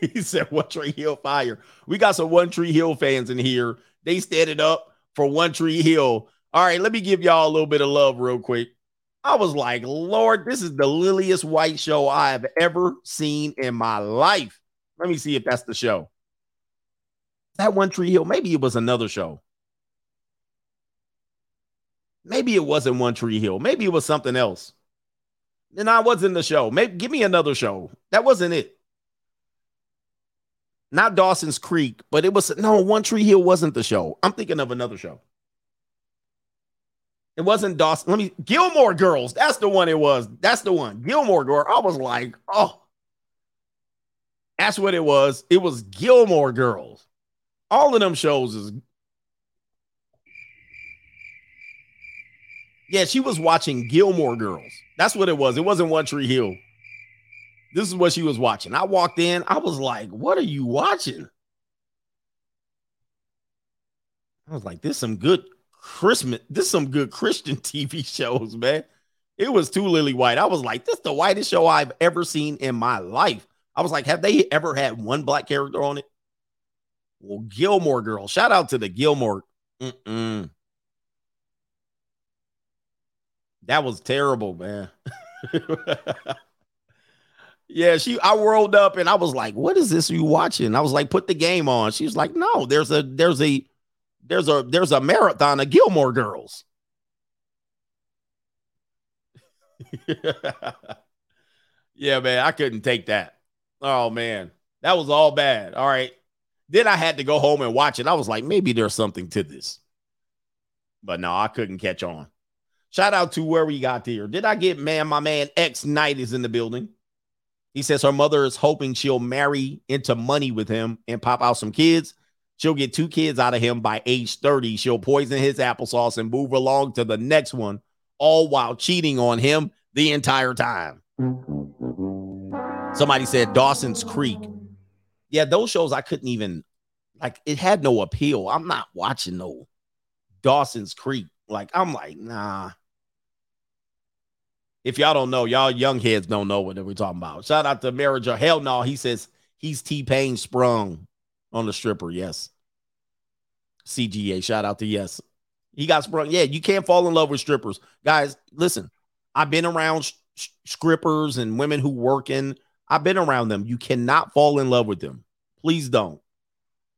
*laughs* he said One Tree Hill fire. We got some One Tree Hill fans in here. They standing up for One Tree Hill. All right, let me give y'all a little bit of love real quick. I was like, Lord, this is the liliest white show I have ever seen in my life. Let me see if that's the show. That One Tree Hill, maybe it was another show. Maybe it wasn't One Tree Hill. Maybe it was something else. Then I wasn't the show. Maybe give me another show. That wasn't it not Dawson's Creek, but it was no One Tree Hill wasn't the show. I'm thinking of another show. It wasn't Dawson. Let me Gilmore Girls. That's the one it was. That's the one. Gilmore Girl. I was like, oh, that's what it was. It was Gilmore Girls. All of them shows is. Yeah, she was watching Gilmore Girls. That's what it was. It wasn't One Tree Hill. This is what she was watching. I walked in. I was like, "What are you watching?" I was like, "This some good Christmas. This some good Christian *laughs* TV shows, man." It was too lily white. I was like, "This the whitest show I've ever seen in my life." I was like, "Have they ever had one black character on it?" Well, Gilmore Girl. Shout out to the Gilmore. Mm-mm. That was terrible, man. Yeah, she I rolled up and I was like, "What is this you watching?" I was like, "Put the game on." She was like, "No, there's a there's a there's a there's a marathon of Gilmore Girls." *laughs* yeah, man, I couldn't take that. Oh man, that was all bad. All right. Then I had to go home and watch it. I was like, maybe there's something to this. But no, I couldn't catch on. Shout out to where we got there. Did I get man? My man X Knight is in the building. He says her mother is hoping she'll marry into money with him and pop out some kids. She'll get two kids out of him by age 30. She'll poison his applesauce and move along to the next one, all while cheating on him the entire time. Somebody said Dawson's Creek. Yeah, those shows I couldn't even like it had no appeal. I'm not watching no Dawson's Creek. Like, I'm like, nah. If y'all don't know, y'all young heads don't know what we're talking about. Shout out to Marriage or Hell No. He says he's T Pain sprung on the stripper. Yes. CGA. Shout out to Yes. He got sprung. Yeah, you can't fall in love with strippers. Guys, listen, I've been around sh- strippers and women who work in, I've been around them. You cannot fall in love with them. Please don't.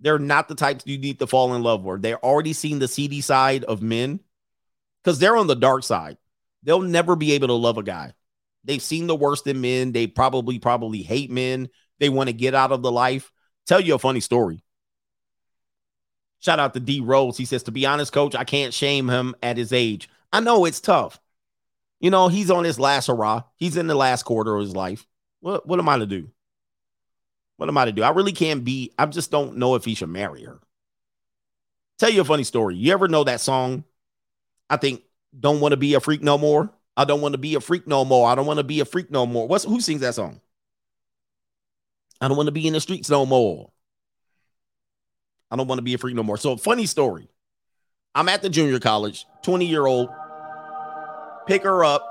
They're not the types you need to fall in love with. They're already seen the seedy side of men because they're on the dark side they'll never be able to love a guy. They've seen the worst in men. They probably, probably hate men. They want to get out of the life. Tell you a funny story. Shout out to D Rose. He says, to be honest, coach, I can't shame him at his age. I know it's tough. You know, he's on his last hurrah. He's in the last quarter of his life. What, what am I to do? What am I to do? I really can't be, I just don't know if he should marry her. Tell you a funny story. You ever know that song? I think don't want to be a freak no more. I don't want to be a freak no more. I don't want to be a freak no more. What's who sings that song? I don't want to be in the streets no more. I don't want to be a freak no more. So, funny story. I'm at the junior college, 20 year old. Pick her up.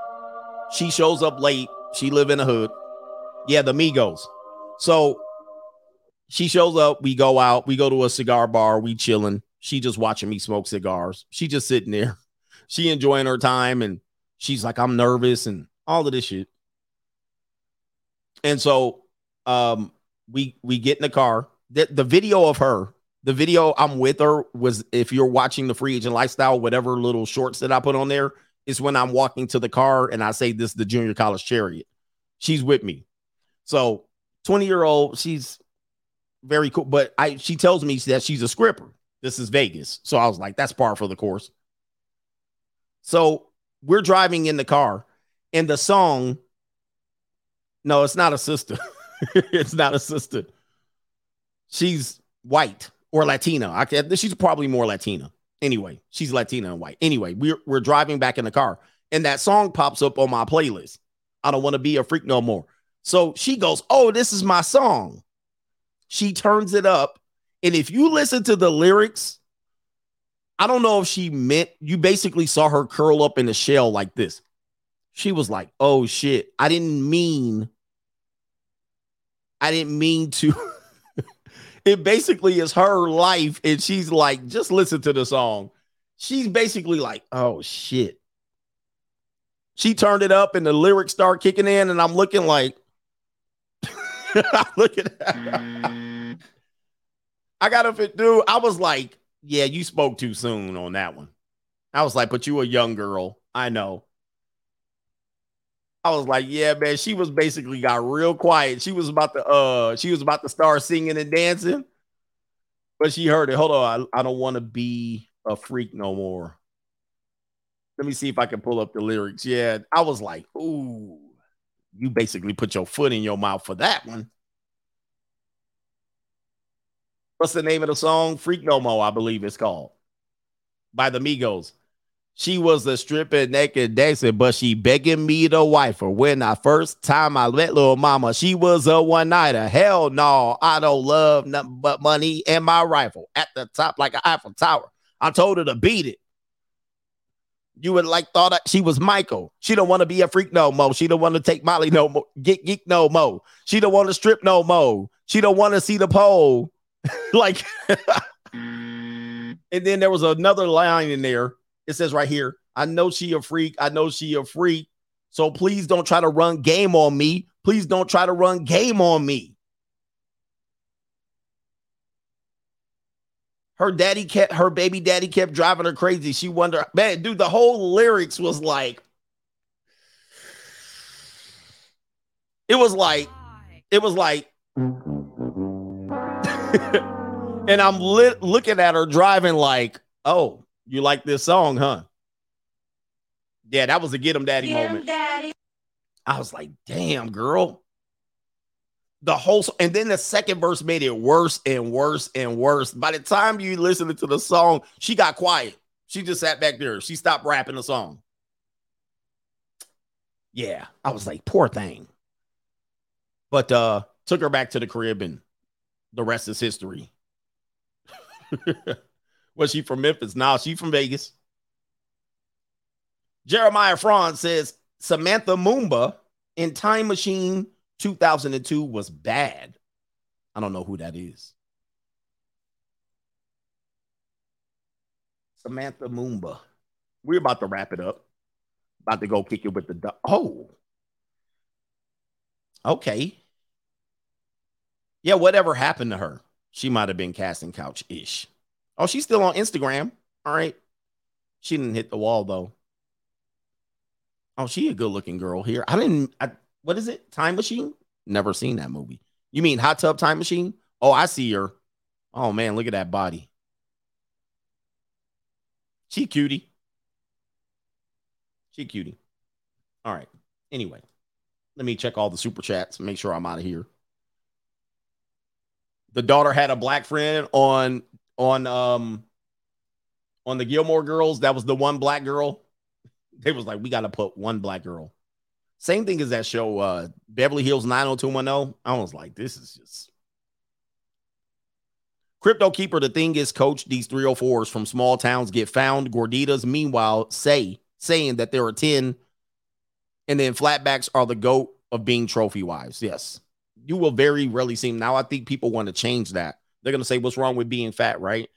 She shows up late. She live in the hood. Yeah, the Migos. So she shows up. We go out. We go to a cigar bar. We chilling. She just watching me smoke cigars. She just sitting there. She enjoying her time and she's like, I'm nervous and all of this shit. And so um we we get in the car. The, the video of her, the video I'm with her was if you're watching the free agent lifestyle, whatever little shorts that I put on there is when I'm walking to the car and I say this is the junior college chariot. She's with me. So 20 year old, she's very cool. But I she tells me that she's a scripper. This is Vegas. So I was like, that's par for the course. So we're driving in the car, and the song. No, it's not a sister. *laughs* it's not a sister. She's white or Latina. I she's probably more Latina. Anyway, she's Latina and white. Anyway, we're we're driving back in the car, and that song pops up on my playlist. I don't want to be a freak no more. So she goes, "Oh, this is my song." She turns it up, and if you listen to the lyrics, I don't know if she meant you basically saw her curl up in a shell like this. She was like, "Oh shit, I didn't mean I didn't mean to *laughs* it basically is her life and she's like, "Just listen to the song." She's basically like, "Oh shit." She turned it up and the lyrics start kicking in and I'm looking like *laughs* I look at that. Mm. I got to fit dude. I was like, yeah, you spoke too soon on that one. I was like, but you a young girl. I know. I was like, yeah, man. She was basically got real quiet. She was about to uh she was about to start singing and dancing. But she heard it. Hold on. I, I don't want to be a freak no more. Let me see if I can pull up the lyrics. Yeah, I was like, ooh, you basically put your foot in your mouth for that one. What's the name of the song? Freak No Mo, I believe it's called. By the Migos. She was a stripping naked dancer, but she begging me to wife her. When I first time I met little mama, she was a one nighter. Hell no, I don't love nothing but money and my rifle at the top like an Eiffel Tower. I told her to beat it. You would like thought that she was Michael. She don't want to be a freak no more. She don't want to take Molly no more. Get geek no more. She don't want to strip no more. She don't want to see the pole. *laughs* like, mm. and then there was another line in there. It says right here, I know she a freak. I know she a freak. So please don't try to run game on me. Please don't try to run game on me. Her daddy kept her baby daddy kept driving her crazy. She wondered, man, dude, the whole lyrics was like it was like it was like *laughs* and I'm lit, looking at her driving like, oh, you like this song, huh? Yeah, that was a get him daddy get moment. Him daddy. I was like, damn, girl. The whole and then the second verse made it worse and worse and worse. By the time you listened to the song, she got quiet. She just sat back there. She stopped rapping the song. Yeah, I was like, poor thing. But uh took her back to the crib and the rest is history. *laughs* Was she from Memphis? No, she from Vegas. Jeremiah Franz says Samantha Mumba in Time Machine 2002 was bad. I don't know who that is. Samantha Mumba. We're about to wrap it up. About to go kick it with the. Du- oh. Okay. Yeah, whatever happened to her? She might have been casting couch ish. Oh, she's still on Instagram. All right. She didn't hit the wall though. Oh, she a good looking girl here. I didn't. I, what is it? Time Machine? Never seen that movie. You mean Hot Tub Time Machine? Oh, I see her. Oh man, look at that body. She cutie. She cutie. All right. Anyway, let me check all the super chats make sure I'm out of here. The daughter had a black friend on on um on the Gilmore Girls. That was the one black girl. They was like, we got to put one black girl. Same thing as that show, uh, Beverly Hills 90210. I was like, this is just Crypt Keeper. The thing is, coach, these 304s from small towns get found. Gorditas, meanwhile, say saying that there are 10, and then flatbacks are the goat of being trophy wives. Yes. You will very rarely see them. Now I think people want to change that. They're gonna say, What's wrong with being fat, right?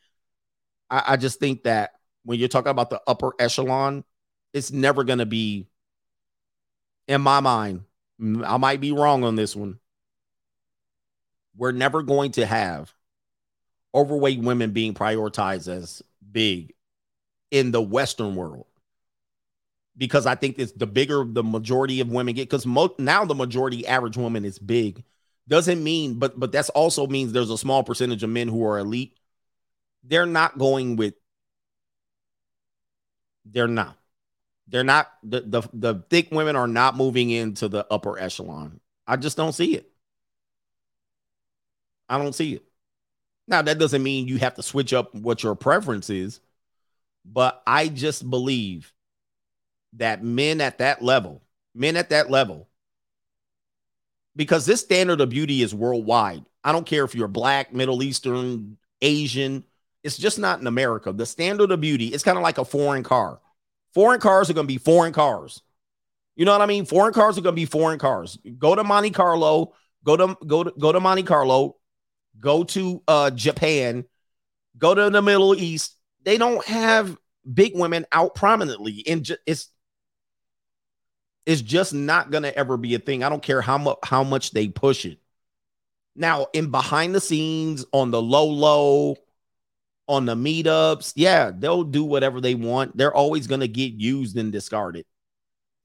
I, I just think that when you're talking about the upper echelon, it's never going to be, in my mind, I might be wrong on this one. We're never going to have overweight women being prioritized as big in the Western world. Because I think it's the bigger the majority of women get, because mo- now the majority average woman is big. Doesn't mean, but but that's also means there's a small percentage of men who are elite. They're not going with they're not. They're not the, the the thick women are not moving into the upper echelon. I just don't see it. I don't see it. Now that doesn't mean you have to switch up what your preference is, but I just believe that men at that level, men at that level, because this standard of beauty is worldwide. I don't care if you're black, Middle Eastern, Asian, it's just not in America. The standard of beauty, it's kind of like a foreign car. Foreign cars are going to be foreign cars. You know what I mean? Foreign cars are going to be foreign cars. Go to Monte Carlo, go to go to go to Monte Carlo, go to uh Japan, go to the Middle East. They don't have big women out prominently and it's it's just not going to ever be a thing. I don't care how much how much they push it. Now, in behind the scenes on the low low on the meetups, yeah, they'll do whatever they want. They're always going to get used and discarded.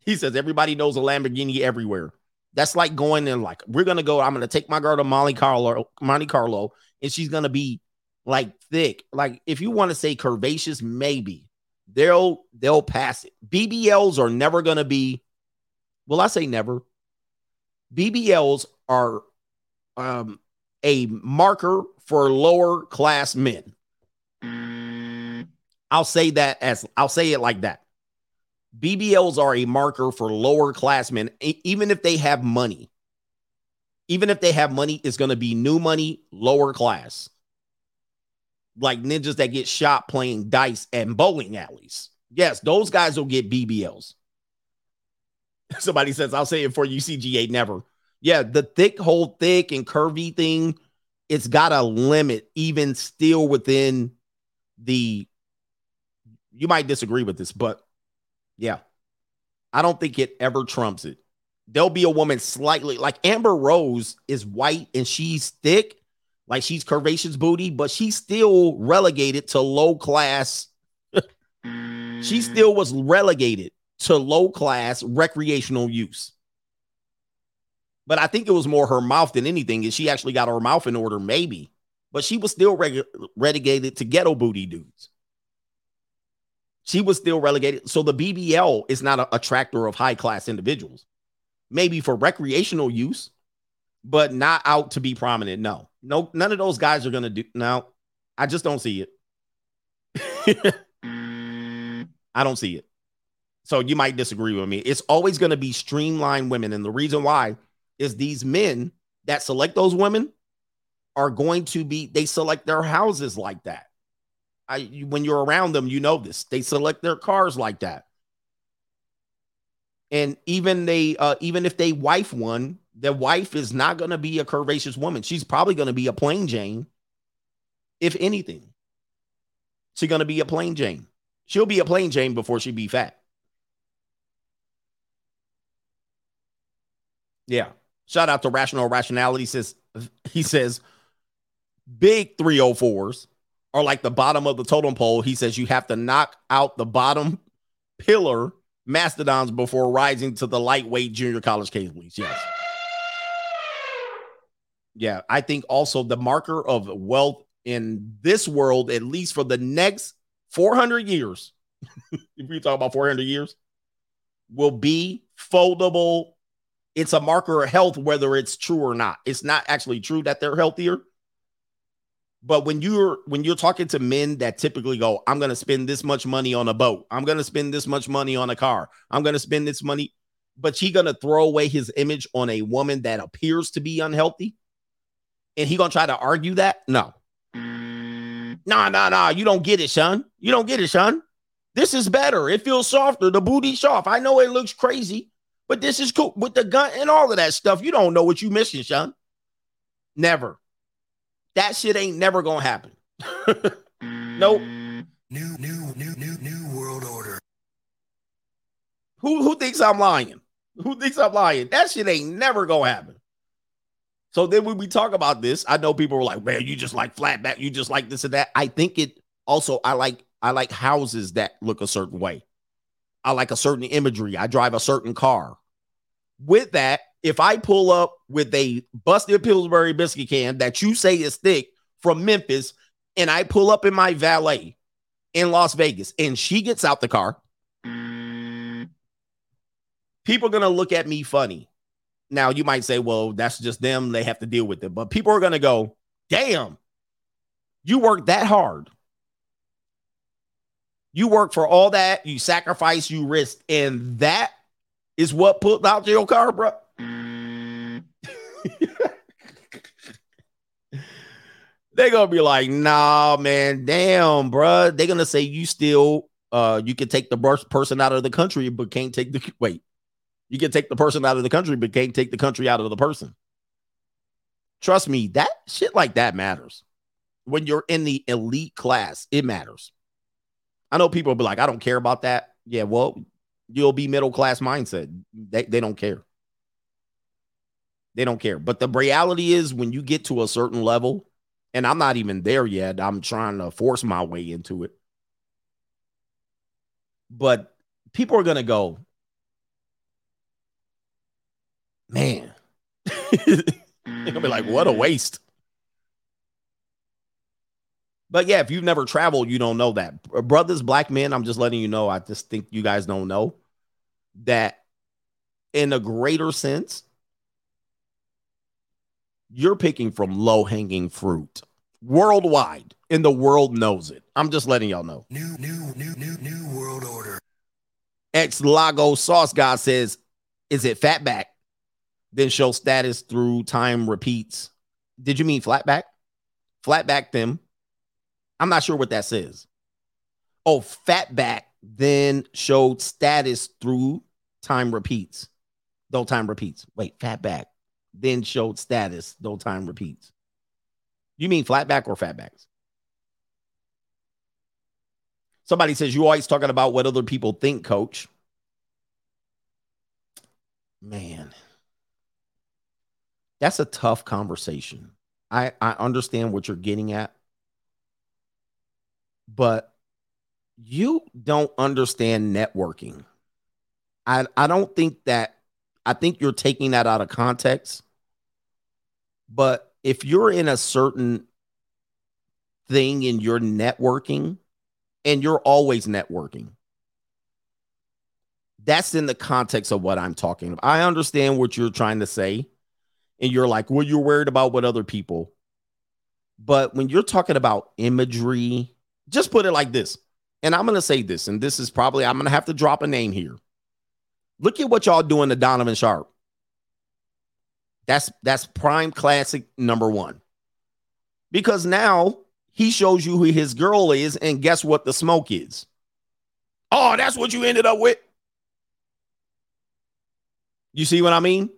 He says everybody knows a Lamborghini everywhere. That's like going and like we're gonna go. I'm gonna take my girl to Monte Carlo, Monte Carlo, and she's gonna be like thick. Like if you want to say curvaceous, maybe they'll they'll pass it. BBLs are never gonna be. Well, I say never. BBLs are um, a marker for lower class men. I'll say that as I'll say it like that. BBLs are a marker for lower class men, even if they have money. Even if they have money, it's going to be new money, lower class. Like ninjas that get shot playing dice and bowling alleys. Yes, those guys will get BBLs. *laughs* Somebody says, I'll say it for you, CGA, never. Yeah, the thick, whole thick and curvy thing, it's got a limit, even still within the. You might disagree with this, but yeah. I don't think it ever trumps it. There'll be a woman slightly like Amber Rose is white and she's thick, like she's curvaceous booty, but she's still relegated to low class. *laughs* she still was relegated to low class recreational use. But I think it was more her mouth than anything. Is she actually got her mouth in order? Maybe, but she was still relegated to ghetto booty dudes. She was still relegated. So the BBL is not a attractor of high class individuals. Maybe for recreational use, but not out to be prominent. No, no, none of those guys are to do. No, I just don't see it. *laughs* I don't see it. So you might disagree with me. It's always going to be streamlined women. And the reason why is these men that select those women are going to be, they select their houses like that. I, when you're around them, you know this. They select their cars like that. And even they, uh, even if they wife one, their wife is not going to be a curvaceous woman. She's probably going to be a plain Jane, if anything. She's going to be a plain Jane. She'll be a plain Jane before she be fat. Yeah. Shout out to Rational Rationality. Says he says big 304s are like the bottom of the totem pole. He says you have to knock out the bottom pillar mastodons before rising to the lightweight junior college cables. Yes. Yeah, I think also the marker of wealth in this world, at least for the next 400 years, *laughs* if we talk about 400 years, will be foldable. It's a marker of health, whether it's true or not. It's not actually true that they're healthier. But when you're when you're talking to men that typically go, I'm gonna spend this much money on a boat, I'm gonna spend this much money on a car, I'm gonna spend this money, but he gonna throw away his image on a woman that appears to be unhealthy, and he gonna try to argue that? No, nah, nah, nah. You don't get it, son. You don't get it, son. This is better. It feels softer. The booty soft. I know it looks crazy, but this is cool with the gun and all of that stuff. You don't know what you missing, son. Never. That shit ain't never gonna happen. *laughs* nope. New, new, new, new, new world order. Who who thinks I'm lying? Who thinks I'm lying? That shit ain't never gonna happen. So then when we talk about this, I know people were like, man, you just like flat back, you just like this and that. I think it also I like I like houses that look a certain way. I like a certain imagery. I drive a certain car. With that, if I pull up with a busted Pillsbury biscuit can that you say is thick from Memphis, and I pull up in my valet in Las Vegas and she gets out the car, people are going to look at me funny. Now, you might say, well, that's just them. They have to deal with it. But people are going to go, damn, you worked that hard. You work for all that, you sacrifice, you risk, and that is what put out your car, bro. *laughs* They're gonna be like, nah, man, damn, bro. They're gonna say you still uh you can take the person out of the country, but can't take the wait. You can take the person out of the country, but can't take the country out of the person. Trust me, that shit like that matters. When you're in the elite class, it matters. I know people will be like, I don't care about that. Yeah, well, you'll be middle class mindset. They, they don't care. They don't care. But the reality is, when you get to a certain level, and I'm not even there yet, I'm trying to force my way into it. But people are going to go, man, *laughs* they're going to be like, what a mm. waste. But yeah, if you've never traveled, you don't know that. Brothers, black men, I'm just letting you know. I just think you guys don't know that in a greater sense, you're picking from low hanging fruit worldwide, and the world knows it. I'm just letting y'all know. New, new, new, new, new world order. Ex Lago Sauce God says, Is it fatback? Then show status through time repeats. Did you mean flatback? Flatback them. I'm not sure what that says. Oh, fatback then showed status through time repeats. Though time repeats. Wait, fatback then showed status, though time repeats. You mean flatback or fatbacks? Somebody says you always talking about what other people think, coach. Man, that's a tough conversation. I, I understand what you're getting at, but you don't understand networking. I, I don't think that, I think you're taking that out of context. But if you're in a certain thing in your networking and you're always networking, that's in the context of what I'm talking about. I understand what you're trying to say. And you're like, well, you're worried about what other people. But when you're talking about imagery, just put it like this. And I'm going to say this, and this is probably, I'm going to have to drop a name here. Look at what y'all doing to Donovan Sharp. That's that's prime classic number one. Because now he shows you who his girl is, and guess what the smoke is? Oh, that's what you ended up with. You see what I mean?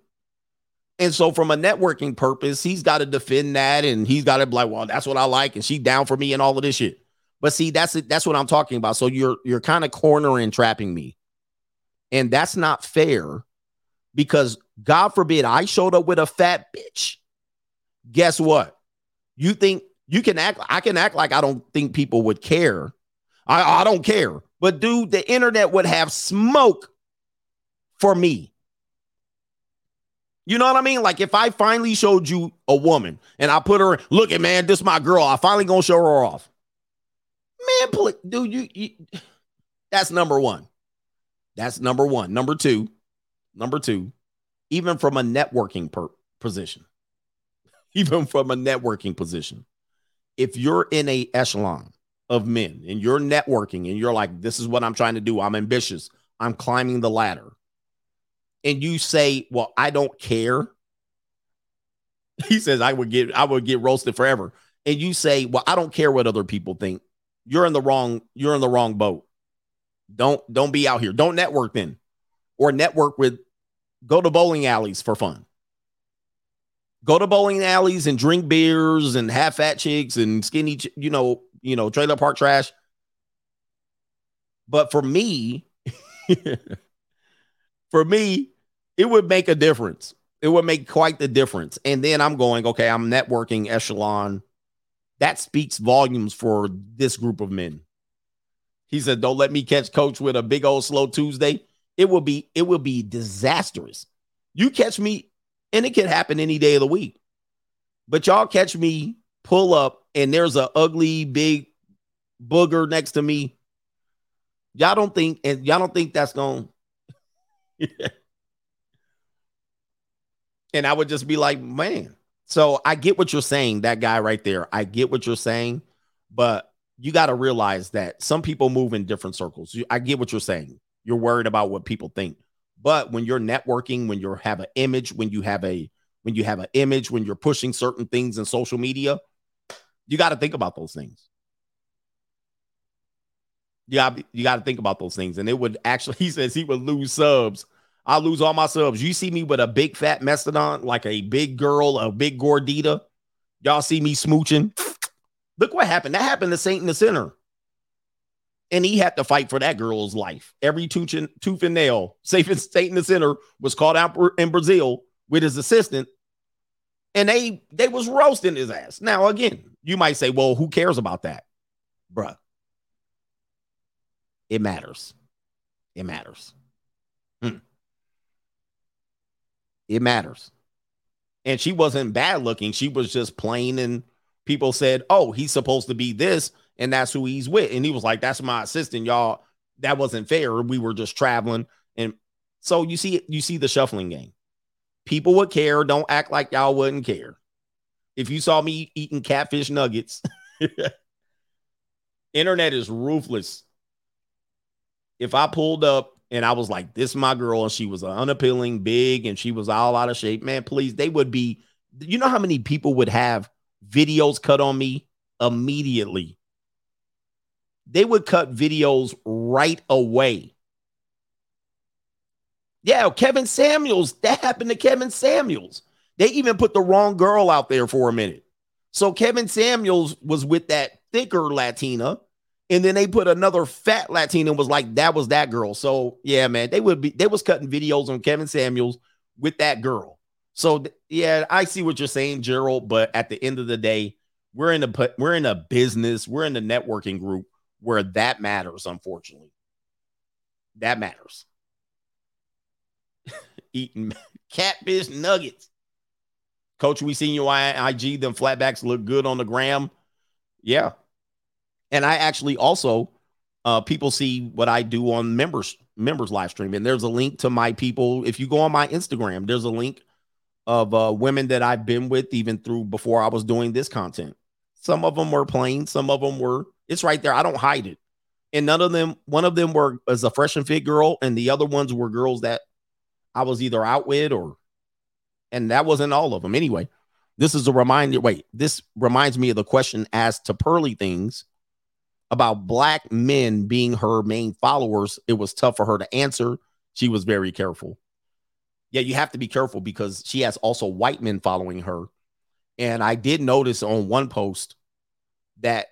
And so, from a networking purpose, he's got to defend that, and he's got to be like, "Well, that's what I like," and she down for me, and all of this shit. But see, that's. That's what I'm talking about. So you're you're kind of cornering, trapping me, and that's not fair because God forbid I showed up with a fat bitch. Guess what? You think you can act, I can act like I don't think people would care. I, I don't care. But dude, the internet would have smoke for me. You know what I mean? Like if I finally showed you a woman and I put her, look at man, this is my girl. I finally gonna show her off. Man, please, dude, you, you that's number one. That's number one. Number two, number two, even from a networking per- position, *laughs* even from a networking position, if you're in a echelon of men and you're networking and you're like, this is what I'm trying to do, I'm ambitious, I'm climbing the ladder, and you say, well, I don't care. *laughs* He says I would get I would get roasted forever. And you say, well, I don't care what other people think. You're in the wrong, you're in the wrong boat. Don't don't be out here. Don't network then. Or network with go to bowling alleys for fun. Go to bowling alleys and drink beers and have fat chicks and skinny, you know, you know, trailer park trash. But for me, *laughs* for me, it would make a difference. It would make quite the difference. And then I'm going, okay, I'm networking echelon. That speaks volumes for this group of men. He said, Don't let me catch coach with a big old slow Tuesday. It will be, it will be disastrous. You catch me, and it can happen any day of the week. But y'all catch me pull up and there's a ugly big booger next to me. Y'all don't think, and y'all don't think that's going *laughs* and I would just be like, man. So I get what you're saying, that guy right there. I get what you're saying, but you got to realize that some people move in different circles. I get what you're saying. You're worried about what people think. But when you're networking, when you have an image, when you have a when you have an image, when you're pushing certain things in social media, you got to think about those things. Yeah, you got to think about those things. And it would actually, *laughs* he says he would lose subs. I'll lose all my subs. You see me with a big fat mastodon, like a big girl, a big gordita. Y'all see me smooching. *sniffs* Look what happened. That happened to Saint in the center. And he had to fight for that girl's life. Every tooth and, tooth and nail. *laughs* Saint in the center was caught out in Brazil with his assistant. And they they was roasting his ass. Now, again, you might say, well, who cares about that? Bruh. It matters. It matters. Hmm. It matters. And she wasn't bad looking. She was just plain and people said, "Oh, he's supposed to be this and that's who he's with." And he was like, "That's my assistant, y'all. That wasn't fair. We were just traveling." And so you see you see the shuffling game. People would care, don't act like y'all wouldn't care. If you saw me eating catfish nuggets, *laughs* internet is ruthless. If I pulled up and I was like, this is my girl, and she was unappealing, big, and she was all out of shape, man, please, they would be, you know how many people would have videos cut on me immediately? They would cut videos right away. Yeah, Kevin Samuels, that happened to Kevin Samuels. They even put the wrong girl out there for a minute. So Kevin Samuels was with that thicker Latina and then they put another fat Latina was like, that was that girl. So yeah, man, they would be they was cutting videos on Kevin Samuels with that girl. So yeah, I see what you're saying, Gerald. But at the end of the day, we're in a we're in a business, we're in a networking group where that matters, unfortunately. That matters. *laughs* Eating catfish nuggets. Coach, we seen you IG. Them flatbacks look good on the gram. Yeah, and I actually also uh, people see what I do on members members live stream, and there's a link to my people. If you go on my Instagram, there's a link of uh, women that I've been with even through before I was doing this content. Some of them were plain, some of them were. It's right there. I don't hide it. And none of them, one of them were as a fresh and fit girl, and the other ones were girls that I was either out with or, and that wasn't all of them anyway. This is a reminder. Wait, this reminds me of the question asked to Pearly Things about black men being her main followers, it was tough for her to answer. She was very careful. Yeah, you have to be careful because she has also white men following her. And I did notice on one post that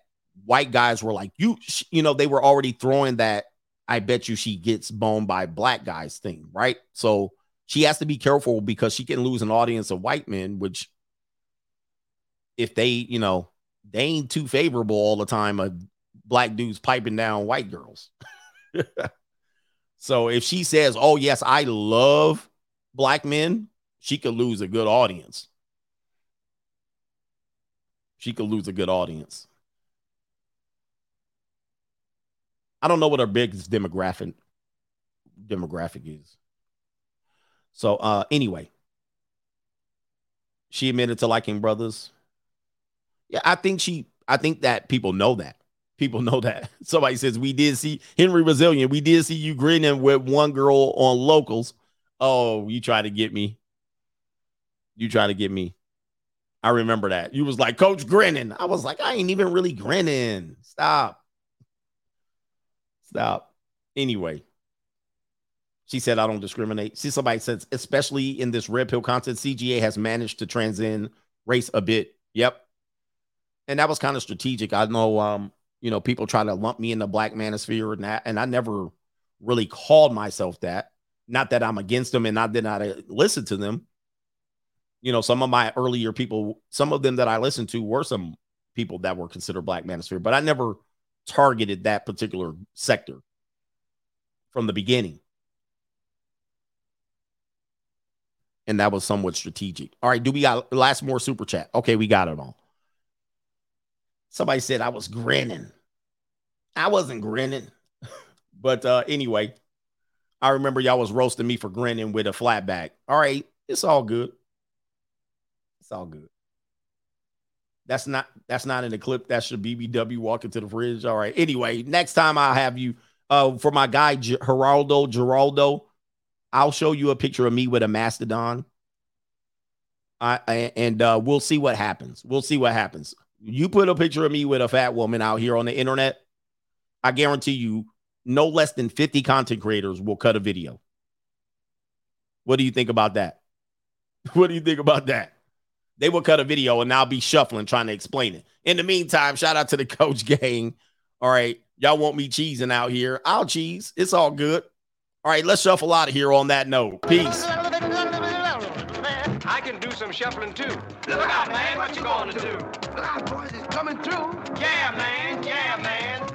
white guys were like, you, you know, they were already throwing that, I bet you she gets boned by black guys thing, right? So she has to be careful because she can lose an audience of white men, which if they, you know, they ain't too favorable all the time of black dudes piping down white girls. so if she says, "Oh yes, I love black men," she could lose a good audience. She could lose a good audience. I don't know what her biggest demographic demographic is. So uh anyway, she admitted to liking brothers. Yeah, I think she I think that people know that people know that. *laughs* Somebody says we did see Henry Resilient. We did see you grinning with one girl on locals. Oh, you try to get me. You try to get me. I remember that. You was like, Coach grinning. I was like, I ain't even really grinning. Stop. Stop. Anyway, she said, I don't discriminate. See, somebody says, especially in this red pill content, CGA has managed to transcend race a bit. Yep. And that was kind of strategic. I know um You know, people try to lump me in the black manosphere and that, and I never really called myself that. Not that I'm against them and I did not listen to them. You know, some of my earlier people, some of them that I listened to were some people that were considered black manosphere, but I never targeted that particular sector from the beginning. And that was somewhat strategic. All right, do we got last more super chat? Okay, we got it all. Somebody said I was grinning. I wasn't grinning. *laughs* but uh anyway, I remember y'all was roasting me for grinning with a flat back. All right, it's all good. It's all good. That's not that's not in the clip. That's your BBW walking to the fridge. All right. Anyway, next time I'll have you uh for my guy G- Geraldo Geraldo. I'll show you a picture of me with a mastodon. I, I and uh, we'll see what happens. We'll see what happens. You put a picture of me with a fat woman out here on the internet. I guarantee you, no less than 50 content creators will cut a video. What do you think about that? *laughs* What do you think about that? They will cut a video and I'll be shuffling trying to explain it. In the meantime, shout out to the *laughs* coach gang. All right. Y'all want me cheesing out here. I'll cheese. It's all good. All right, let's shuffle out of here on that note. Peace some shuffling, too. Look out, man. What you going to do? Look out, boys. It's coming through. Yeah, man. Yeah, man.